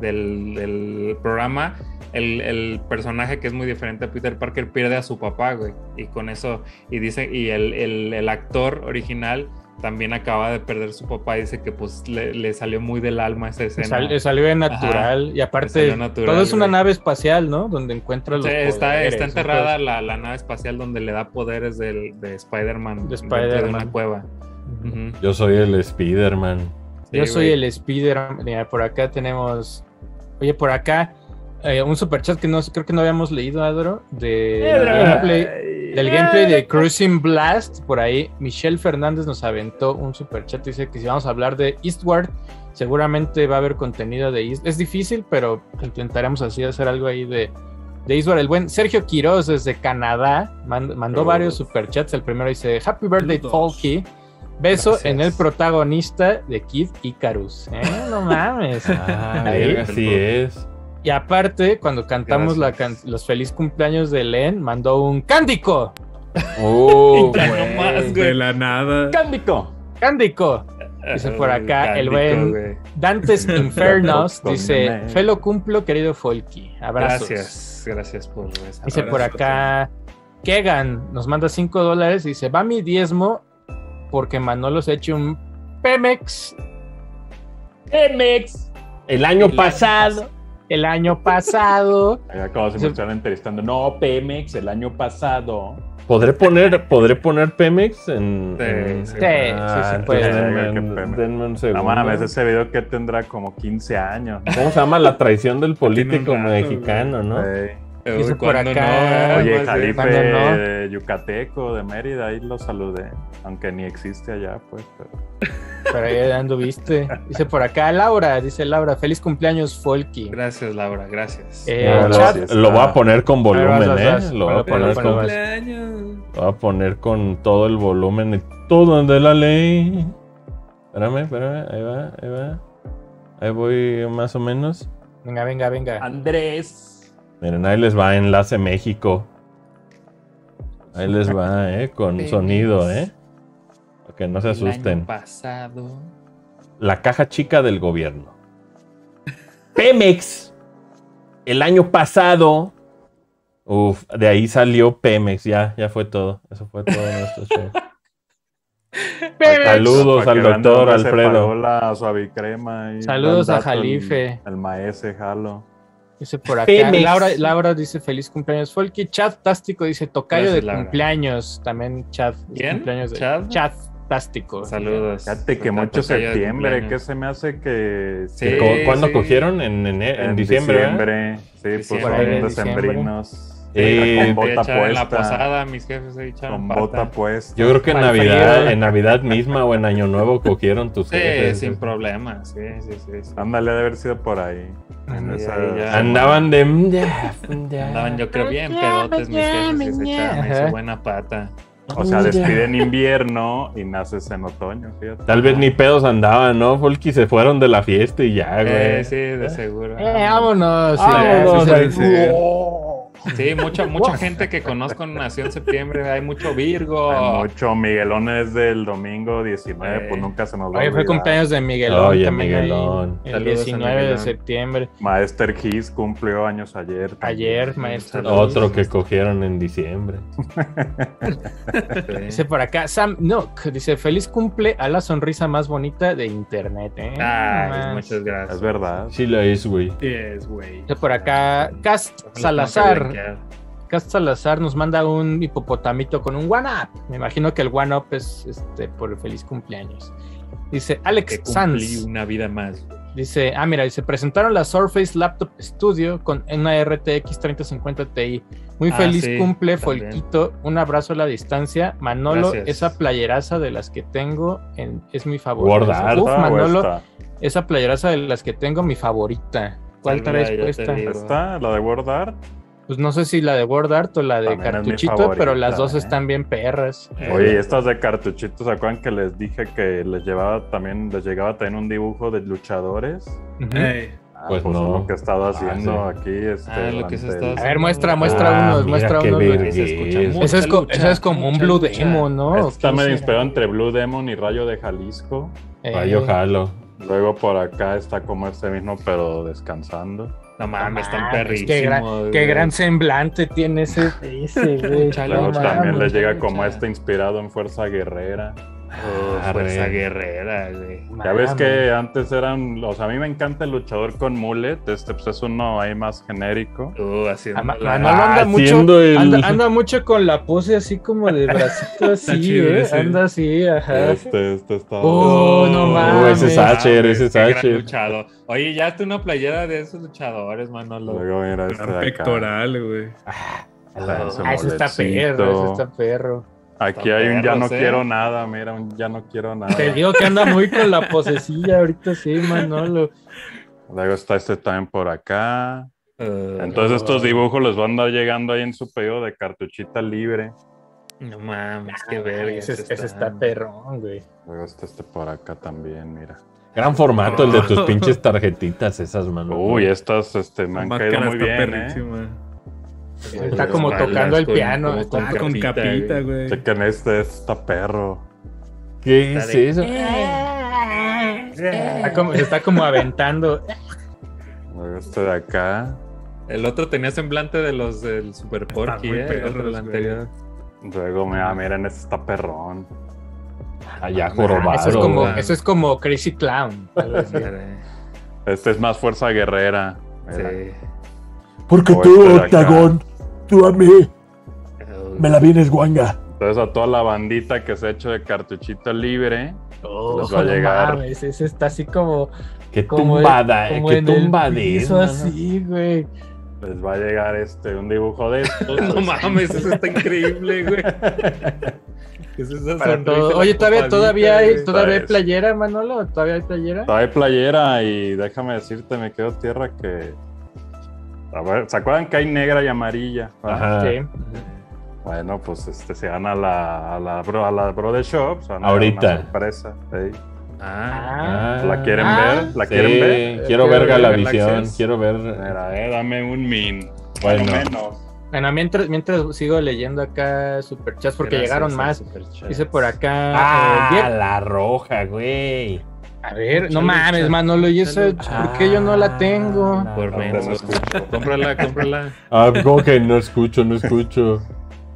del, del programa. El, el personaje que es muy diferente a Peter Parker pierde a su papá, güey. Y con eso, y dice, y el, el, el actor original también acaba de perder su papá y dice que pues le, le salió muy del alma esa escena. Sal- le salió de natural. Y aparte, salió natural, todo es una güey. nave espacial, ¿no? Donde encuentra los. Sí, está, poderes, está enterrada la, la nave espacial donde le da poderes del, de Spider-Man De dentro de Spider-Man. una cueva. Yo soy el Spider-Man. Yo soy güey. el Spider. Mira, por acá tenemos. Oye, por acá. Eh, un super chat que no creo que no habíamos leído, Adro. De del gameplay, del gameplay de Cruising Blast. Por ahí, Michelle Fernández nos aventó un super chat. Dice que si vamos a hablar de Eastward, seguramente va a haber contenido de East. Es difícil, pero intentaremos así hacer algo ahí de, de Eastward. El buen Sergio Quiroz desde Canadá mand- mandó Oh. varios superchats. El primero dice: Happy birthday. Folky. Beso Gracias. en el protagonista de Kid Icarus. ¿eh? No mames. Ah, Ahí. así es. Y aparte, cuando cantamos la can- Gracias. los feliz cumpleaños de Len, mandó un Cándico. Oh, más. De la nada. ¡Cándico! Cándico. Dice por acá el buen. Dantes Infernos. Dice. Felo cumplo, querido Folky. Abrazos. Gracias, gracias por esa. Dice por acá Kegan nos manda 5 dólares y dice, va mi diezmo porque Manolo se ha hecho un Pemex Pemex. El año El año pasado. El año pasado. Si me estuvieran entrevistando. No, Pemex, el año pasado. ¿Podré poner, ¿Podré poner Pemex en. Sí, en- sí. Sí, sí, sí, puede. denme, un No segundo. mames, ese video que tendrá como 15 años. ¿Cómo se llama? La traición del político mexicano, ¿no? Ey. Dice Uy, por ¿cuándo acá, no? Oye. ¿cuándo no? de Yucateco, de Mérida, ahí lo saludé. Aunque ni existe allá, pues. pero- Pero ahí ando, viste. Dice por acá Laura, dice Laura, feliz cumpleaños, Folky. Gracias, Laura, gracias. Eh, Ah, lo- voy a poner con volumen, Ahí vas, vas, ¿eh? vas. Lo voy a poner con, lo voy a poner con todo el volumen y todo de la ley. Espérame, espérame, ahí va, ahí va. Ahí voy más o menos. Venga, venga, venga. Andrés. Miren, ahí les va Enlace México. Ahí les va, ¿eh? Con Pemex. sonido, ¿eh? Para que no se El año asusten. pasado. La caja chica del gobierno. Pemex. El año pasado. Uf, de ahí salió Pemex. Ya, ya fue todo. Eso fue todo nuestro show. Saludos Para al doctor Alfredo. paró la suavicrema y Saludos a dato el- Jalife. El, maese Jalo. Dice por acá. Pemex. Laura, Laura dice feliz cumpleaños, Folky. Chat Tástico dice tocayo Gracias, de Laura. cumpleaños. También chat. ¿Quién? Cumpleaños de, ¿Chad? Chat Tástico. Saludos. Fíjate que mucho septiembre, que se me hace que Sí. ¿Cuándo sí. cogieron? En, ene- en diciembre. ¿verdad? diciembre, Sí, pues Diciembre. son de diciembre. decembrinos. Sí. con bota echaron en la puesta. posada, mis jefes se echaron Con pata. bota puesta. Yo creo que en Mal Navidad, frío. en Navidad misma o en Año Nuevo cogieron tus Sí, jefes. sin problema. Sí, sí, sí. sí. Ándale, ha de haber sido por ahí. En Sí, esa- ahí ya. Andaban de. mm, ya. Andaban yo creo bien pedotes mis jefes que se echaron ahí su buena pata. O sea, despiden invierno y naces en otoño, fíjate. Tal vez ni pedos andaban, ¿no? Folky se fueron de la fiesta y ya, güey. Eh, sí, de seguro. Eh, vámonos. sí, Vámonos, sí, sí. Sí. Mucha, mucha gente que conozco nació en septiembre. Hay mucho Virgo. Hay mucho Miguelón es del domingo 19, Eh. pues nunca se nos va a Hoy fue cumpleaños de Miguelón. Oye, también ahí, Miguelón. el Saludos a 19 de septiembre. Maester Gis cumplió años ayer. también. Ayer. Otro que cogieron en diciembre. Sí. Dice por acá, Sam Nook, dice, feliz cumple a la sonrisa más bonita de internet. ¿eh? Ay, muchas gracias. Es verdad. Sí lo es, güey. Yes, güey. Dice por acá, Cast que Salazar. Cast Salazar nos manda un hipopotamito con un one up. Me imagino que el one up es este, por el feliz cumpleaños. Dice Alex Sanz. una vida más. Dice, ah, mira, dice, presentaron la Surface Laptop Studio con una RTX 3050 Ti. Muy Ah, feliz sí, cumple, también. Folquito. Un abrazo a la distancia. Manolo, Gracias. esa playeraza de las que tengo en- es mi favorita. Uf, ¿Esta o Manolo, esta? esa playeraza de las que tengo, mi favorita. ¿Cuál traes puesta? ¿Esta? ¿La de Word Art? Pues no sé si la de Word Art o la de También cartuchito, favorita, pero las dos ¿eh? están bien perras. Oye, estas de cartuchitos, ¿se acuerdan que les dije que les llevaba también, les llegaba también un dibujo de luchadores? Ujú. Ey, Ah, Pues es no. lo que he estado haciendo sí. aquí. Este, Ah, lo que se está A ver, muestra, Ah, muestra unos, mira muestra mucha Ese es, lucha, es como un Blue lucha. Demo, ¿no? Este está ¿Qué medio inspirado entre Blue Demon y Rayo de Jalisco. Eh, Rayo Jalo. Luego por acá está como este mismo, pero descansando. No mames, están mames, perrísimos. Qué gran, qué güey. gran semblante tiene ese, ese güey. Luego no también les llega como este inspirado en Fuerza Guerrera. Oh, Arre. fuerza guerrera, güey. Ya ves que antes eran, o sea, a mí me encanta el luchador con mullet, este pues es uno ahí más genérico. Uh, haciendo Ah, la- Manolo anda mucho, Haciendo el- anda, anda mucho con la pose así como de bracito así, chido ¿eh? ese. Anda así, ajá. Este, este está. Oh, no Uh, mames. ese es Sacher, ese es Qué gran Sacher. luchador. Oye, ya tú una playera de esos luchadores, Manolo. Luego mira este pectoral, güey. Su Ah, ese está perro, ese está perro. Aquí hay un ya no ¿eh? quiero nada, mira, un ya no quiero nada. Te digo que anda muy con la posecilla ahorita sí, Manolo. Luego está este también por acá. Uh, Entonces estos dibujos les van a andar llegando ahí en su pedido de cartuchita libre. No mames, qué verga. Ese, ese está perrón, güey. Luego está este por acá también, mira. Gran formato el de tus pinches tarjetitas esas, mano. Uy, estas este, me han caído muy bien, ¿eh? Está como tocando el piano. como está- Ah, con capita, güey. Chequen este, este está perro. ¿Qué es eso? Está como, se está como aventando. Luego este de acá. El otro tenía semblante de los del Super Porky, ¿eh? El otro, perros, el güey. anterior. Luego, mira, miren, este está perrón. Allá Ah, jorobado. Eso es como, eso es como Crazy Clown. Este es más fuerza guerrera. Mira. Sí. Porque tú. Octagón, tú a mí me la vienes guanga. Entonces a toda la bandita que se ha hecho de cartuchito libre, Oh, Les va a no llegar. mames, ese está así como, Qué como, tumbada, como qué en el tumbadez. así, güey. les va a llegar este un dibujo de estos. No pues, mames, eso está increíble, güey. ¿Qué es esa Para todo. Oye, todavía, todavía hay, todavía hay playera, Manolo. ¿Todavía hay playera? Trae playera y déjame decirte, me quedo tierra que. A ver, ¿se acuerdan que hay negra y amarilla? Ah, Ajá. Sí. Bueno, pues este se van a la, a la, bro, a la Brother Shop. se van a dar Ahorita. Una sorpresa. ey. Ah, Ah, ¿La quieren Ah. ver? ¿La Sí, quieren ver? quiero ver Galavisión, quiero ver. Mira, eh, dame un min. Bueno. Bueno, menos. Bueno, mientras, mientras sigo leyendo acá superchats porque gracias llegaron más. Dice por acá. Ah, eh, la roja, güey. A ver, no mames, lucha. Manolo, ¿y eso? ¿Por qué yo no la tengo? Ah, Por la menos. roja. Cómprala, cómprala. Ah, como que no escucho, no escucho.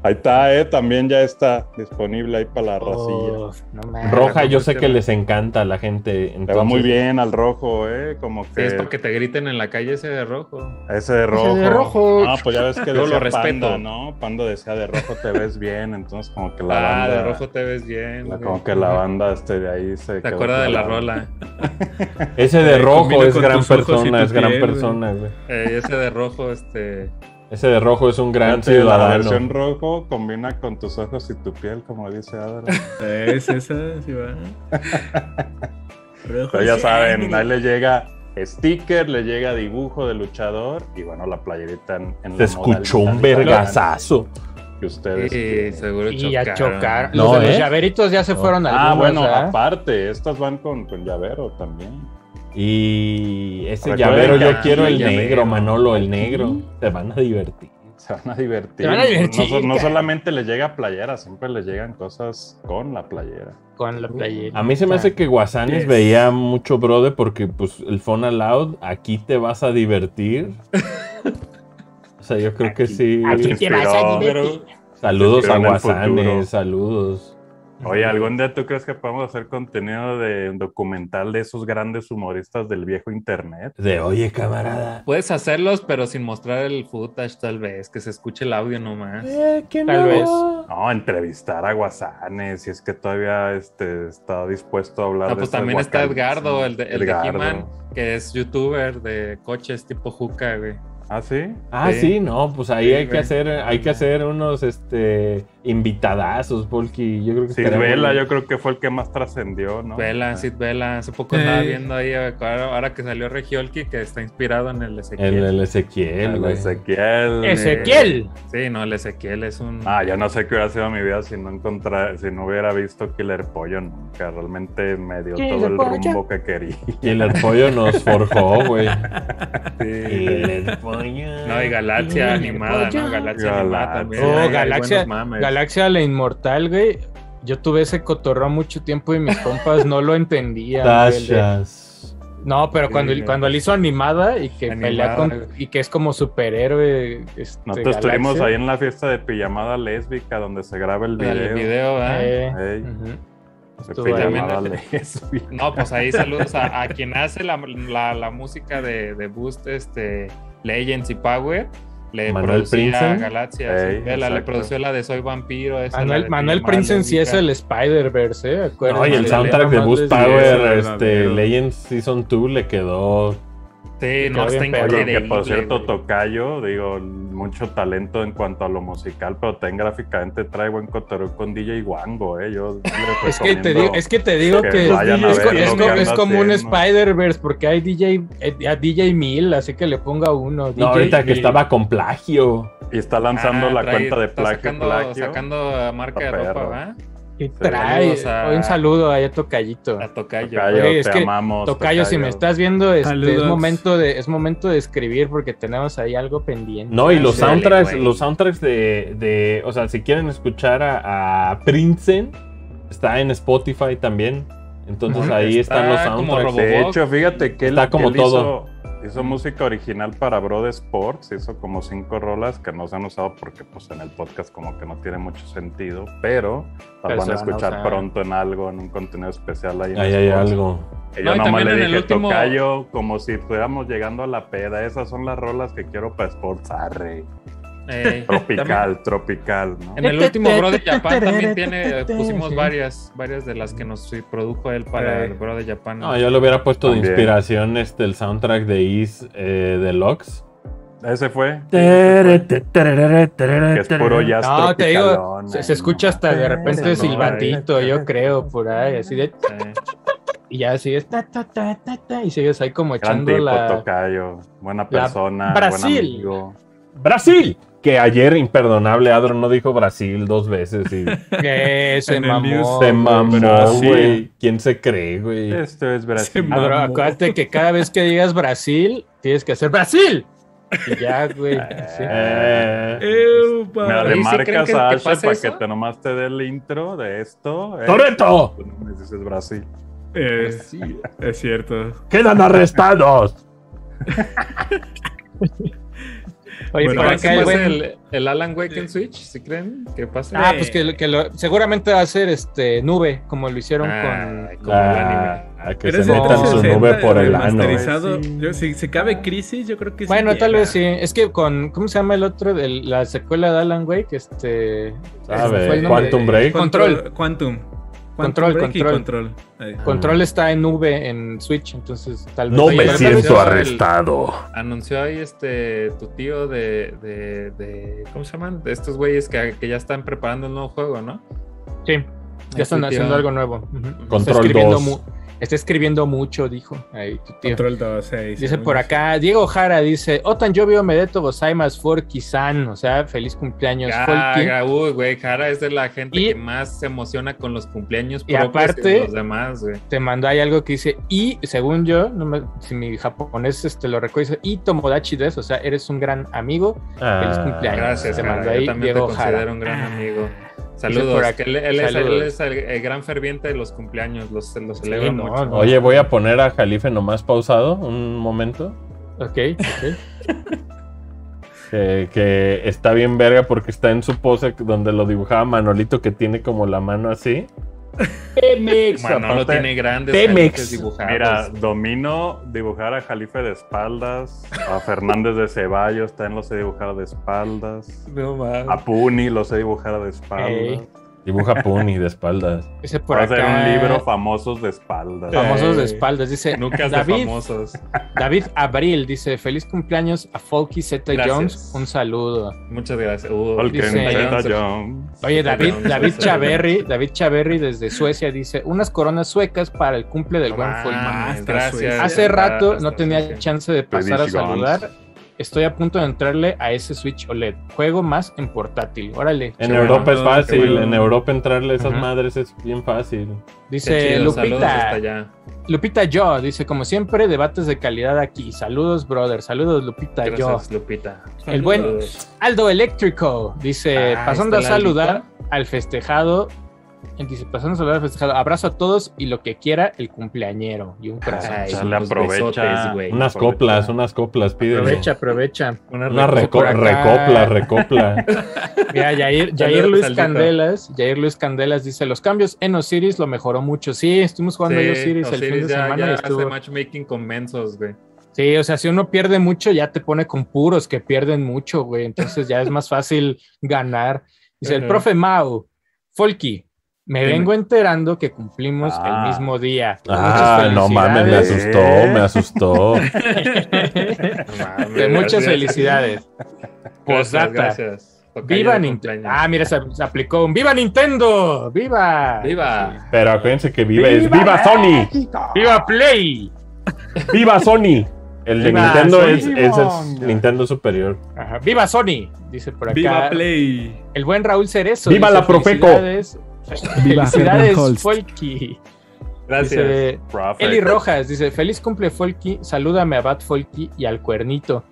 Ahí está, eh, también ya está disponible ahí para la racilla. Oh, no mames. Roja, yo sé que les encanta a la gente. Te va muy bien al rojo, eh, como Sí, que es para que te griten en la calle ese de rojo. ese de rojo. de rojo. Ah, pues ya ves que Yo lo respeto. Panda, ¿no? Panda decía de rojo te ves bien, entonces como que la ah, banda de rojo te ves bien. la- como que la banda este de ahí se ¿Te acuerdas de la rola? Ese de Eh, rojo es gran persona, es gran persona, güey. Eh, ese de rojo, este. Ese de rojo es un gran Fíjate, La ciudadano. versión rojo combina con tus ojos y tu piel, como dice Adra. Es esa, sí va. Rojo Pero ya saben, ahí le llega sticker, le llega dibujo de luchador y bueno, la playerita en, en Se la escuchó un vergazazo. que ustedes Sí, quieren. seguro Y a chocaron. chocar. No, los de los ¿eh? llaveritos ya se fueron Ah, algunos, bueno, aparte, estas van con, con llavero también. Y ese Recuerden llavero, yo quiero el llavero. negro, Manolo, el negro. Se van a divertir. Se van a divertir. Se van a divertir, No, solamente les llega playera, siempre les llegan cosas con la playera. Con la playera. A mí se me hace que Guasanes Yes. veía mucho brother porque pues el Phone Aloud, aquí te vas a divertir. O sea, yo creo que sí. Aquí te vas a divertir. Saludos a. Guasanes, saludos. Oye, ¿algún día tú crees que podemos hacer contenido de un documental de esos grandes humoristas del viejo internet? De oye, camarada. Puedes hacerlos, pero sin mostrar el footage, tal vez, que se escuche el audio nomás. Eh, que Tal no. vez. No, entrevistar a Guasanes, si es que todavía este, está dispuesto a hablar Ah, de pues también está. Edgardo, el de, el de Edgardo. He-Man, que es youtuber de coches tipo Juca, güey. ¿Ah, sí? Ah, Sí. sí, no, pues ahí Sí, hay que hacer, hay que hacer unos este invitadazos, porque yo creo que Sid muy Vela, yo creo que fue el que más trascendió, ¿no? Vela, Ah. Sid Vela. Hace poco Eh. andaba viendo ahí, ahora, que salió Regiolki, que está inspirado en el Ezequiel. El, el Ezequiel, El güey. Ezequiel. Ezequiel. Sí, no, el Ezequiel es un... Ah, yo no sé qué hubiera sido mi vida si no encontrar, si no hubiera visto Killer Pollo nunca. Realmente me dio Killer todo el Pollo. rumbo que quería. El pollo nos forjó, güey. Sí. el pollo. No, y Galaxia Killer animada. ¿no? Galaxia animada Galaxia. también. Oh, Galaxia. Galaxia la Inmortal, güey. Yo tuve ese cotorreo mucho tiempo y mis compas no lo entendían. Tachas. No, pero cuando, Sí, cuando le hizo animada y que Animada, pelea con, y que es como superhéroe. Este, Nosotros estuvimos ahí en la fiesta de pijamada lésbica donde se graba el video. El video. Eh, pijamada También- lésbica. No, pues ahí saludos a, a quien hace la, la- la música de, de Boost, este, Legends y Power. Le Manuel producía Prince. Galaxia, Ey, sí, vela, le produció la de Soy Vampiro. esa, Manuel, Manuel Pijamada Prince en sí es el Spider-Verse, ¿eh? Acuérdense. No, y el soundtrack de Boost Power, este. Legends Season 2 le quedó. Sí, no, increíble. que por cierto. Tocayo, digo, mucho talento en cuanto a lo musical, pero también gráficamente trae buen cotorreo con DJ Wango, ¿eh? Yo Es que, te digo, es que te digo que es, co- co- como un. Spider-Verse porque hay DJ, eh, a DJ Mil, así que le ponga uno. No, DJ ahorita que estaba con plagio. Y está lanzando Ah, la trae- cuenta de plagio, sacando, plagio. sacando marca de ropa, perro. Y trae. A- Un saludo ahí a Tocayito. A Tocayo. Tocayo, Oye, es te que amamos. Tocayo, si me estás viendo, este, es momento de es momento de escribir porque tenemos ahí algo pendiente. No, y los Dale, soundtracks, güey. los soundtracks de, de, o sea, si quieren escuchar a, a Princeton, está en Spotify también. Entonces ahí Está están los como soundtracks. Robo- De hecho, fíjate que él, Está como él todo. Hizo, Hizo música original para Broad Sports, hizo como cinco rolas que no se han usado porque pues en el podcast como que no tiene mucho sentido, pero las Pero van a van a escuchar pronto en algo, en un contenido especial ahí en Ahí hay Sports. algo. Y No, yo y nomás también le en el dije, último- tocayo, como si estuviéramos llegando a la peda, esas son las rolas que quiero para Sports, arre. Eh, Tropical, tropical, ¿no? En el último Bro de Japan también tiene, pusimos varias, varias de las que nos produjo él para Eh. el Bro de Japan. No, yo le hubiera puesto de inspiración este, el soundtrack de Is eh, Deluxe. Ese fue, que es puro jazz No, te digo, se, se escucha hasta de repente No, silbatito, yo creo, por ahí, así de... Sí. Y ya sigues, ta, ta, ta, ta, ta, y sigues ahí como Gran echando tipo, la... tocayo, buena la- persona, Brasil. buen amigo. ¡Brasil! Que ayer, imperdonable, Adro no dijo Brasil dos veces y Que se mamó. se mamó, güey. ¿Quién se cree, güey? Esto es Brasil. Adro, acuérdate que cada vez que digas Brasil, tienes que hacer ¡Brasil! Y ya, güey. Eh, Eupa. Mira, le ¿Y sí creen marcas que- a Asher para eso? que te nomás te dé el intro de esto. eh. ¡Toretto! Tú no me dices Brasil. Eh, es cierto. Quedan arrestados. Oye, Bueno, Para acá que el el, el Alan Wake en Switch, si creen que pase. Ah, pues que, lo- que lo- seguramente va a ser este nube, como lo hicieron Ah, con... como el anime. Ah, que Pero se metan su 360 nube por el ano. Sí. yo- si se cabe crisis, yo creo que sí Bueno, tal llega. vez sí. Es que con... ¿Cómo se llama el otro? de la secuela de Alan Wake, este... ¿Sabe? fue el nombre. Quantum Break. Control. Quantum. Control, control. control. Ahí. Control está en nube en Switch, entonces tal vez... No me siento arrestado. Anunció ahí este tu tío de, de, de- ¿cómo se llaman? De estos güeyes que, que ya están preparando un nuevo juego, ¿no? Sí, ya están haciendo algo nuevo. Está Control escribiendo 2. Está escribiendo mucho, dijo ahí tu tío. Control 2, ahí, Dice por yo. acá, Diego Jara dice, Otan yo veo Medeto Gozaimas Forki-san, o sea, feliz cumpleaños. Ah, uy, güey, Jara es de la gente Y- que más se emociona con los cumpleaños Y aparte- que los demás, güey. Te mandó ahí algo que dice, y según yo, no me- si mi japonés este, lo recuerda, dice, y Tomodachi des, o sea, eres un gran amigo. Feliz Ah, cumpleaños. Gracias, Te Jara. mandó Yo ahí también Diego te Jara. un gran amigo. Por Saludos. acá- que él, él es, saludos. él es el, el gran ferviente de los cumpleaños, los, los celebra no, mucho. no. Oye, voy a poner a Jalife nomás pausado un momento. Ok, ok. Que, que está bien verga porque está en su pose donde lo dibujaba Manolito que tiene como la mano así. Manolo aparte- tiene grandes dibujados. Mira, domino dibujar a Jalife de espaldas, a Fernández de Ceballos también lo sé dibujar de espaldas, no a Puni lo sé dibujar de espaldas. Dibuja Puni de espaldas. Dice por Va a acá. ser un libro famosos de espaldas. Famosos de espaldas. Dice Nunca es de David, famosos. David Abril. Dice: Feliz cumpleaños a Folky Z Gracias. Jones. Un saludo. Muchas gracias. Uh, dice- Zeta Jones. Oye, David, David. Chaverri, David Chaverri desde Suecia dice: Unas coronas suecas para el cumple del buen Folky. hasta gracias. Hace rato no tenía chance de pasar a saludar. Estoy a punto de entrarle a ese Switch OLED. Juego más en portátil. Órale. En Europa bueno, es fácil, bueno. en Europa entrarle a esas madres es bien fácil. Dice chido, Lupita. allá. Lupita Yo. Dice: Como siempre, debates de calidad aquí. Saludos, brother. Saludos, Lupita Yo. Gracias, Lupita. El buen. Aldo Eléctrico dice, Ah, pasando a saludar al festejado. Él dice, pasando a saludar al festejado. Abrazo a todos y lo que quiera el cumpleañero. Y un corazón. Ay, le aprovecha. besotes, güey. Unas aprovecha. coplas, unas coplas, pídele. aprovecha, aprovecha. Una Una reco- recopla, recopla. Mira, Yair, Yair Saludos, Luis. Candelas, Yair Luis Candelas dice, los cambios en Osiris lo mejoró mucho. Sí, estuvimos jugando Sí, en Osiris el fin Osiris de ya, semana ya y hace estuvo... matchmaking con mensos, güey. Sí, o sea, si uno pierde mucho, ya te pone con puros que pierden mucho, güey. Entonces ya es más fácil ganar. Dice el profe Mau, Folky, me Dime. vengo enterando que cumplimos Ah. el mismo día. Ah, no mames, me asustó, me asustó. No mames, Que muchas gracias. felicidades. Postdata. gracias. Viva Nintendo. Ah, mira, se, se aplicó un ¡Viva Nintendo! ¡Viva! Viva. Pero acuérdense que vive es ¡Viva Sony! ¡Viva Play! ¡Viva Sony! El de Viva Nintendo es, es el Nintendo superior. Ajá. ¡Viva Sony! Dice por acá. Viva Play. El buen Raúl Cerezo. ¡Viva dice, la Profeco! Felicidades, Viva felicidades. Folky. Gracias. Dice. Eli Rojas dice: Feliz cumple, Folky. Salúdame a Bat Folky y al cuernito.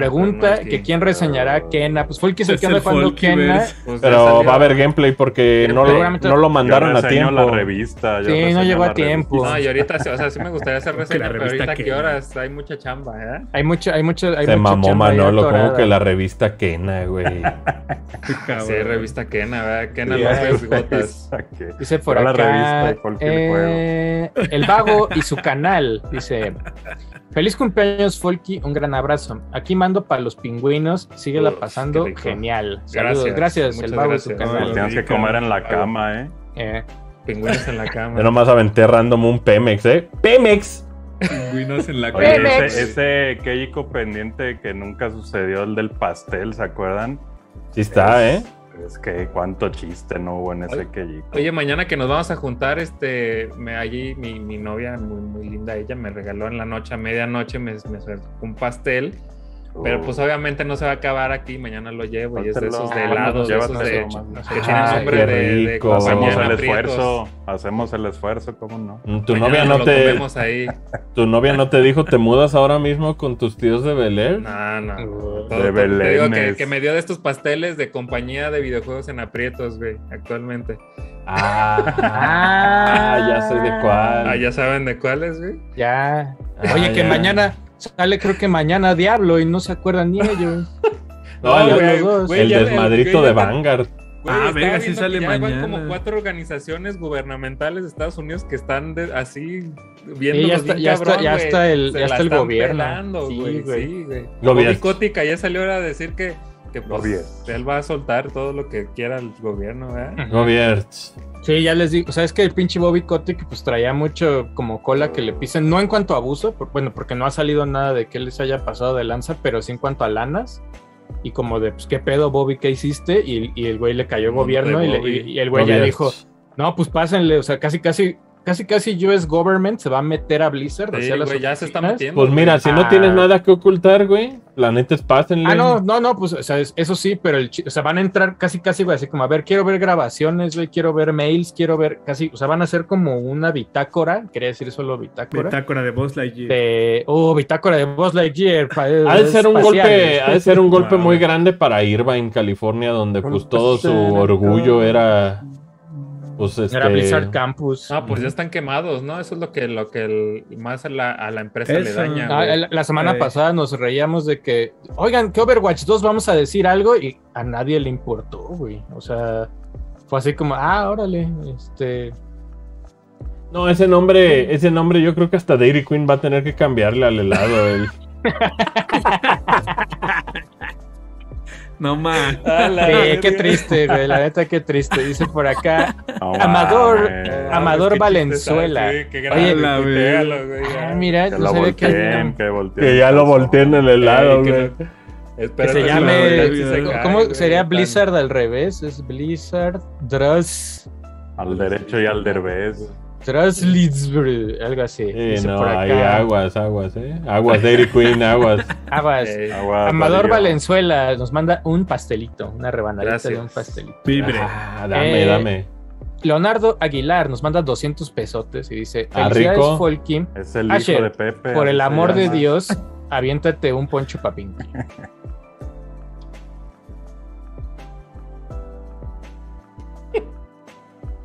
Pregunta que quién reseñará Kena. Pues Folky es el que anda el jugando Kena. Pues Pero salió. va a haber gameplay porque no no lo mandaron a tiempo. la revista. Sí, no llegó a tiempo. revista. No, y ahorita, sí, o sea, sí me gustaría hacer reseña, la pero revista ahorita qué horas hay mucha chamba, ¿eh? Hay mucho, hay mucho, hay Se mucha mamó chamba Manolo, como que la revista Kena, güey. Sí, revista Kena, ¿verdad? Kena López hay Gotas. Dice por la acá. revista eh, el vago y su canal. Dice. Feliz cumpleaños, Folky. Un gran abrazo. Aquí mando para los pingüinos. Síguela pasando. Genial. Saludos. Gracias, Gracias, el su gracias. canal. No, Tienes que comer en la cama, ¿eh? Eh, Pingüinos en la cama. Yo nomás aventé random un Pemex, ¿eh? ¡Pemex! Pingüinos en la Oye. Pemex. ese, ese Keiko pendiente que nunca sucedió, el del pastel, ¿se acuerdan? Sí está, ¿eh? Es que cuánto chiste no hubo en ese Keiko. Oye, mañana que nos vamos a juntar, este, me, allí mi, mi novia, muy, muy linda ella, me regaló en la noche, a medianoche, me, me un pastel. Pero pues obviamente no se va a acabar aquí, mañana lo llevo y es de esos de helados, de esos de, que tienen nombre de, de Hacemos el aprietos. esfuerzo, hacemos el esfuerzo, ¿cómo no? Mm, Tu Mañana novia no te ahí. tu novia no te dijo te mudas ahora mismo con tus tíos de Bel Air? No, no. Todo- de todo- te digo que, que me dio de estos pasteles de compañía de videojuegos en aprietos, güey, actualmente. Ah, ya sé de cuál. Ah, ya saben de cuáles, güey. ya. Ah, Oye, que ya. mañana sale, creo que mañana Diablo y no se acuerdan ni ellos. No, No, los dos. el desmadrito güey, de Vanguard. Ah, verga, sí sale que ya van mañana. como cuatro organizaciones gubernamentales de Estados Unidos que están de- así Sí, viendo ya está- ya está- ya está el- ya está el gobierno. Sí, Sí, güey. Sí, Kotick ya salió a decir que, que pues, Gobierno. él va a soltar todo lo que quiera el gobierno, ¿verdad? Gobierno. Sí, ya les digo, o sea, es que el pinche Bobby Kotick pues traía mucho como cola que le pisen, no en cuanto a abuso, por- bueno, porque no ha salido nada de que les haya pasado de lanza, pero sí en cuanto a lanas. Y como de, pues, ¿qué pedo, Bobby? ¿Qué hiciste? Y, y el güey le cayó Mundo gobierno y, le- Bobby. y- y el güey ya Gobierno. dijo, no, pues pásenle, o sea, casi, casi, casi, casi US Government se va a meter a Blizzard. Sí, las ya se está metiendo. Pues mira, si no Ah. tienes nada que ocultar, güey, la neta es pásenle. Ah, no, no, no, pues, o sea, es- eso sí, pero el, o sea, van a entrar casi, casi, güey, así como, a ver, quiero ver grabaciones, güey, quiero ver mails, quiero ver, casi, o sea, van a hacer como una bitácora, quería decir solo bitácora, Bitácora de Boss Lightyear. de, oh, bitácora de Buzz Lightyear. pa- Ha de ser un golpe, espaciales. ha de ser un golpe Wow. muy grande para Irvine, California, donde pues todo su Pues, orgullo era pues este Era Blizzard Campus. No, pues ya están quemados, ¿no? Eso es lo que, lo que el- más a la, a la empresa le daña. Ah, la, la semana pasada nos reíamos de que, oigan, que Overwatch 2 vamos a decir algo y a nadie le importó, güey. O sea, fue así como, ah, órale, este... No, ese nombre, ese nombre yo creo que hasta Dairy Queen va a tener que cambiarle al helado. el- No más. La Sí, qué triste, güey, la neta, qué triste. Dice por acá, Amador, Amador qué Valenzuela. chiste, qué Oye, grande, la güey, ah, mira, Que lo que... volteen, que volteen. Que ya lo volteen en el que güey. no- Que se llame. ¿cómo- se cae, ¿Cómo güey, sería tan- Blizzard al revés? Es Blizzard Dross. Al derecho y al derbez. Lidsbr, algo así. Sí, no, por hay aguas, aguas, eh. Aguas, Dairy Queen, aguas. Aguas. Amador Darío. Valenzuela nos manda un pastelito, una rebanadita Gracias. de un pastelito. Vibre. Ah, dame, Eh, dame. Leonardo Aguilar nos manda 200 pesotes y dice: Ah, Felicidades, rico. Folky. Es el Asher, hijo de Pepe. Por el amor de. Dios, aviéntate un poncho papín.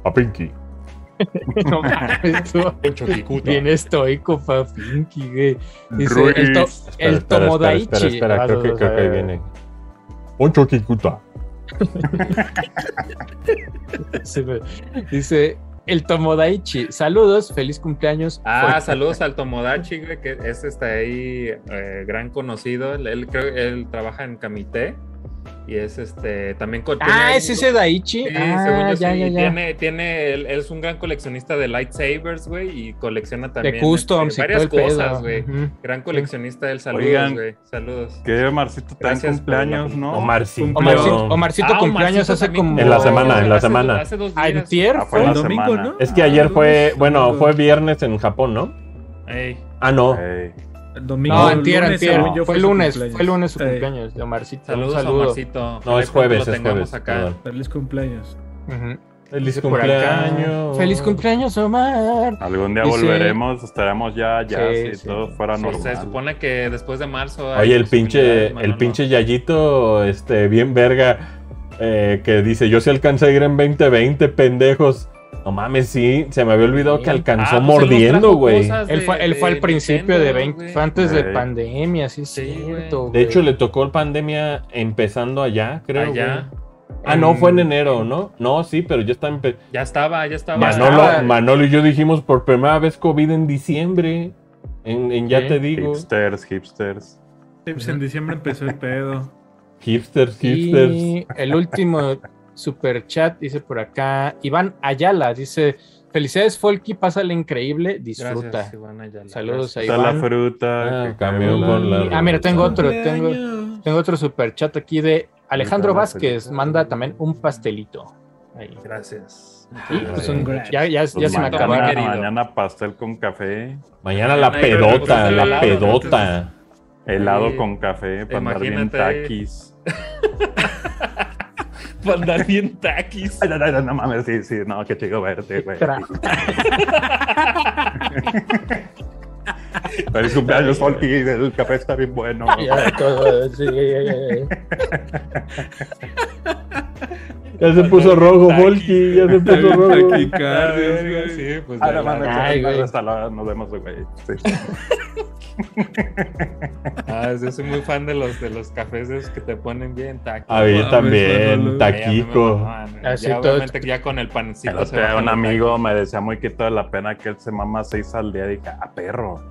A Pinky. no mames. Bien estoico, güey. Dice: Ruiz. el, to- Espera, el espera, Tomodaichi. Espera, espera, Ah, creo que, creo ahí viene. Poncho Kikuta. Se me- Dice el Tomodaichi. Saludos, feliz cumpleaños. Ah, saludos al Tomodachi, güey, que es este ahí eh, gran conocido. Él, él creo él trabaja en Kamite y es este también con- Ah, tiene- es ese Daichi. Sí, según ah, yo ya, sí. ya, Y ya. Tiene, tiene, él, él es un gran coleccionista de lightsabers, güey, y colecciona también de customs este, y varias cosas, güey. Gran coleccionista del saludos, güey. Saludos. Que Marcito por cumpleaños, la- ¿no? Omarcito. Omarcito, No. Omarcito Ah, cumpleaños Omarcito hace como. En la semana, en la hace semana. dos- Hace dos días. Antier Ah, fue fue. la El domingo, semana. ¿no? Es que ayer Ah, fue, bueno, fue viernes en Japón, ¿no? Ey. Ah, no. Ey. El domingo. No, el según yo, Fue su lunes, cumpleaños. fue lunes su Sí. cumpleaños de Omarcito. Saludos saludo. Omarcito. No, es jueves, lo es tengamos jueves. acá. Feliz cumpleaños. Feliz cumpleaños. Feliz cumpleaños, Omar. Algún día Dice- volveremos, estaremos ya, ya, Sí, si sí. todo fuera Sí, normal. se supone que después de marzo. Oye, el pinche, el pinche Yayito, este, bien verga, eh, que dice, yo sí alcancé a ir en 2020, pendejos. No mames, sí, se me había olvidado que alcanzó Ah, pues mordiendo, güey. Él fue, él fue al principio de Nintendo, 20, güey. fue antes de pandemia, sí, Sí, cierto. De hecho, le tocó pandemia empezando allá, creo. Allá. Ah, no, fue en enero, ¿no? No, sí, pero ya está empe- Ya estaba, ya estaba. Manolo, estaba. Manolo y yo dijimos por primera vez COVID en diciembre. En, en ya te digo. Hipsters, hipsters. Pues en diciembre empezó el pedo. Hipsters, hipsters. Y el último super chat dice por acá, Iván Ayala dice, felicidades Folky, pásale increíble, disfruta. Gracias, Iván Ayala. Saludos a Está la Iván. fruta. Ah, que con la-. Ah, mira, tengo otro, tengo, tengo otro super chat aquí de Alejandro Vázquez, manda también un pastelito. Ahí. Gracias. Pues, un- Gracias. ya, Pues se me querido. Mañana pastel con café, Mañana la pedota, la helado, pedota. helado con café para andar bien taquis. Para andar bien taquis. Ay, ay, ay, no mames, sí, sí, no, qué chico verte, güey. Feliz cumpleaños, Folky, el café está bien bueno. Ya, todo, sí, Ya se puso rojo. Volky, ya se puso rojo. Taquicardias, güey. Sí, pues. Ah, ya la- Ay, güey. hasta luego, nos vemos, güey. Sí. Ah, yo soy muy fan de los de los cafés esos que te ponen bien taquis. A mí también, taquico. Así Ya, todo- obviamente que ya con el pancito El se bajan un amigo me decía muy quito de la pena que él se mama seis al día. Dije, ah, perro.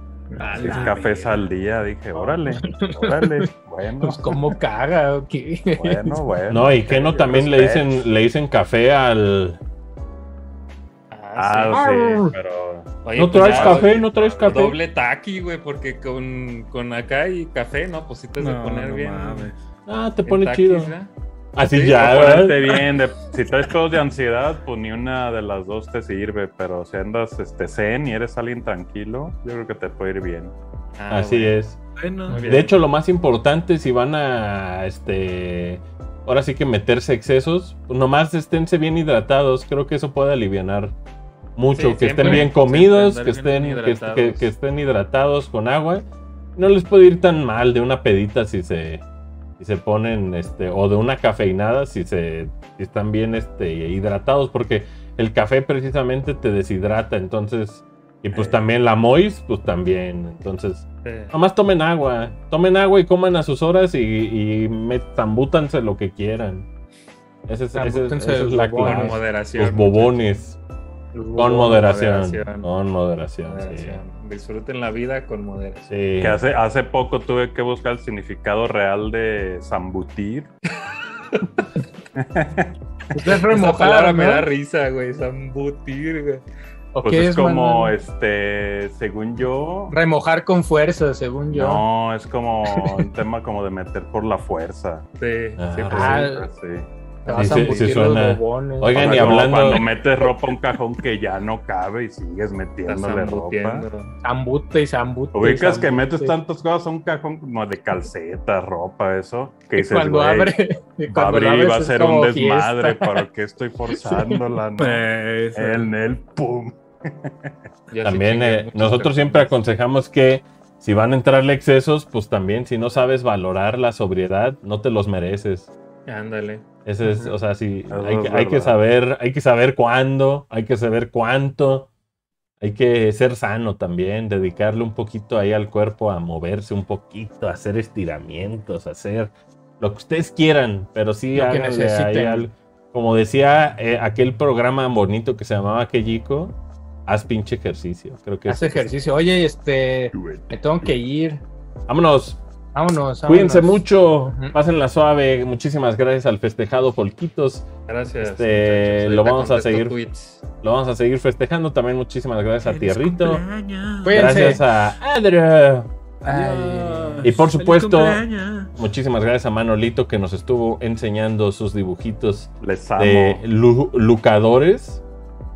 A Seis cafés al día. Dije, órale, órale. Bueno, Pues cómo caga, ok. bueno, bueno. No, y que no también le dicen, le dicen café al. Ah, sí. Ah, sí, pero. Oye, ¿No pues traes ya, café? ¿No traes café? Doble taqui, güey, porque con, con acá y café, ¿no? Pues sí te has de No, poner no bien. mames. Ah, te pone taquis, chido. Así Sí, ya, ¿verdad? bien, de- si traes pedos de ansiedad, pues ni una de las dos te sirve, pero si andas este, zen y eres alguien tranquilo, yo creo que te puede ir bien. Ah, Así bueno. es. Bueno. De hecho, lo más importante, si van a, este, ahora sí que meterse excesos, nomás esténse bien hidratados. Creo que eso puede aliviar mucho. Sí, que estén siempre, bien comidos, que estén, bien que, hidratados. que- que estén hidratados con agua. No les puede ir tan mal de una pedita si se, si se ponen, este, o de una cafeinada si se, si están bien, este, hidratados, porque el café precisamente te deshidrata, entonces, y pues Eh. también la mois, pues también, entonces. Sí. Nomás tomen agua. Tomen agua y coman a sus horas y, y me- zambútanse lo que quieran. Esa es, esa es- Zambútense esa es los la clave. Con moderación. Los bobones. Con moderación. Con moderación. Moderación. Disfruten la vida con moderación. Sí. Sí. Que hace, hace poco tuve que buscar el significado real de zambutir. Es Esa remojar, palabra me da risa, güey. Zambutir, güey. ¿O Pues qué es, como, este, según yo, Remojar con fuerza, según yo. no, es como un tema como de meter por la fuerza. Sí, Ah. siempre Ah, sí. Sí. Vas a sí, sí suena. Oigan, y hablando- Cuando metes ropa a un cajón que ya no cabe y sigues metiéndole ropa. Zambute y zambute. Ubicas que metes tantas cosas a un cajón como de calcetas, ropa, eso. Que Y dices, cuando abre. y va a abrir y va a ser un desmadre. fiesta. ¿Para qué estoy forzándola? No? pues, En el pum. Yo sí También eh, nosotros siempre aconsejamos que si van a entrarle excesos, pues también si no sabes valorar la sobriedad, no te los mereces. Ándale. Ese es, o sea, sí, hay, es que- hay que verdad. saber, hay que saber cuándo, hay que saber cuánto, hay que ser sano también, dedicarle un poquito ahí al cuerpo a moverse un poquito, a hacer estiramientos, a hacer lo que ustedes quieran, pero sí háganle ahí como decía eh, aquel programa bonito que se llamaba Keyiko, haz pinche ejercicio, creo que Haz es- ejercicio. Oye, este. Me tengo que ir. Vámonos, Vámonos. cuídense vámonos. mucho, Ujú. pásenla suave, muchísimas gracias al festejado Polquitos. Gracias. Este, lo vamos a seguir. tweets. Lo vamos a seguir festejando. También muchísimas gracias a Tierrito. cumpleaños. Cuídense. Gracias a Adria. Ay. Y por supuesto, muchísimas gracias a Manolito que nos estuvo enseñando sus dibujitos Les amo. de lu- lucadores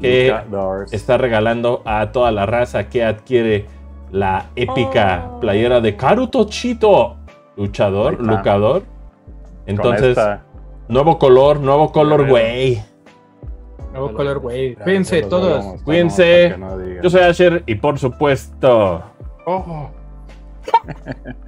que Lucadores. está regalando a toda la raza que adquiere la épica playera de Karuto Chito. Luchador, lucador. Entonces, nuevo color, nuevo color, güey. Nuevo Colorway. Bravo, Cuídense todos. Cuídense. no. Yo soy Asher y por supuesto. Ojo.